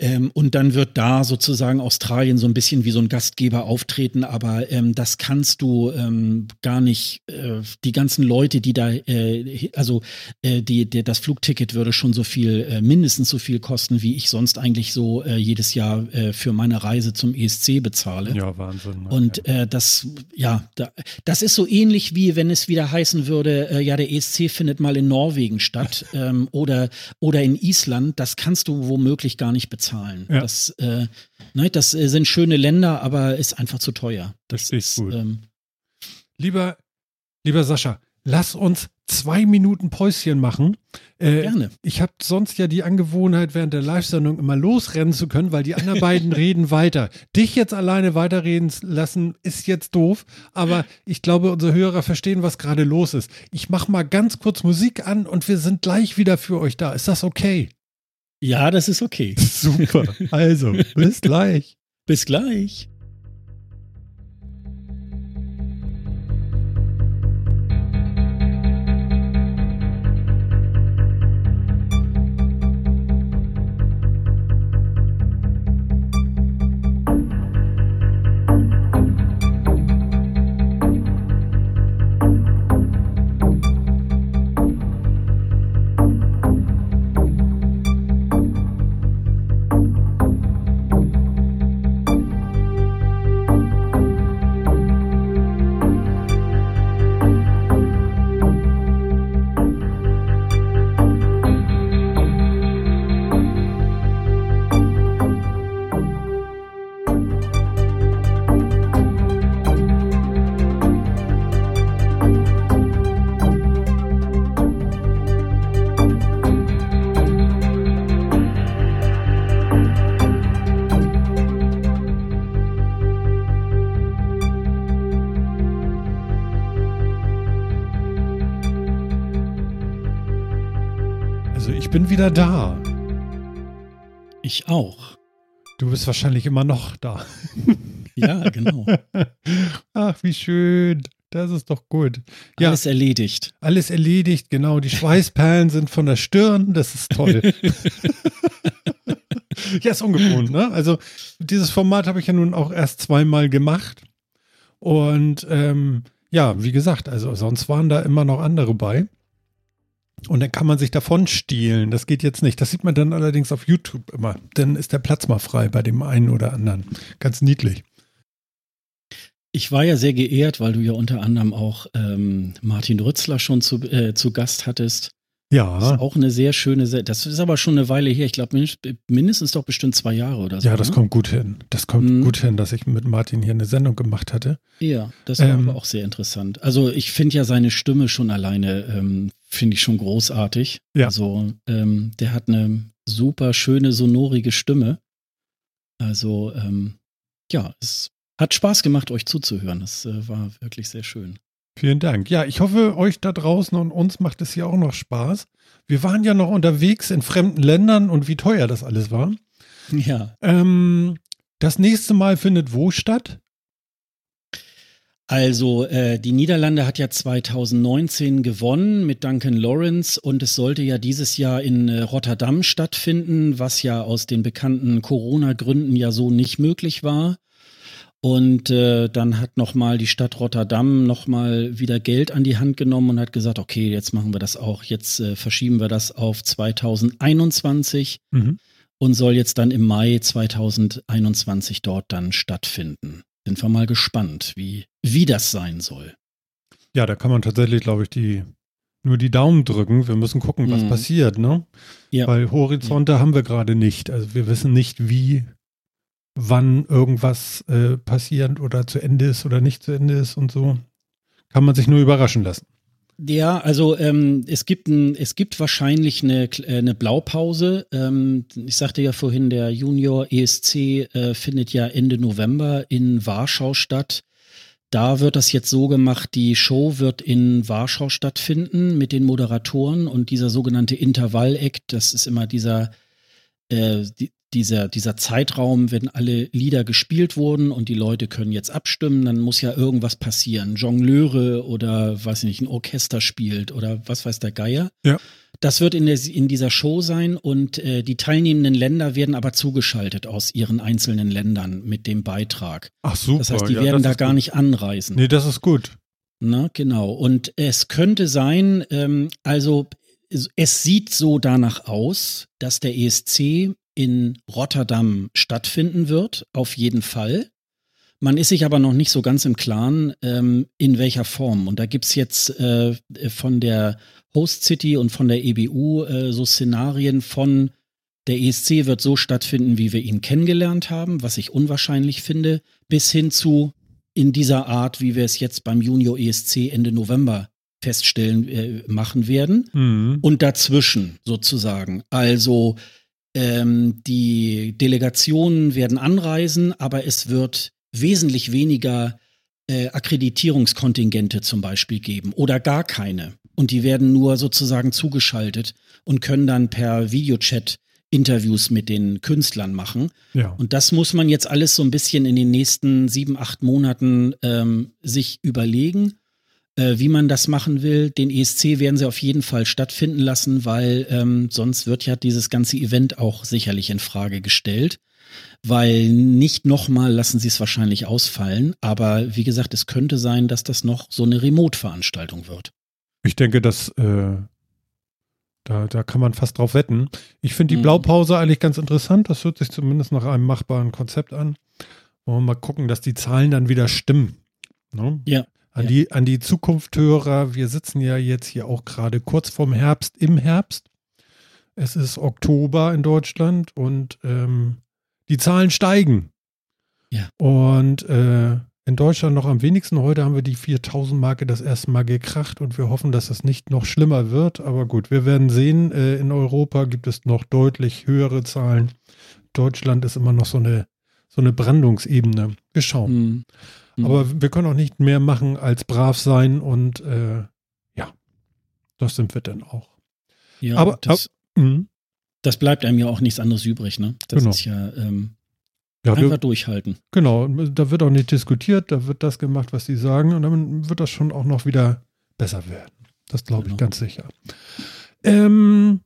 Ähm, und dann wird da sozusagen Australien so ein bisschen wie so ein Gastgeber auftreten, aber ähm, das kannst du ähm, gar nicht. Äh, die ganzen Leute, die da, äh, also äh, die, die, das Flugticket würde schon so viel, äh, mindestens so viel kosten, wie ich sonst eigentlich so äh, jedes Jahr äh, für meine Reise zum ESC bezahle. Ja, Wahnsinn. Ne? Und das, ja, da, das ist so ähnlich wie wenn es wieder heißen würde, ja, der ESC findet mal in Norwegen statt ähm, oder, oder in Island. Das kannst du womöglich gar nicht bezahlen bezahlen. Ja. Das, äh, ne, das äh, sind schöne Länder, aber ist einfach zu teuer. Das ist gut. Ähm, lieber, lieber Sascha, lass uns zwei Minuten Päuschen machen. Äh, Gerne. Ich habe sonst ja die Angewohnheit, während der Live-Sendung immer losrennen zu können, weil die anderen beiden reden weiter. Dich jetzt alleine weiterreden lassen, ist jetzt doof, aber ich glaube, unsere Hörer verstehen, was gerade los ist. Ich mache mal ganz kurz Musik an und wir sind gleich wieder für euch da. Ist das okay? Ja, das ist okay. Super. Also, bis gleich. Bis gleich. Ich auch. Du bist wahrscheinlich immer noch da. Ja, genau. Ach, wie schön. Das ist doch gut. Ja, alles erledigt. Alles erledigt, genau. Die Schweißperlen sind von der Stirn. Das ist toll. ja, ist ungewohnt, ne? Also, dieses Format habe ich ja nun auch erst zweimal gemacht. Und ähm, ja, wie gesagt, also sonst waren da immer noch andere bei. Und dann kann man sich davon stehlen. Das geht jetzt nicht. Das sieht man dann allerdings auf YouTube immer. Dann ist der Platz mal frei bei dem einen oder anderen. Ganz niedlich. Ich war ja sehr geehrt, weil du ja unter anderem auch ähm, Martin Rützler schon zu, äh, zu Gast hattest. Ja. Das ist auch eine sehr schöne, das ist aber schon eine Weile her. Ich glaube, mindestens doch bestimmt zwei Jahre oder so. Ja, das ne? kommt gut hin. Das kommt mhm. gut hin, dass ich mit Martin hier eine Sendung gemacht hatte. Ja, das war ähm, aber auch sehr interessant. Also ich finde ja seine Stimme schon alleine, ähm, finde ich schon großartig. Ja. Also ähm, der hat eine super schöne, sonorige Stimme. Also ähm, ja, es hat Spaß gemacht, euch zuzuhören. Das äh, war wirklich sehr schön. Vielen Dank. Ja, ich hoffe, euch da draußen und uns macht es hier auch noch Spaß. Wir waren ja noch unterwegs in fremden Ländern und wie teuer das alles war. Ja. Ähm, das nächste Mal findet wo statt? Also äh, die Niederlande hat ja 2019 gewonnen mit Duncan Lawrence und es sollte ja dieses Jahr in äh, Rotterdam stattfinden, was ja aus den bekannten Corona-Gründen ja so nicht möglich war. Und äh, dann hat nochmal die Stadt Rotterdam nochmal wieder Geld an die Hand genommen und hat gesagt, okay, jetzt machen wir das auch, jetzt äh, verschieben wir das auf 2021 mhm. und soll jetzt dann im Mai 2021 dort dann stattfinden. Sind wir mal gespannt, wie, wie das sein soll. Ja, da kann man tatsächlich, glaube ich, die nur die Daumen drücken. Wir müssen gucken, was mhm. passiert, ne? Ja. Weil Horizonte ja. haben wir gerade nicht. Also wir wissen nicht, wie wann irgendwas äh, passiert oder zu Ende ist oder nicht zu Ende ist und so. Kann man sich nur überraschen lassen. Ja, also ähm, es gibt ein, es gibt wahrscheinlich eine, äh, eine Blaupause. Ähm, ich sagte ja vorhin, der Junior ESC äh, findet ja Ende November in Warschau statt. Da wird das jetzt so gemacht, die Show wird in Warschau stattfinden mit den Moderatoren und dieser sogenannte Intervall-Act, das ist immer dieser, äh, die, dieser, dieser Zeitraum, wenn alle Lieder gespielt wurden und die Leute können jetzt abstimmen, dann muss ja irgendwas passieren. Jongleure oder, weiß ich nicht, ein Orchester spielt oder was weiß der Geier. Ja. Das wird in, der, in dieser Show sein und äh, die teilnehmenden Länder werden aber zugeschaltet aus ihren einzelnen Ländern mit dem Beitrag. Ach super. Das heißt, die ja, werden da gar gut. nicht anreisen. Nee, das ist gut. Na, genau. Und es könnte sein, ähm, also es sieht so danach aus, dass der ESC in Rotterdam stattfinden wird, auf jeden Fall. Man ist sich aber noch nicht so ganz im Klaren, ähm, in welcher Form. Und da gibt es jetzt äh, von der Host City und von der EBU äh, so Szenarien von der ESC wird so stattfinden, wie wir ihn kennengelernt haben, was ich unwahrscheinlich finde, bis hin zu in dieser Art, wie wir es jetzt beim Junior ESC Ende November feststellen äh, machen werden. Mhm. Und dazwischen sozusagen. Also ähm, die Delegationen werden anreisen, aber es wird wesentlich weniger äh, Akkreditierungskontingente zum Beispiel geben oder gar keine. Und die werden nur sozusagen zugeschaltet und können dann per Videochat Interviews mit den Künstlern machen. Ja. Und das muss man jetzt alles so ein bisschen in den nächsten sieben, acht Monaten ähm, sich überlegen äh, wie man das machen will. Den ESC werden sie auf jeden Fall stattfinden lassen, weil ähm, sonst wird ja dieses ganze Event auch sicherlich in Frage gestellt. Weil nicht nochmal lassen sie es wahrscheinlich ausfallen, aber wie gesagt, es könnte sein, dass das noch so eine Remote-Veranstaltung wird. Ich denke, dass äh, da, da kann man fast drauf wetten. Ich finde die mhm. Blaupause eigentlich ganz interessant. Das hört sich zumindest nach einem machbaren Konzept an. Wollen wir mal gucken, dass die Zahlen dann wieder stimmen. Ne? Ja. An, ja. die, an die Zukunfthörer, wir sitzen ja jetzt hier auch gerade kurz vorm Herbst, im Herbst. Es ist Oktober in Deutschland und ähm, die Zahlen steigen. Ja. Und äh, in Deutschland noch am wenigsten. Heute haben wir die 4000-Marke das erste Mal gekracht und wir hoffen, dass es nicht noch schlimmer wird. Aber gut, wir werden sehen. Äh, in Europa gibt es noch deutlich höhere Zahlen. Deutschland ist immer noch so eine, so eine Brandungsebene. Wir schauen. Mhm. Mhm. Aber wir können auch nicht mehr machen als brav sein und äh, ja, das sind wir dann auch. Ja, aber das, ab, mhm. das bleibt einem ja auch nichts anderes übrig, ne? Das genau. ist ja, ähm, ja einfach wir, durchhalten. Genau, da wird auch nicht diskutiert, da wird das gemacht, was sie sagen und dann wird das schon auch noch wieder besser werden. Das glaube ich genau. ganz sicher. Ähm,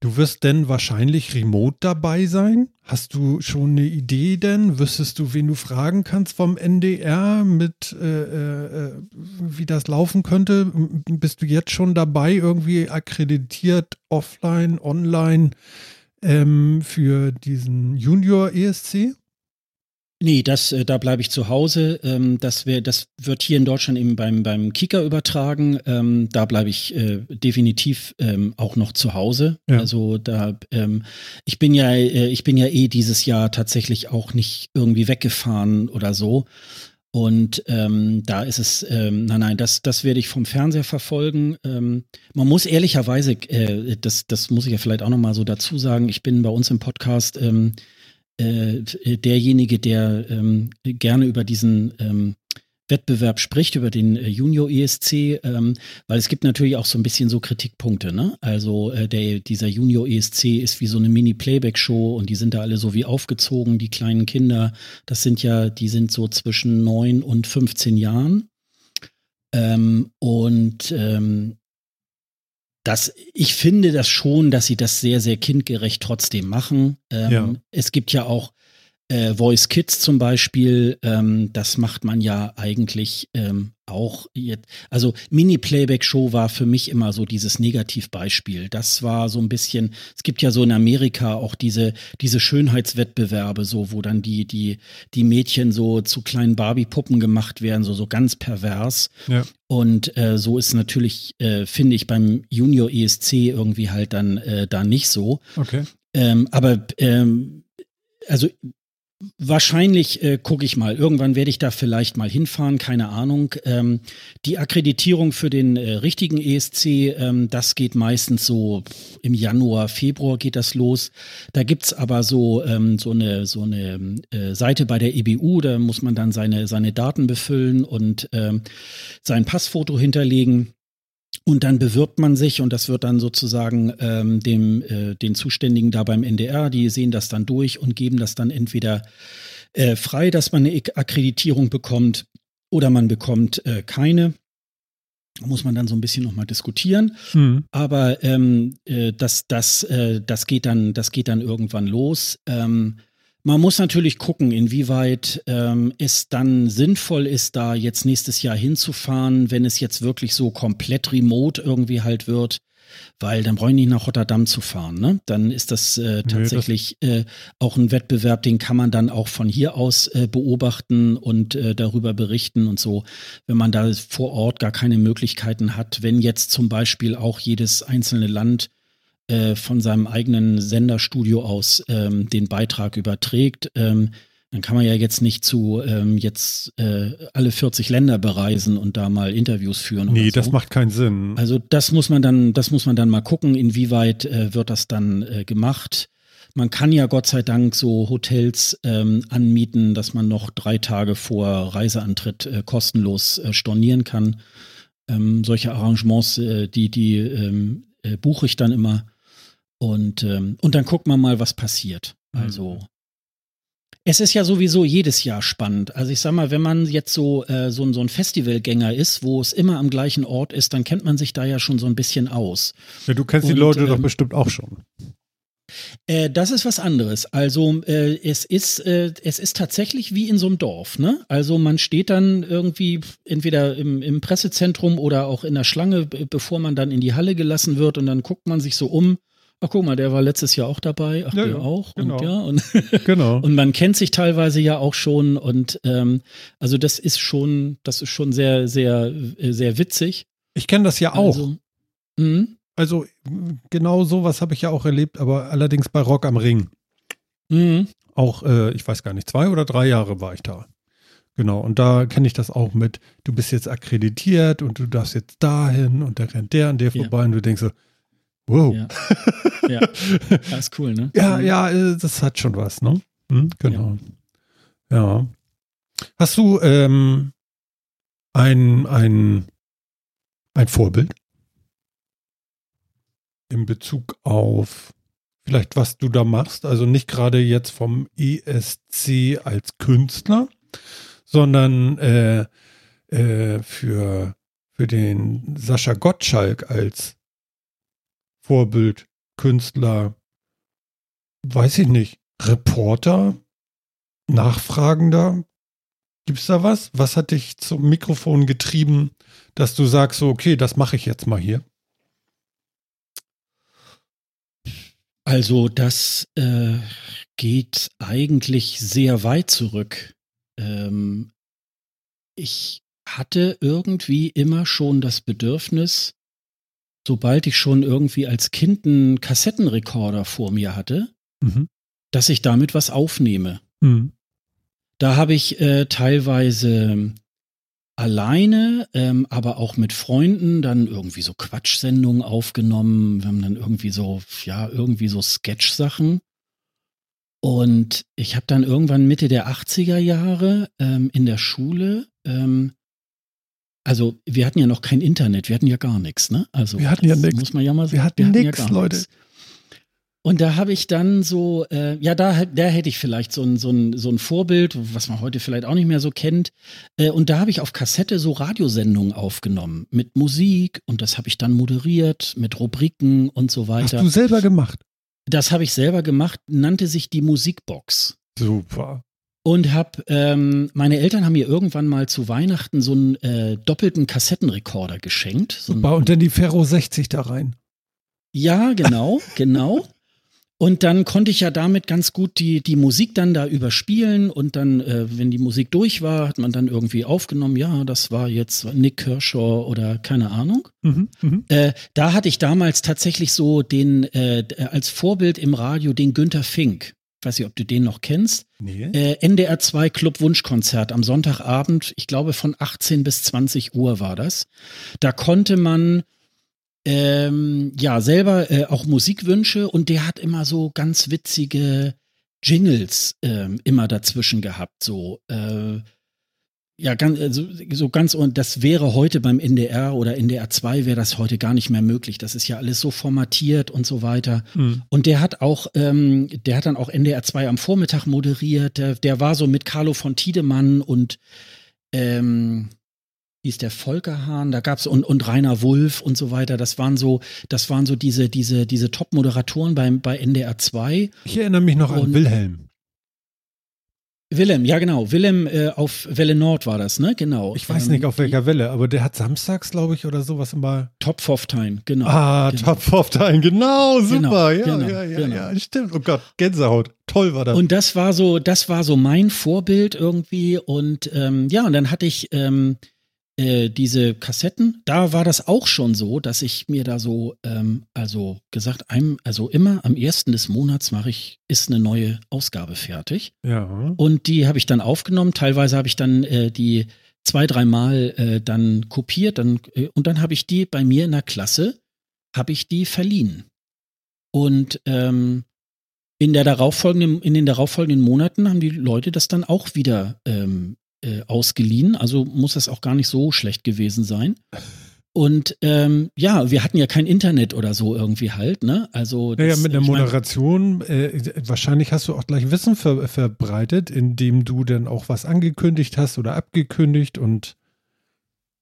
Du wirst denn wahrscheinlich remote dabei sein? Hast du schon eine Idee denn? Wüsstest du, wen du fragen kannst vom NDR mit, äh, äh, wie das laufen könnte? Bist du jetzt schon dabei, irgendwie akkreditiert, offline, online ähm, für diesen Junior ESC? Nee, das, äh, da bleibe ich zu Hause. Ähm, das, wär, das wird hier in Deutschland eben beim, beim Kika übertragen. Ähm, da bleibe ich äh, definitiv ähm, auch noch zu Hause. Ja. Also da, ähm, ich bin ja, äh, ich bin ja eh dieses Jahr tatsächlich auch nicht irgendwie weggefahren oder so. Und ähm, da ist es, ähm, nein, nein, das, das werde ich vom Fernseher verfolgen. Ähm, man muss ehrlicherweise, äh, das, das muss ich ja vielleicht auch nochmal so dazu sagen, ich bin bei uns im Podcast ähm, äh, derjenige, der ähm, gerne über diesen ähm, Wettbewerb spricht, über den äh, Junior ESC, ähm, weil es gibt natürlich auch so ein bisschen so Kritikpunkte. Ne? Also äh, der, dieser Junior ESC ist wie so eine Mini-Playback-Show und die sind da alle so wie aufgezogen, die kleinen Kinder. Das sind ja, die sind so zwischen neun und 15 Jahren. Ähm, und ähm, das, ich finde das schon, dass sie das sehr, sehr kindgerecht trotzdem machen. Ähm, ja. Es gibt ja auch äh, Voice Kids zum Beispiel, ähm, das macht man ja eigentlich ähm, auch jetzt. Also Mini-Playback-Show war für mich immer so dieses Negativbeispiel. Das war so ein bisschen, es gibt ja so in Amerika auch diese, diese Schönheitswettbewerbe, so, wo dann die, die, die Mädchen so zu kleinen Barbie-Puppen gemacht werden, so, so ganz pervers. Ja. Und äh, so ist natürlich, äh, finde ich, beim Junior ESC irgendwie halt dann äh, da nicht so. Okay. Ähm, aber ähm, also Wahrscheinlich äh, gucke ich mal. Irgendwann werde ich da vielleicht mal hinfahren, keine Ahnung. Ähm, die Akkreditierung für den äh, richtigen ESC, ähm, das geht meistens so im Januar, Februar geht das los. Da gibt's aber so, ähm, so eine, so eine äh, Seite bei der EBU, da muss man dann seine, seine Daten befüllen und ähm, sein Passfoto hinterlegen. Und dann bewirbt man sich und das wird dann sozusagen ähm, dem, äh, den Zuständigen da beim NDR, die sehen das dann durch und geben das dann entweder äh, frei, dass man eine Akkreditierung bekommt oder man bekommt äh, keine. Muss man dann so ein bisschen nochmal diskutieren. Mhm. Aber ähm, äh, das, das, äh, das, geht dann, das geht dann irgendwann los. Ähm, man muss natürlich gucken, inwieweit ähm, es dann sinnvoll ist, da jetzt nächstes Jahr hinzufahren, wenn es jetzt wirklich so komplett remote irgendwie halt wird. Weil dann brauche ich nicht nach Rotterdam zu fahren. Ne? Dann ist das äh, tatsächlich das äh, auch ein Wettbewerb, den kann man dann auch von hier aus äh, beobachten und äh, darüber berichten und so. Wenn man da vor Ort gar keine Möglichkeiten hat, wenn jetzt zum Beispiel auch jedes einzelne Land äh, von seinem eigenen Senderstudio aus ähm, den Beitrag überträgt, ähm, dann kann man ja jetzt nicht zu ähm, jetzt äh, alle 40 Länder bereisen und da mal Interviews führen. Nee, so. das macht keinen Sinn. Also das muss man dann, das muss man dann mal gucken, inwieweit äh, wird das dann äh, gemacht. Man kann ja Gott sei Dank so Hotels ähm, anmieten, dass man noch drei Tage vor Reiseantritt äh, kostenlos äh, stornieren kann. Ähm, solche Arrangements, die, die ähm, äh, buche ich dann immer. Und, ähm, und dann guckt man mal, was passiert. Also. Mhm. Es ist ja sowieso jedes Jahr spannend. Also ich sag mal, wenn man jetzt so, äh, so, so ein Festivalgänger ist, wo es immer am gleichen Ort ist, dann kennt man sich da ja schon so ein bisschen aus. Ja, du kennst Und, die Leute ähm, doch bestimmt auch schon. Äh, das ist was anderes. Also äh, es ist äh, es ist tatsächlich wie in so einem Dorf. Ne? Also man steht dann irgendwie entweder im, im Pressezentrum oder auch in der Schlange, bevor man dann in die Halle gelassen wird und dann guckt man sich so um Ach guck mal, der war letztes Jahr auch dabei, ach ja, der ja, auch genau. und ja und genau. und man kennt sich teilweise ja auch schon und ähm, also das ist schon das ist schon sehr sehr sehr witzig. Ich kenne das ja auch. Also, mhm. also genau sowas habe ich ja auch erlebt, aber allerdings bei Rock am Ring. Mhm. Auch äh, ich weiß gar nicht zwei oder drei Jahre war ich da. Genau, und da kenne ich das auch mit, du bist jetzt akkreditiert und du darfst jetzt dahin und da rennt der an dir vorbei und du denkst so, Wow. Ja. ja. Das ist cool, ne? Ja, ja, äh, das hat schon was, ne? Hm, genau. Ja. ja. Hast du ähm, ein, ein, ein Vorbild in Bezug auf vielleicht, was du da machst? Also nicht gerade jetzt vom ESC als Künstler, sondern äh, äh, für, für den Sascha Gottschalk als Vorbild Künstler, weiß ich nicht, Reporter, Nachfragender? Gibt es da was? Was hat dich zum Mikrofon getrieben, dass du sagst, so, okay, das mache ich jetzt mal hier? Also das äh, geht eigentlich sehr weit zurück. Ähm, ich hatte irgendwie immer schon das Bedürfnis, sobald ich schon irgendwie als Kind einen Kassettenrekorder vor mir hatte, mhm. dass ich damit was aufnehme. Mhm. Da habe ich äh, teilweise alleine, ähm, aber auch mit Freunden dann irgendwie so Quatschsendungen aufgenommen. Wir haben dann irgendwie so, ja, irgendwie so Sketch-Sachen. Und ich habe dann irgendwann Mitte der 80er Jahre ähm, in der Schule, ähm, also wir hatten ja noch kein Internet, wir hatten ja gar nichts, ne? Also wir hatten ja nichts. Muss man ja mal sagen. Wir hatten, wir nichts, ja Leute. Nix. Und da habe ich dann so, äh, ja, da, da hätte ich vielleicht so ein, so, ein, so ein Vorbild, was man heute vielleicht auch nicht mehr so kennt. Äh, und da habe ich auf Kassette so Radiosendungen aufgenommen mit Musik und das habe ich dann moderiert mit Rubriken und so weiter. Hast du selber gemacht? Das habe ich selber gemacht, nannte sich die Musikbox. Super. Und hab, ähm, meine Eltern haben mir irgendwann mal zu Weihnachten so einen äh, doppelten Kassettenrekorder geschenkt. So Super, und dann die Ferro 60 da rein. Ja, genau, genau. Und dann konnte ich ja damit ganz gut die, die Musik dann da überspielen und dann, äh, wenn die Musik durch war, hat man dann irgendwie aufgenommen, ja, das war jetzt Nick Kershaw oder keine Ahnung. Mhm, mh. äh, da hatte ich damals tatsächlich so den, äh, als Vorbild im Radio den Günther Fink. Ich weiß nicht, ob du den noch kennst. Nee. Äh, NDR 2 Club Wunschkonzert am Sonntagabend, ich glaube von 18 bis 20 Uhr war das. Da konnte man ähm, ja, selber äh, auch Musikwünsche und der hat immer so ganz witzige Jingles ähm, immer dazwischen gehabt. So, äh, ja, ganz, äh, so, so ganz, und das wäre heute beim NDR oder NDR 2 wäre das heute gar nicht mehr möglich. Das ist ja alles so formatiert und so weiter. Mhm. Und der hat auch, ähm, der hat dann auch NDR 2 am Vormittag moderiert. Der, der war so mit Carlo von Tiedemann und ähm, hieß der Volkerhahn, da gab's und, und Rainer Wulff und so weiter. Das waren so, das waren so diese, diese, diese Top-Moderatoren beim, bei NDR 2. Ich erinnere mich noch und an Wilhelm. Willem, ja genau. Willem äh, auf Welle Nord war das, ne? Genau. Ich weiß ähm, nicht auf welcher Welle, aber der hat samstags, glaube ich, oder sowas immer. Top of Time, genau. Ah, genau. Top of Time, genau, super. Genau, ja, genau, ja, ja, genau. ja, stimmt. Oh Gott, Gänsehaut. Toll war das. Und das war so, das war so mein Vorbild irgendwie. Und ähm, ja, und dann hatte ich ähm, äh, diese Kassetten, da war das auch schon so, dass ich mir da so, ähm, also gesagt, einem, also immer am ersten des Monats mache ich, ist eine neue Ausgabe fertig. Ja. Und die habe ich dann aufgenommen. Teilweise habe ich dann äh, die zwei, dreimal äh, dann kopiert, dann, äh, und dann habe ich die bei mir in der Klasse, habe ich die verliehen. Und ähm, in, der darauffolgenden, in den darauffolgenden Monaten haben die Leute das dann auch wieder ähm, äh, ausgeliehen, also muss das auch gar nicht so schlecht gewesen sein. Und ähm, ja, wir hatten ja kein Internet oder so irgendwie halt, ne? Also das, naja, mit der Moderation, äh, wahrscheinlich hast du auch gleich Wissen ver verbreitet, indem du dann auch was angekündigt hast oder abgekündigt und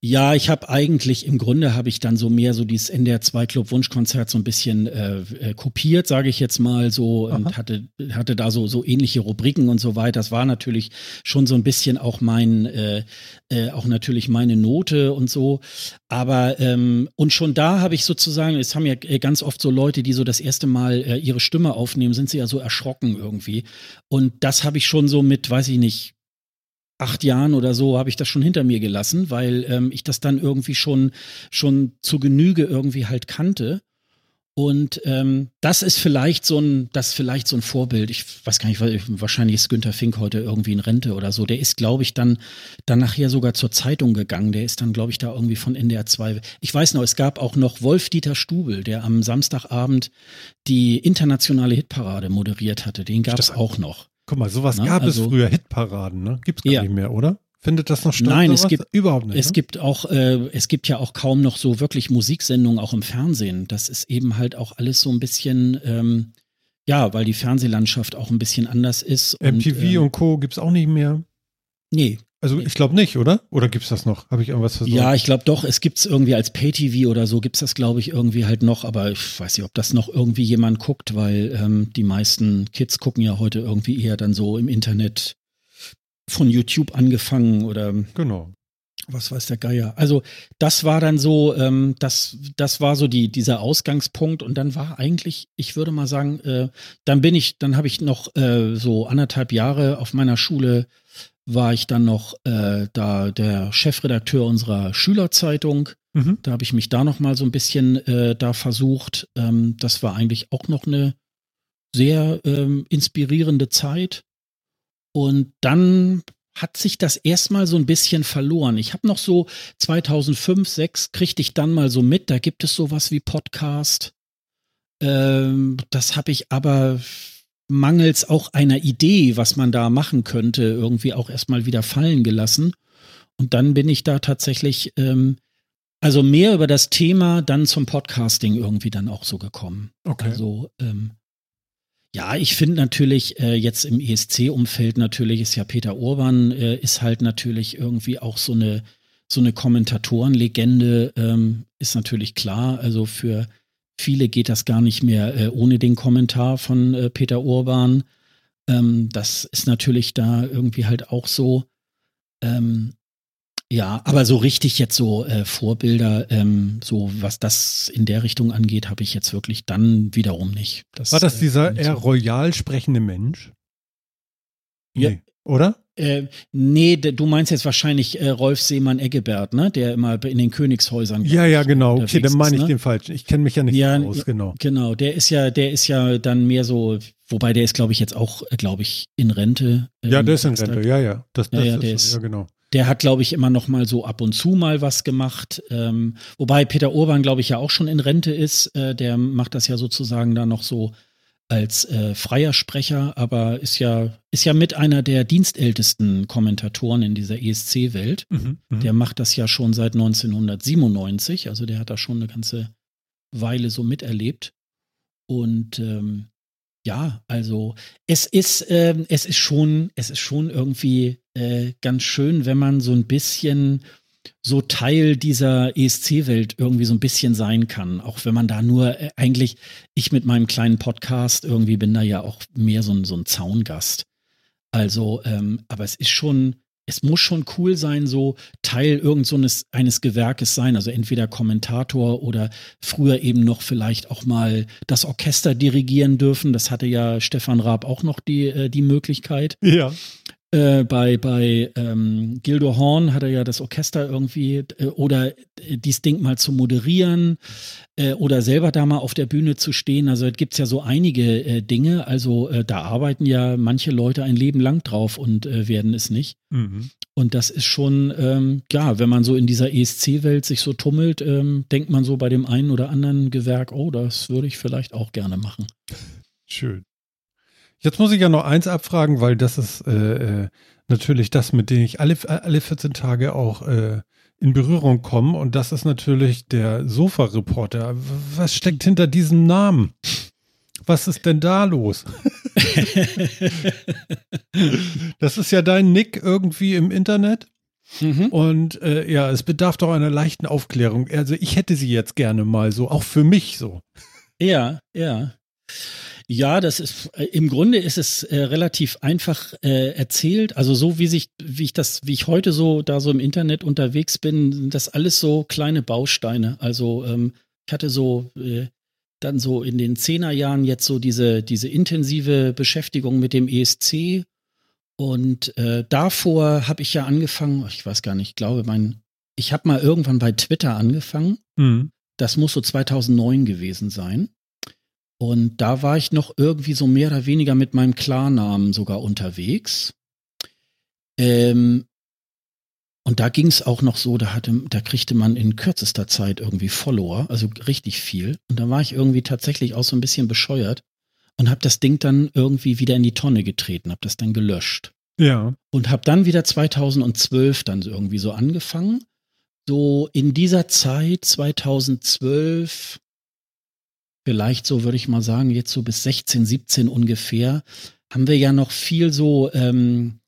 ja, ich habe eigentlich im Grunde habe ich dann so mehr so dieses NDR 2 Club Wunschkonzert so ein bisschen äh, äh, kopiert, sage ich jetzt mal so Aha. und hatte hatte da so so ähnliche Rubriken und so weiter. Das war natürlich schon so ein bisschen auch mein äh, äh, auch natürlich meine Note und so, aber ähm, und schon da habe ich sozusagen, es haben ja äh, ganz oft so Leute, die so das erste Mal äh, ihre Stimme aufnehmen, sind sie ja so erschrocken irgendwie und das habe ich schon so mit, weiß ich nicht acht Jahren oder so habe ich das schon hinter mir gelassen, weil ähm, ich das dann irgendwie schon, schon zu Genüge irgendwie halt kannte. Und ähm, das ist vielleicht so ein, das vielleicht so ein Vorbild. Ich weiß gar nicht, wahrscheinlich ist Günther Fink heute irgendwie in Rente oder so. Der ist, glaube ich, dann, dann nachher sogar zur Zeitung gegangen. Der ist dann, glaube ich, da irgendwie von NDR 2. Ich weiß noch, es gab auch noch Wolf-Dieter Stubel, der am Samstagabend die internationale Hitparade moderiert hatte. Den gab es auch noch. Guck mal, sowas Na, gab also, es früher, Hitparaden, ne? Gibt's gar ja. nicht mehr, oder? Findet das noch statt? Nein, es gibt überhaupt nicht. Es ne? gibt auch, äh, es gibt ja auch kaum noch so wirklich Musiksendungen auch im Fernsehen. Das ist eben halt auch alles so ein bisschen, ähm, ja, weil die Fernsehlandschaft auch ein bisschen anders ist. MTV und, ähm, und Co. gibt's auch nicht mehr. Nee, Also ich glaube nicht, oder? Oder gibt es das noch? Habe ich irgendwas versucht? Ja, ich glaube doch. Es gibt es irgendwie als Pay-TV oder so, gibt es das, glaube ich, irgendwie halt noch. Aber ich weiß nicht, ob das noch irgendwie jemand guckt, weil ähm, die meisten Kids gucken ja heute irgendwie eher dann so im Internet von YouTube angefangen oder genau. Was weiß der Geier. Also das war dann so, ähm, das, das war so die, dieser Ausgangspunkt und dann war eigentlich, ich würde mal sagen, äh, dann bin ich, dann habe ich noch äh, so anderthalb Jahre auf meiner Schule war ich dann noch äh, da der Chefredakteur unserer Schülerzeitung. Mhm. Da habe ich mich da noch mal so ein bisschen äh, da versucht. Ähm, das war eigentlich auch noch eine sehr ähm, inspirierende Zeit. Und dann hat sich das erstmal so ein bisschen verloren. Ich habe noch so 2005, 6 kriegte ich dann mal so mit, da gibt es sowas wie Podcast. Ähm, das habe ich aber mangels auch einer Idee, was man da machen könnte, irgendwie auch erstmal wieder fallen gelassen. Und dann bin ich da tatsächlich, ähm, also mehr über das Thema dann zum Podcasting irgendwie dann auch so gekommen. Okay. Also, ähm, ja, ich finde natürlich äh, jetzt im ESC-Umfeld natürlich ist ja Peter Urban äh, ist halt natürlich irgendwie auch so eine so eine Kommentatorenlegende ähm, ist natürlich klar. Also für Viele geht das gar nicht mehr äh, ohne den Kommentar von äh, Peter Urban. Ähm, das ist natürlich da irgendwie halt auch so. Ähm, ja, aber so richtig jetzt so äh, Vorbilder, ähm, so was das in der Richtung angeht, habe ich jetzt wirklich dann wiederum nicht. Das, War das äh, dieser eher royal sprechende Mensch? Ja. Nee, oder? Äh, nee, du meinst jetzt wahrscheinlich äh, Rolf Seemann Eggebert, ne? Der immer in den Königshäusern. Ja, ja, genau. Okay, dann meine ich ne? den falschen. Ich kenne mich ja nicht ja, aus, genau. Genau, der ist ja, der ist ja dann mehr so, wobei der ist, glaube ich, jetzt auch, glaube ich, in Rente. Ähm, ja, der ist in Rente, ja, ja. Das, das ja, ja, der ist, ja, genau. Der hat, glaube ich, immer noch mal so ab und zu mal was gemacht. Ähm, wobei Peter Urban, glaube ich, ja auch schon in Rente ist. Äh, der macht das ja sozusagen da noch so als äh, freier Sprecher, aber ist ja, ist ja mit einer der dienstältesten Kommentatoren in dieser ESC-Welt. Mhm, mhm, der macht das ja schon seit 1997, also der hat da schon eine ganze Weile so miterlebt. Und ähm, ja, also es ist, äh, es ist schon, es ist schon irgendwie äh, ganz schön, wenn man so ein bisschen so Teil dieser ESC-Welt irgendwie so ein bisschen sein kann. Auch wenn man da nur äh, eigentlich, ich mit meinem kleinen Podcast irgendwie bin da ja auch mehr so ein, so ein Zaungast. Also, ähm, aber es ist schon, es muss schon cool sein, so Teil irgend so eines, Gewerkes sein. Also entweder Kommentator oder früher eben noch vielleicht auch mal das Orchester dirigieren dürfen. Das hatte ja Stefan Raab auch noch die, äh, die Möglichkeit. Ja. Äh, bei bei ähm, Gildo Horn hat er ja das Orchester irgendwie äh, oder äh, dies Ding mal zu moderieren äh, oder selber da mal auf der Bühne zu stehen. Also es gibt ja so einige äh, Dinge. Also da arbeiten ja manche Leute ein Leben lang drauf und werden es nicht. Mhm. Und das ist schon, ähm, ja, wenn man so in dieser ESC-Welt sich so tummelt, ähm, denkt man so bei dem einen oder anderen Gewerk, oh, das würde ich vielleicht auch gerne machen. Schön. Jetzt muss ich ja noch eins abfragen, weil das ist äh, äh, natürlich das, mit dem ich alle, alle 14 Tage auch äh, in Berührung komme. Und das ist natürlich der Sofa-Reporter. Was steckt hinter diesem Namen? Was ist denn da los? das ist ja dein Nick irgendwie im Internet. Mhm. Und äh, ja, es bedarf doch einer leichten Aufklärung. Also ich hätte sie jetzt gerne mal so, auch für mich so. Ja, ja. Ja, das ist äh, im Grunde ist es äh, relativ einfach äh, erzählt. Also so wie sich, wie ich das, wie ich heute so da so im Internet unterwegs bin, sind das alles so kleine Bausteine. Also ähm, ich hatte so äh, dann so in den Zehnerjahren jetzt so diese, diese intensive Beschäftigung mit dem ESC. Und äh, davor habe ich ja angefangen, ich weiß gar nicht, ich glaube, mein, ich habe mal irgendwann bei Twitter angefangen. Mhm. Das muss so 2009 gewesen sein. Und da war ich noch irgendwie so mehr oder weniger mit meinem Klarnamen sogar unterwegs. Ähm, und da ging es auch noch so, da hatte, da kriegte man in kürzester Zeit irgendwie Follower, also richtig viel. Und da war ich irgendwie tatsächlich auch so ein bisschen bescheuert und habe das Ding dann irgendwie wieder in die Tonne getreten, habe das dann gelöscht. Ja. Und habe dann wieder 2012 dann irgendwie so angefangen. So in dieser Zeit, 2012, vielleicht so, würde ich mal sagen, jetzt so bis 16, 17 ungefähr, haben wir ja noch viel so, ähm,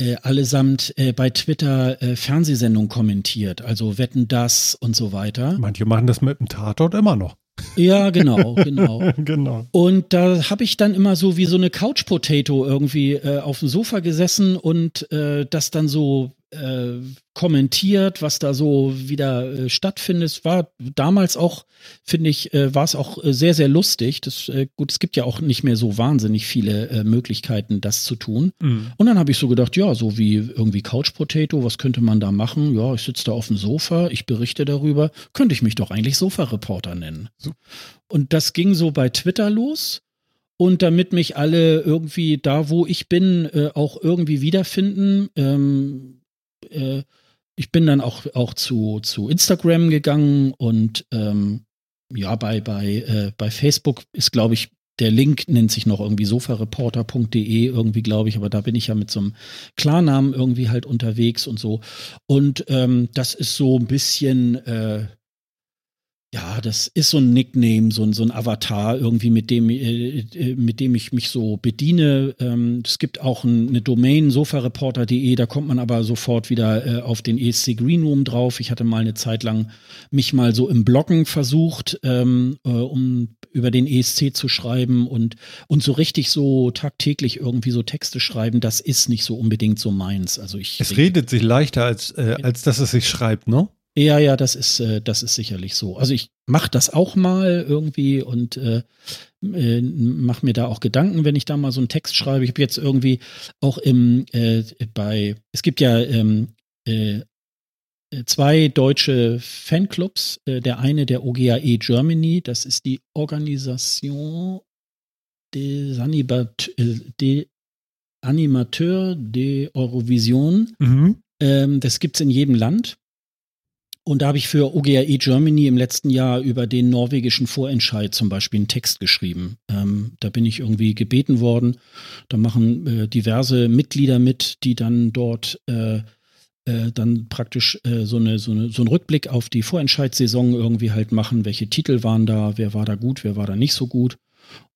äh, allesamt äh, bei Twitter äh, Fernsehsendungen kommentiert, also Wetten das und so weiter. Manche machen das mit dem Tatort immer noch. Ja, genau, genau. genau. Und da habe ich dann immer so wie so eine Couch Potato irgendwie äh, auf dem Sofa gesessen und äh, das dann so äh, kommentiert, was da so wieder äh, stattfindet. Es war damals auch, finde ich, äh, war es auch äh, sehr, sehr lustig. Das, äh, gut, es gibt ja auch nicht mehr so wahnsinnig viele äh, Möglichkeiten, das zu tun. Mhm. Und dann habe ich so gedacht, ja, so wie irgendwie Couch Potato, was könnte man da machen? Ja, ich sitze da auf dem Sofa, ich berichte darüber. Könnte ich mich doch eigentlich Sofa-Reporter nennen. So. Und das ging so bei Twitter los. Und damit mich alle irgendwie da, wo ich bin, äh, auch irgendwie wiederfinden, ähm, äh, ich bin dann auch, auch zu, zu Instagram gegangen und ähm, ja, bei, bei, äh, bei Facebook ist, glaube ich, der Link nennt sich noch irgendwie sofareporter.de irgendwie, glaube ich, aber da bin ich ja mit so einem Klarnamen irgendwie halt unterwegs und so. Und ähm, das ist so ein bisschen, äh, ja, das ist so ein Nickname, so ein, so ein Avatar irgendwie, mit dem, äh, äh, mit dem ich mich so bediene. Ähm, es gibt auch ein, eine Domain, sofareporter.de, da kommt man aber sofort wieder äh, auf den ESC Green Room drauf. Ich hatte mal eine Zeit lang mich mal so im Bloggen versucht, ähm, äh, um über den ESC zu schreiben und, und so richtig so tagtäglich irgendwie so Texte schreiben, das ist nicht so unbedingt so meins. Also ich. Es redet sich leichter, als, äh, als dass es sich schreibt, ne? Ja, ja, das ist, äh, das ist sicherlich so. Also ich mache das auch mal irgendwie und äh, äh, mache mir da auch Gedanken, wenn ich da mal so einen Text schreibe. Ich habe jetzt irgendwie auch im äh, bei, es gibt ja ähm, äh, zwei deutsche Fanclubs. Äh, der eine der OGAE Germany, das ist die Organisation des Animat de Animateur de Eurovision. Mhm. Ähm, das gibt's in jedem Land. Und da habe ich für OGAE Germany im letzten Jahr über den norwegischen Vorentscheid zum Beispiel einen Text geschrieben. Ähm, da bin ich irgendwie gebeten worden. Da machen äh, diverse Mitglieder mit, die dann dort äh, äh, dann praktisch äh, so, eine, so, eine, so einen Rückblick auf die Vorentscheidssaison irgendwie halt machen. Welche Titel waren da? Wer war da gut? Wer war da nicht so gut?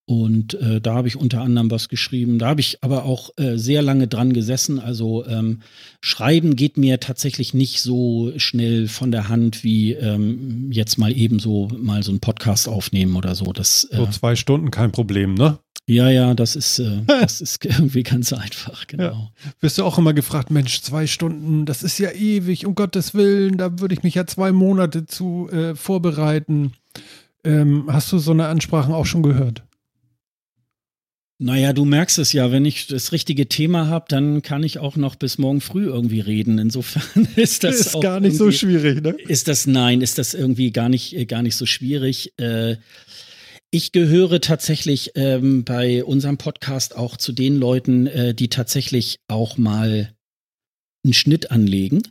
Und äh, da habe ich unter anderem was geschrieben. Da habe ich aber auch äh, sehr lange dran gesessen. Also ähm, Schreiben geht mir tatsächlich nicht so schnell von der Hand wie ähm, jetzt mal eben so mal so einen Podcast aufnehmen oder so. Das, äh, so zwei Stunden kein Problem, ne? Ja, ja, das ist, äh, das ist irgendwie ganz einfach, genau. Ja. Wirst du auch immer gefragt, Mensch, zwei Stunden, das ist ja ewig, um Gottes Willen, da würde ich mich ja zwei Monate zu äh, vorbereiten. Ähm, hast du so eine Ansprache auch schon gehört? Naja, du merkst es ja, wenn ich das richtige Thema habe, dann kann ich auch noch bis morgen früh irgendwie reden. Insofern ist das ist gar nicht so schwierig, ne? Ist das nein, ist das irgendwie gar nicht äh, gar nicht so schwierig. Äh, ich gehöre tatsächlich ähm, bei unserem Podcast auch zu den Leuten, äh, die tatsächlich auch mal einen Schnitt anlegen.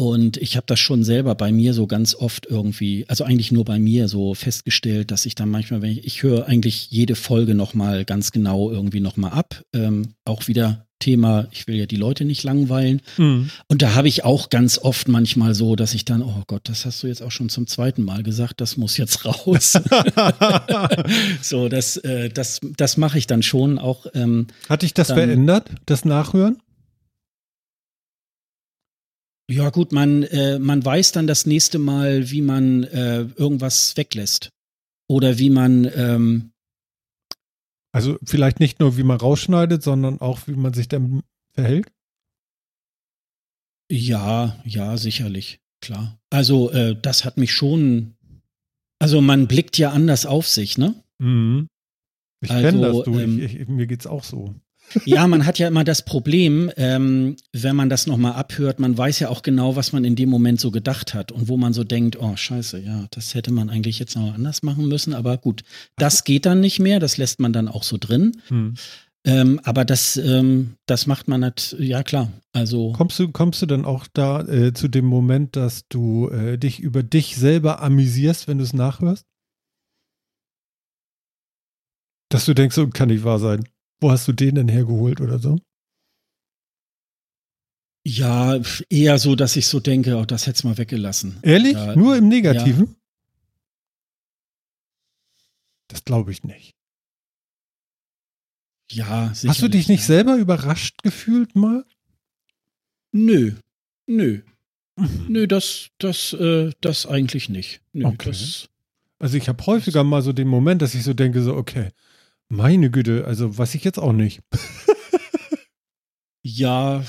Und ich habe das schon selber bei mir so ganz oft irgendwie, also eigentlich nur bei mir so festgestellt, dass ich dann manchmal, wenn ich, ich höre eigentlich jede Folge nochmal ganz genau irgendwie nochmal ab. Ähm, auch wieder Thema, ich will ja die Leute nicht langweilen. Mhm. Und da habe ich auch ganz oft manchmal so, dass ich dann, oh Gott, das hast du jetzt auch schon zum zweiten Mal gesagt, das muss jetzt raus. so, das, äh, das, das mache ich dann schon auch. Ähm, Hat dich das dann, verändert, das Nachhören? Ja, gut, man, äh, man weiß dann das nächste Mal, wie man äh, irgendwas weglässt. Oder wie man. Ähm, also vielleicht nicht nur, wie man rausschneidet, sondern auch, wie man sich dann verhält? Ja, ja, sicherlich, klar. Also, äh, das hat mich schon. Also, man blickt ja anders auf sich, ne? Mhm. Ich also, kenne das, du. Ähm, ich, ich, mir geht's auch so. Ja, man hat ja immer das Problem, ähm, wenn man das nochmal abhört, man weiß ja auch genau, was man in dem Moment so gedacht hat und wo man so denkt, oh scheiße, ja, das hätte man eigentlich jetzt noch anders machen müssen, aber gut, das geht dann nicht mehr, das lässt man dann auch so drin. Hm. Ähm, aber das, ähm, das macht man nicht, ja klar. Also kommst du, kommst du dann auch da äh, zu dem Moment, dass du äh, dich über dich selber amüsierst, wenn du es nachhörst? Dass du denkst, so kann nicht wahr sein. Wo hast du den denn hergeholt oder so? Ja, eher so, dass ich so denke, oh, das hätte es mal weggelassen. Ehrlich? Ja, Nur im Negativen? Ja. Das glaube ich nicht. Ja, sicher. Hast du dich nicht ja. selber überrascht gefühlt mal? Nö, nö. Mhm. Nö, das, das, äh, das eigentlich nicht. Nö, okay. das, also ich habe häufiger mal so den Moment, dass ich so denke, so, okay, meine Güte, also weiß ich jetzt auch nicht. ja,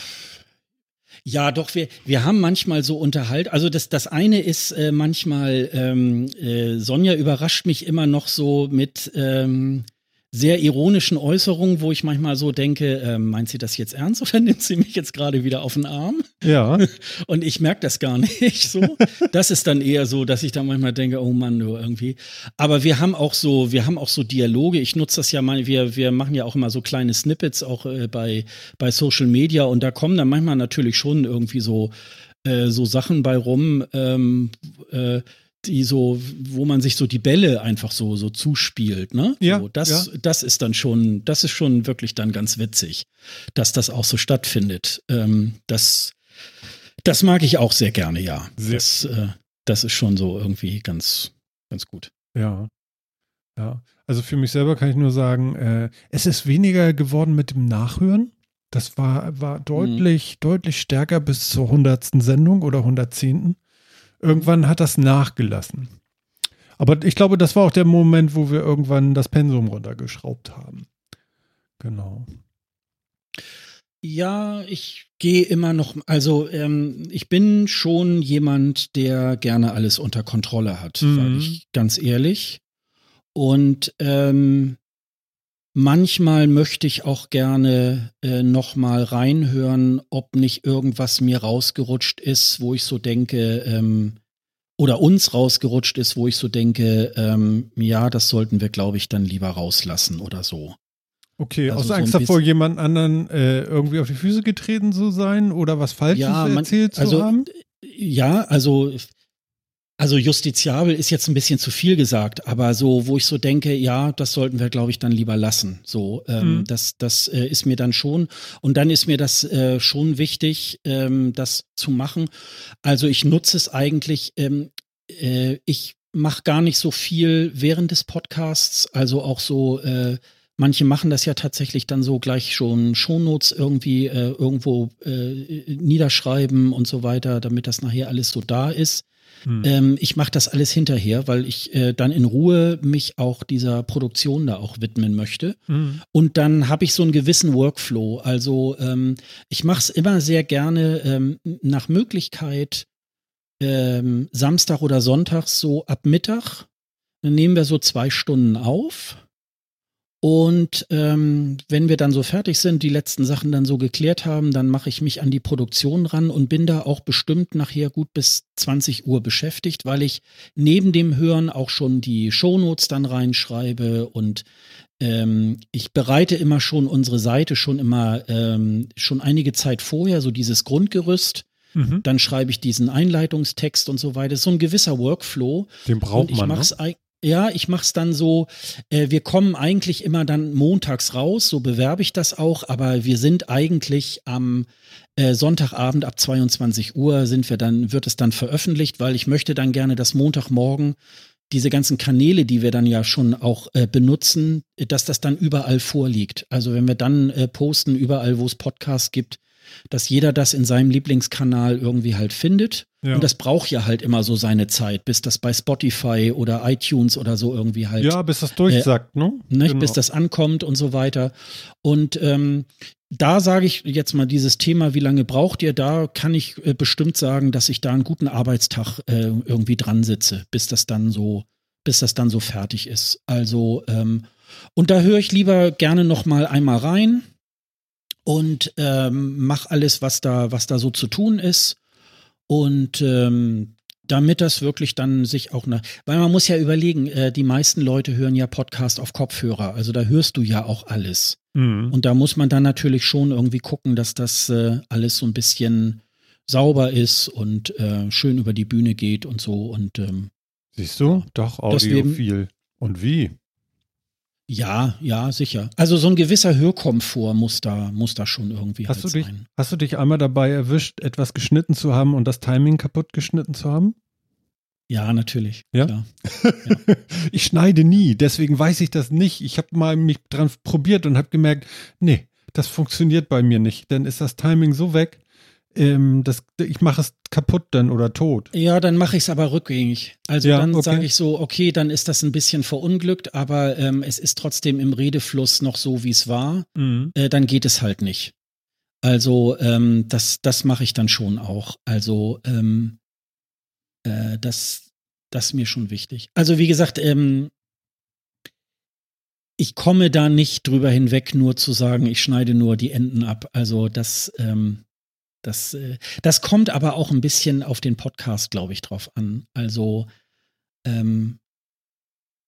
ja, doch, wir, wir haben manchmal so unterhalt. Also das, das eine ist äh, manchmal, ähm, äh, Sonja überrascht mich immer noch so mit, ähm, sehr ironischen Äußerungen, wo ich manchmal so denke, äh, meint sie das jetzt ernst oder nimmt sie mich jetzt gerade wieder auf den Arm? Ja. Und ich merke das gar nicht so. Das ist dann eher so, dass ich dann manchmal denke, oh Mann, nur irgendwie. Aber wir haben auch so, wir haben auch so Dialoge. Ich nutze das ja mal, wir, wir machen ja auch immer so kleine Snippets auch äh, bei, bei Social Media und da kommen dann manchmal natürlich schon irgendwie so, äh, so Sachen bei rum, ähm, äh, die so, wo man sich so die Bälle einfach so, so zuspielt, ne? Ja. So, das, ja. das ist dann schon, das ist schon wirklich dann ganz witzig, dass das auch so stattfindet. Ähm, das, das mag ich auch sehr gerne, ja. Sehr. Das, äh, das ist schon so irgendwie ganz, ganz gut. Ja. Ja. Also für mich selber kann ich nur sagen, äh, es ist weniger geworden mit dem Nachhören. Das war, war deutlich, mhm. deutlich stärker bis zur hundertsten Sendung oder hundertzehnten. Irgendwann hat das nachgelassen. Aber ich glaube, das war auch der Moment, wo wir irgendwann das Pensum runtergeschraubt haben. Genau. Ja, ich gehe immer noch, also ähm, ich bin schon jemand, der gerne alles unter Kontrolle hat, mhm. sage ich ganz ehrlich. Und ähm, Manchmal möchte ich auch gerne äh, noch mal reinhören, ob nicht irgendwas mir rausgerutscht ist, wo ich so denke, ähm, oder uns rausgerutscht ist, wo ich so denke, ähm, ja, das sollten wir, glaube ich, dann lieber rauslassen oder so. Okay, also aus Angst so davor, jemand anderen äh, irgendwie auf die Füße getreten zu sein oder was Falsches ja, man, erzählt also, zu haben? Ja, also also justiziabel ist jetzt ein bisschen zu viel gesagt, aber so, wo ich so denke, ja, das sollten wir, glaube ich, dann lieber lassen. So, ähm, mhm. das, das äh, ist mir dann schon. Und dann ist mir das äh, schon wichtig, ähm, das zu machen. Also ich nutze es eigentlich, ähm, äh, ich mache gar nicht so viel während des Podcasts, also auch so, äh, Manche machen das ja tatsächlich dann so gleich schon Shownotes irgendwie äh, irgendwo äh, niederschreiben und so weiter, damit das nachher alles so da ist. Hm. Ähm, ich mache das alles hinterher, weil ich äh, dann in Ruhe mich auch dieser Produktion da auch widmen möchte. Hm. Und dann habe ich so einen gewissen Workflow. Also ähm, ich mache es immer sehr gerne ähm, nach Möglichkeit ähm, Samstag oder Sonntag so ab Mittag. Dann nehmen wir so zwei Stunden auf und ähm, wenn wir dann so fertig sind, die letzten Sachen dann so geklärt haben, dann mache ich mich an die Produktion ran und bin da auch bestimmt nachher gut bis 20 Uhr beschäftigt, weil ich neben dem Hören auch schon die Shownotes dann reinschreibe und ähm, ich bereite immer schon unsere Seite schon immer ähm, schon einige Zeit vorher, so dieses Grundgerüst. Mhm. Dann schreibe ich diesen Einleitungstext und so weiter. So ein gewisser Workflow. Den braucht man. Ne? Ja, ich mache es dann so, äh, wir kommen eigentlich immer dann montags raus, so bewerbe ich das auch, aber wir sind eigentlich am äh, Sonntagabend ab 22 Uhr sind wir dann, wird es dann veröffentlicht, weil ich möchte dann gerne, dass Montagmorgen diese ganzen Kanäle, die wir dann ja schon auch äh, benutzen, dass das dann überall vorliegt. Also wenn wir dann äh, posten, überall, wo es Podcasts gibt, dass jeder das in seinem Lieblingskanal irgendwie halt findet. Ja. Und das braucht ja halt immer so seine Zeit, bis das bei Spotify oder iTunes oder so irgendwie halt. Ja, bis das durchsagt, äh, ne? Nicht, genau. Bis das ankommt und so weiter. Und ähm, da sage ich jetzt mal dieses Thema, wie lange braucht ihr? Da kann ich äh, bestimmt sagen, dass ich da einen guten Arbeitstag äh, irgendwie dran sitze, bis das dann so, bis das dann so fertig ist. Also ähm, und da höre ich lieber gerne noch mal einmal rein, und ähm, mach alles, was da, was da so zu tun ist. Und ähm, damit das wirklich dann sich auch nach, weil man muss ja überlegen, äh, die meisten Leute hören ja Podcast auf Kopfhörer, also da hörst du ja auch alles. Mhm. Und da muss man dann natürlich schon irgendwie gucken, dass das äh, alles so ein bisschen sauber ist und äh, schön über die Bühne geht und so und ähm, Siehst du? Doch, Audiophil. Und wie? Ja, ja, sicher. Also so ein gewisser Hörkomfort muss da, muss da schon irgendwie hast halt du dich, sein. Hast du dich einmal dabei erwischt, etwas geschnitten zu haben und das Timing kaputt geschnitten zu haben? Ja, natürlich. Ja? ja. ich schneide nie, deswegen weiß ich das nicht. Ich habe mal mich dran probiert und habe gemerkt, nee, das funktioniert bei mir nicht. Dann ist das Timing so weg. Ähm, das, ich mache es kaputt dann oder tot. Ja, dann mache ich es aber rückgängig. Also ja, dann okay. sage ich so, okay, dann ist das ein bisschen verunglückt, aber ähm, es ist trotzdem im Redefluss noch so, wie es war. Mhm. Äh, dann geht es halt nicht. Also ähm, das, das mache ich dann schon auch. Also ähm, äh, das, das ist mir schon wichtig. Also wie gesagt, ähm, ich komme da nicht drüber hinweg, nur zu sagen, ich schneide nur die Enden ab. Also das, ähm, das, äh, das kommt aber auch ein bisschen auf den Podcast, glaube ich, drauf an. Also ähm,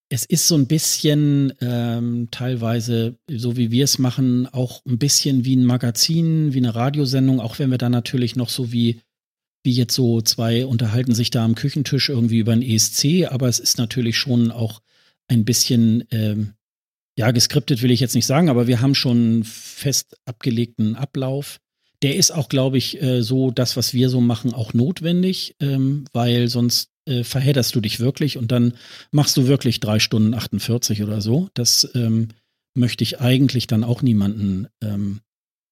es ist so ein bisschen ähm, teilweise, so wie wir es machen, auch ein bisschen wie ein Magazin, wie eine Radiosendung, auch wenn wir da natürlich noch so wie, wie jetzt so zwei unterhalten sich da am Küchentisch irgendwie über ein ESC, aber es ist natürlich schon auch ein bisschen ähm, ja, geskriptet will ich jetzt nicht sagen, aber wir haben schon einen fest abgelegten Ablauf. Der ist auch, glaube ich, äh, so das, was wir so machen, auch notwendig, ähm, weil sonst äh, verhedderst du dich wirklich und dann machst du wirklich drei Stunden 48 oder so. Das ähm, möchte ich eigentlich dann auch niemanden ähm,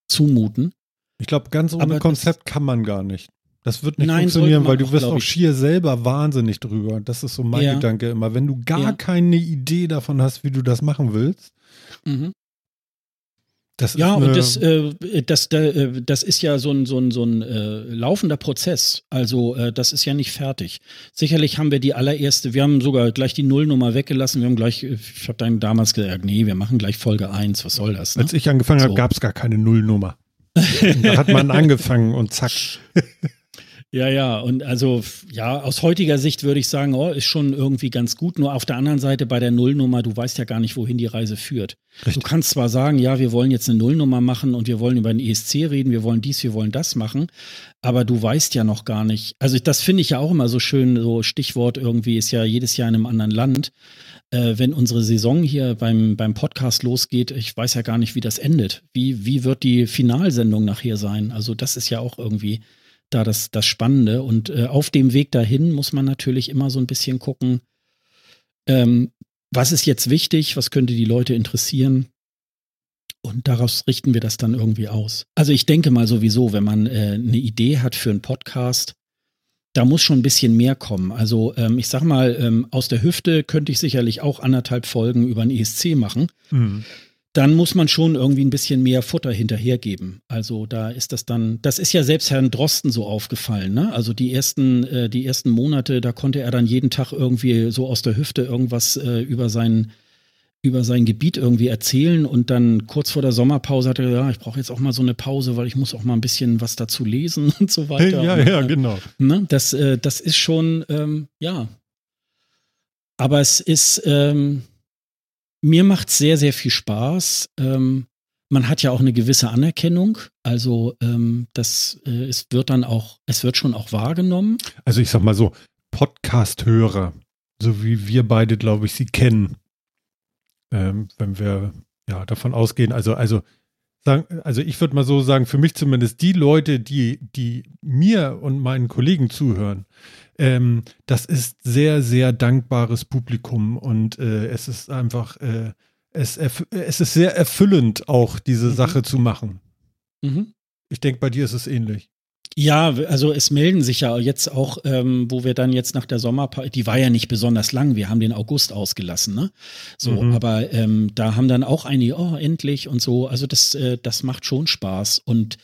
zumuten. Ich glaube, ganz ohne Aber Konzept kann man gar nicht. Das wird nicht Nein, funktionieren, weil du auch, wirst auch schier selber wahnsinnig drüber. Das ist so mein ja. Gedanke immer. Wenn du gar ja. keine Idee davon hast, wie du das machen willst, mhm. Das ja, und das, äh, das, äh, das ist ja so ein, so ein, so ein äh, laufender Prozess. Also äh, das ist ja nicht fertig. Sicherlich haben wir die allererste, wir haben sogar gleich die Nullnummer weggelassen. Wir haben gleich, ich habe dann damals gesagt, nee, wir machen gleich Folge 1, was soll das? Ne? Als ich angefangen so. habe, gab es gar keine Nullnummer. da hat man angefangen und zack. Ja, ja, und also, ja, aus heutiger Sicht würde ich sagen, oh, ist schon irgendwie ganz gut. Nur auf der anderen Seite bei der Nullnummer, du weißt ja gar nicht, wohin die Reise führt. Richtig. Du kannst zwar sagen, ja, wir wollen jetzt eine Nullnummer machen und wir wollen über den ESC reden, wir wollen dies, wir wollen das machen, aber du weißt ja noch gar nicht. Also, das finde ich ja auch immer so schön, so Stichwort irgendwie ist ja jedes Jahr in einem anderen Land. Äh, wenn unsere Saison hier beim, beim Podcast losgeht, ich weiß ja gar nicht, wie das endet. Wie, wie wird die Finalsendung nachher sein? Also, das ist ja auch irgendwie da das, das Spannende. Und äh, auf dem Weg dahin muss man natürlich immer so ein bisschen gucken, ähm, was ist jetzt wichtig, was könnte die Leute interessieren. Und daraus richten wir das dann irgendwie aus. Also ich denke mal sowieso, wenn man äh, eine Idee hat für einen Podcast, da muss schon ein bisschen mehr kommen. Also ähm, ich sag mal, ähm, aus der Hüfte könnte ich sicherlich auch anderthalb Folgen über ein ESC machen. Mhm dann muss man schon irgendwie ein bisschen mehr Futter hinterhergeben. Also da ist das dann, das ist ja selbst Herrn Drosten so aufgefallen, ne? Also die ersten, äh, die ersten Monate, da konnte er dann jeden Tag irgendwie so aus der Hüfte irgendwas äh, über sein über sein Gebiet irgendwie erzählen und dann kurz vor der Sommerpause hat er ja, ich brauche jetzt auch mal so eine Pause, weil ich muss auch mal ein bisschen was dazu lesen und so weiter. Ja, und, ja, genau. Ne, das, äh, das ist schon, ähm, ja. Aber es ist, ähm, mir macht sehr, sehr viel Spaß. Ähm, man hat ja auch eine gewisse Anerkennung. Also ähm, das äh, es wird dann auch, es wird schon auch wahrgenommen. Also ich sag mal so, Podcast-Hörer, so wie wir beide, glaube ich, sie kennen. Ähm, wenn wir ja davon ausgehen, also, also also ich würde mal so sagen, für mich zumindest die Leute, die, die mir und meinen Kollegen zuhören, ähm, das ist sehr, sehr dankbares Publikum und äh, es ist einfach, äh, es, es ist sehr erfüllend, auch diese mhm. Sache zu machen. Mhm. Ich denke, bei dir ist es ähnlich. Ja, also es melden sich ja jetzt auch, ähm, wo wir dann jetzt nach der Sommerpause, die war ja nicht besonders lang, wir haben den August ausgelassen, ne? So, mhm. aber ähm, da haben dann auch einige, oh, endlich und so, also das, äh, das macht schon Spaß und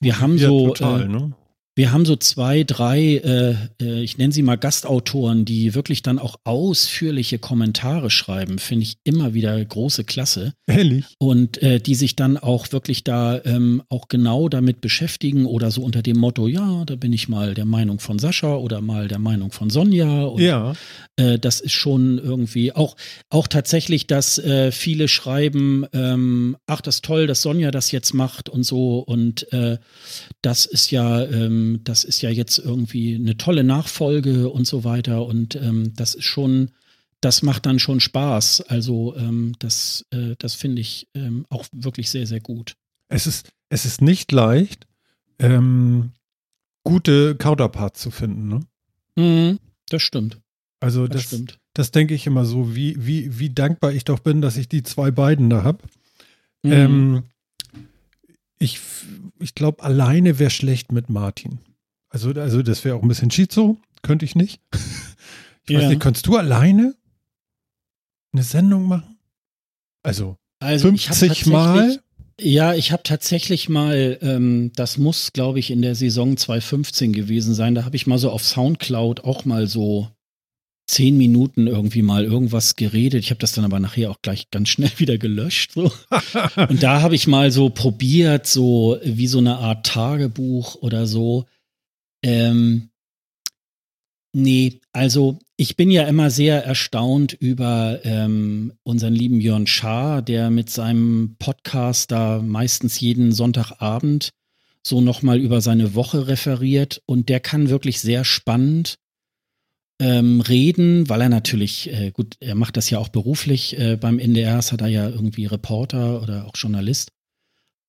wir haben ja, so. Total, äh, ne? Wir haben so zwei, drei, äh, äh, ich nenne sie mal Gastautoren, die wirklich dann auch ausführliche Kommentare schreiben, finde ich immer wieder große Klasse. Ehrlich? Und äh, die sich dann auch wirklich da ähm, auch genau damit beschäftigen oder so unter dem Motto, ja, da bin ich mal der Meinung von Sascha oder mal der Meinung von Sonja. Und, ja. Äh, das ist schon irgendwie auch, auch tatsächlich, dass äh, viele schreiben, ähm, ach, das ist toll, dass Sonja das jetzt macht und so. Und das ist ja, ähm, das ist ja jetzt irgendwie eine tolle Nachfolge und so weiter. Und ähm, das ist schon, das macht dann schon Spaß. Also ähm, das, äh, das finde ich ähm, auch wirklich sehr, sehr gut. Es ist, es ist nicht leicht, ähm, gute Counterparts zu finden, ne? Mhm, das stimmt. Also das, das, stimmt. das denke ich immer so, wie, wie, wie dankbar ich doch bin, dass ich die zwei beiden da habe. Mhm. Ich, ich glaube, alleine wäre schlecht mit Martin. Also, also das wäre auch ein bisschen Schizo, könnte ich nicht. Ich ja. weiß nicht, könntest du alleine eine Sendung machen? Also, also 50 Mal? Ja, ich habe tatsächlich mal, ähm, das muss, glaube ich, in der Saison 2015 gewesen sein. Da habe ich mal so auf Soundcloud auch mal so zehn Minuten irgendwie mal irgendwas geredet. Ich habe das dann aber nachher auch gleich ganz schnell wieder gelöscht. So. Und da habe ich mal so probiert, so wie so eine Art Tagebuch oder so. Ähm, nee, also ich bin ja immer sehr erstaunt über ähm, unseren lieben Jörn Schaar, der mit seinem Podcast da meistens jeden Sonntagabend so nochmal über seine Woche referiert und der kann wirklich sehr spannend ähm, reden, weil er natürlich, äh, gut, er macht das ja auch beruflich äh, beim NDR, ist er ja irgendwie Reporter oder auch Journalist.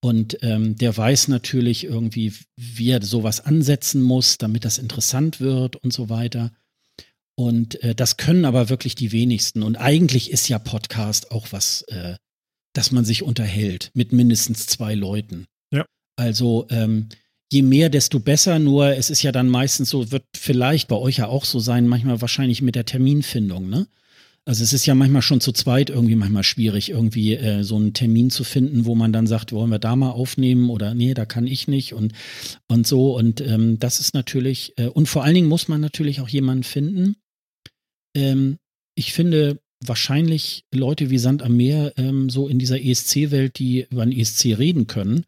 Und ähm, der weiß natürlich irgendwie, wie er sowas ansetzen muss, damit das interessant wird und so weiter. Und äh, das können aber wirklich die wenigsten. Und eigentlich ist ja Podcast auch was, äh, dass man sich unterhält mit mindestens zwei Leuten. Ja. Also ähm, je mehr, desto besser. Nur es ist ja dann meistens so, wird vielleicht bei euch ja auch so sein, manchmal wahrscheinlich mit der Terminfindung, ne? Also es ist ja manchmal schon zu zweit irgendwie manchmal schwierig, irgendwie äh, so einen Termin zu finden, wo man dann sagt, wollen wir da mal aufnehmen oder nee, da kann ich nicht und, und so. Und ähm, das ist natürlich, äh, und vor allen Dingen muss man natürlich auch jemanden finden, ähm, ich finde wahrscheinlich Leute wie Sand am Meer ähm, so in dieser ESC-Welt, die über einen ESC reden können,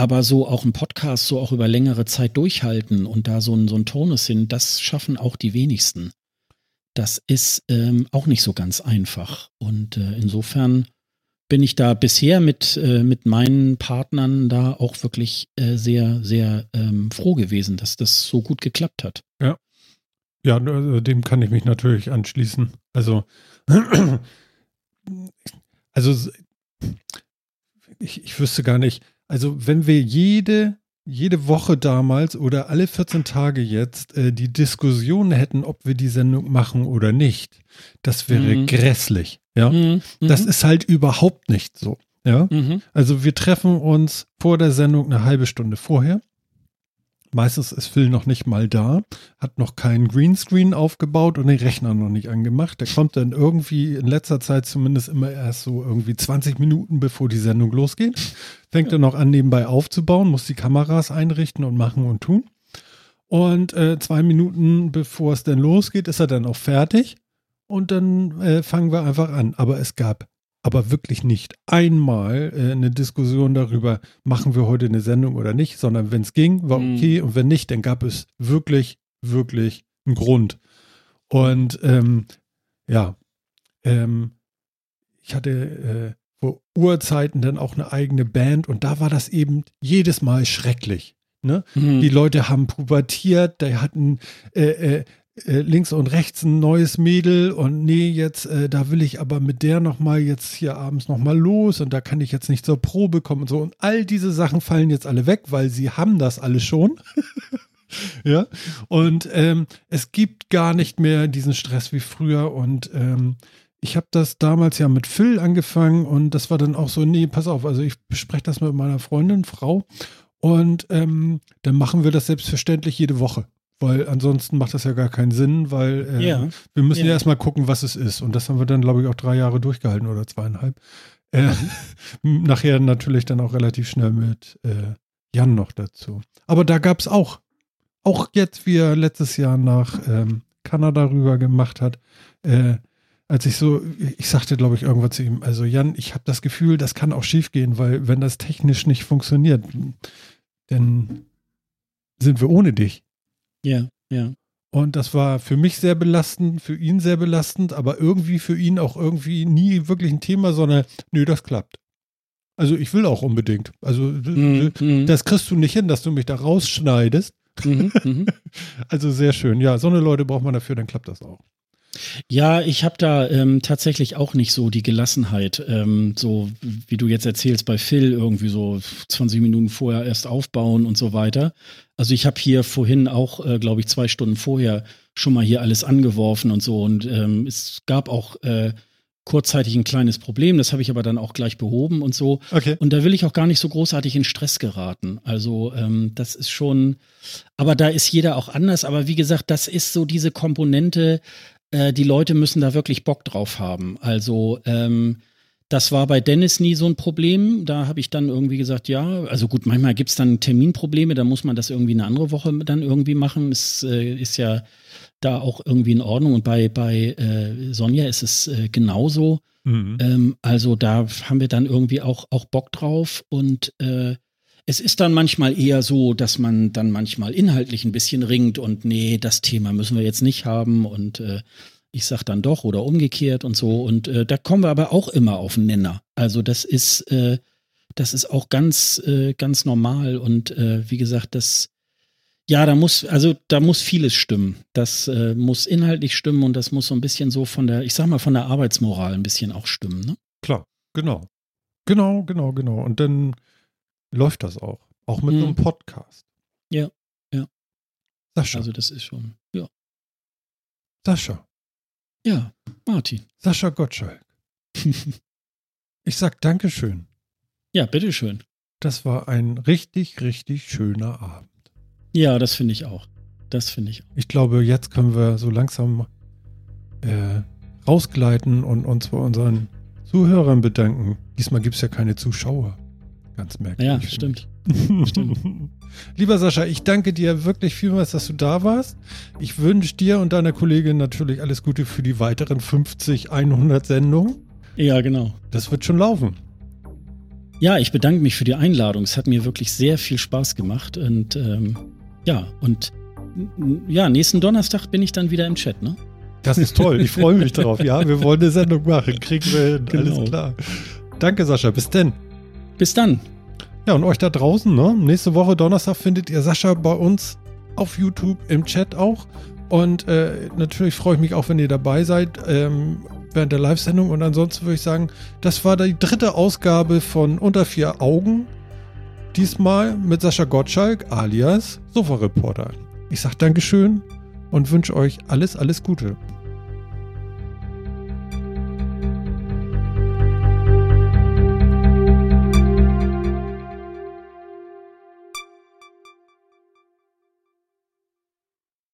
aber so auch ein Podcast so auch über längere Zeit durchhalten und da so ein, so ein Tonus sind, das schaffen auch die wenigsten. Das ist ähm, auch nicht so ganz einfach. Und äh, insofern bin ich da bisher mit, äh, mit meinen Partnern da auch wirklich äh, sehr, sehr ähm, froh gewesen, dass das so gut geklappt hat. Ja, ja, also dem kann ich mich natürlich anschließen. Also, also ich, ich wüsste gar nicht. Also, wenn wir jede, jede Woche damals oder alle 14 Tage jetzt äh, die Diskussion hätten, ob wir die Sendung machen oder nicht, das wäre mhm. grässlich. Ja, mhm. das mhm. ist halt überhaupt nicht so. Ja, mhm. also wir treffen uns vor der Sendung eine halbe Stunde vorher Meistens ist Phil noch nicht mal da, hat noch keinen Greenscreen aufgebaut und den Rechner noch nicht angemacht. Der kommt dann irgendwie in letzter Zeit zumindest immer erst so irgendwie 20 Minuten bevor die Sendung losgeht. Fängt er noch an, nebenbei aufzubauen, muss die Kameras einrichten und machen und tun. Und äh, zwei Minuten bevor es dann losgeht, ist er dann auch fertig. Und dann äh, fangen wir einfach an. Aber es gab aber wirklich nicht einmal äh, eine Diskussion darüber, machen wir heute eine Sendung oder nicht, sondern wenn es ging, war mhm. okay und wenn nicht, dann gab es wirklich, wirklich einen Grund. Und ähm, ja, ähm, ich hatte äh, vor Urzeiten dann auch eine eigene Band und da war das eben jedes Mal schrecklich. Ne? Mhm. Die Leute haben pubertiert, die hatten äh, äh, äh, links und rechts ein neues Mädel und nee, jetzt, äh, da will ich aber mit der nochmal jetzt hier abends nochmal los und da kann ich jetzt nicht zur Probe kommen und so. Und all diese Sachen fallen jetzt alle weg, weil sie haben das alle schon. ja. Und ähm, es gibt gar nicht mehr diesen Stress wie früher und ähm, ich habe das damals ja mit Phil angefangen und das war dann auch so, nee, pass auf, also ich bespreche das mit meiner Freundin, Frau und ähm, dann machen wir das selbstverständlich jede Woche weil ansonsten macht das ja gar keinen Sinn, weil äh, ja. wir müssen ja. ja erstmal gucken, was es ist. Und das haben wir dann, glaube ich, auch drei Jahre durchgehalten oder zweieinhalb. Äh, mhm. nachher natürlich dann auch relativ schnell mit äh, Jan noch dazu. Aber da gab es auch, auch jetzt, wie er letztes Jahr nach ähm, Kanada rüber gemacht hat, äh, als ich so, ich sagte, glaube ich, irgendwann zu ihm, also Jan, ich habe das Gefühl, das kann auch schief gehen, weil wenn das technisch nicht funktioniert, dann sind wir ohne dich. Ja, ja. Und das war für mich sehr belastend, für ihn sehr belastend, aber irgendwie für ihn auch irgendwie nie wirklich ein Thema, sondern nö, das klappt. Also ich will auch unbedingt. Also mhm. das kriegst du nicht hin, dass du mich da rausschneidest. Mhm. also sehr schön. Ja, so eine Leute braucht man dafür, dann klappt das auch. Ja, ich habe da ähm, tatsächlich auch nicht so die Gelassenheit, ähm, so wie du jetzt erzählst bei Phil, irgendwie so 20 Minuten vorher erst aufbauen und so weiter. Also ich habe hier vorhin auch, äh, glaube ich, zwei Stunden vorher schon mal hier alles angeworfen und so. Und ähm, es gab auch äh, kurzzeitig ein kleines Problem, das habe ich aber dann auch gleich behoben und so. Okay. Und da will ich auch gar nicht so großartig in Stress geraten. Also ähm, das ist schon, aber da ist jeder auch anders. Aber wie gesagt, das ist so diese Komponente, äh, die Leute müssen da wirklich Bock drauf haben. Also ähm, das war bei Dennis nie so ein Problem. Da habe ich dann irgendwie gesagt, ja, also gut, manchmal gibt es dann Terminprobleme, da muss man das irgendwie eine andere Woche dann irgendwie machen. Es äh, ist ja da auch irgendwie in Ordnung. Und bei, bei äh, Sonja ist es äh, genauso. Mhm. Ähm, also da haben wir dann irgendwie auch, auch Bock drauf. Und äh, es ist dann manchmal eher so, dass man dann manchmal inhaltlich ein bisschen ringt und nee, das Thema müssen wir jetzt nicht haben. Und äh, ich sag dann doch oder umgekehrt und so. Und äh, da kommen wir aber auch immer auf den Nenner. Also das ist, äh, das ist auch ganz, äh, ganz normal. Und äh, wie gesagt, das, ja, da muss, also da muss vieles stimmen. Das äh, muss inhaltlich stimmen und das muss so ein bisschen so von der, ich sag mal, von der Arbeitsmoral ein bisschen auch stimmen. Ne? Klar, genau. Genau, genau, genau. Und dann läuft das auch. Auch mit mhm. einem Podcast. Ja, ja. Sascha. Also das ist schon, ja. Sascha. Ja, Martin. Sascha Gottschalk. ich sag Dankeschön. Ja, bitteschön. Das war ein richtig, richtig schöner Abend. Ja, das finde ich auch. Das finde ich auch. Ich glaube, jetzt können wir so langsam äh, rausgleiten und uns bei unseren Zuhörern bedanken. Diesmal gibt es ja keine Zuschauer. Ganz merkwürdig. Ja, stimmt. stimmt. Lieber Sascha, ich danke dir wirklich vielmals, dass du da warst. Ich wünsche dir und deiner Kollegin natürlich alles Gute für die weiteren 50, 100 Sendungen. Ja, genau. Das wird schon laufen. Ja, ich bedanke mich für die Einladung. Es hat mir wirklich sehr viel Spaß gemacht. Und ähm, ja, und ja, nächsten Donnerstag bin ich dann wieder im Chat, ne? Das ist toll. Ich freue mich darauf. Ja, wir wollen eine Sendung machen. Kriegen wir hin. Genau. Alles klar. Danke, Sascha. Bis denn. Bis dann. Ja, und euch da draußen, ne? Nächste Woche Donnerstag findet ihr Sascha bei uns auf YouTube im Chat auch. Und äh, natürlich freue ich mich auch, wenn ihr dabei seid ähm, während der Live-Sendung. Und ansonsten würde ich sagen, das war die dritte Ausgabe von Unter vier Augen. Diesmal mit Sascha Gottschalk alias Sofa-Reporter. Ich sage Dankeschön und wünsche euch alles, alles Gute.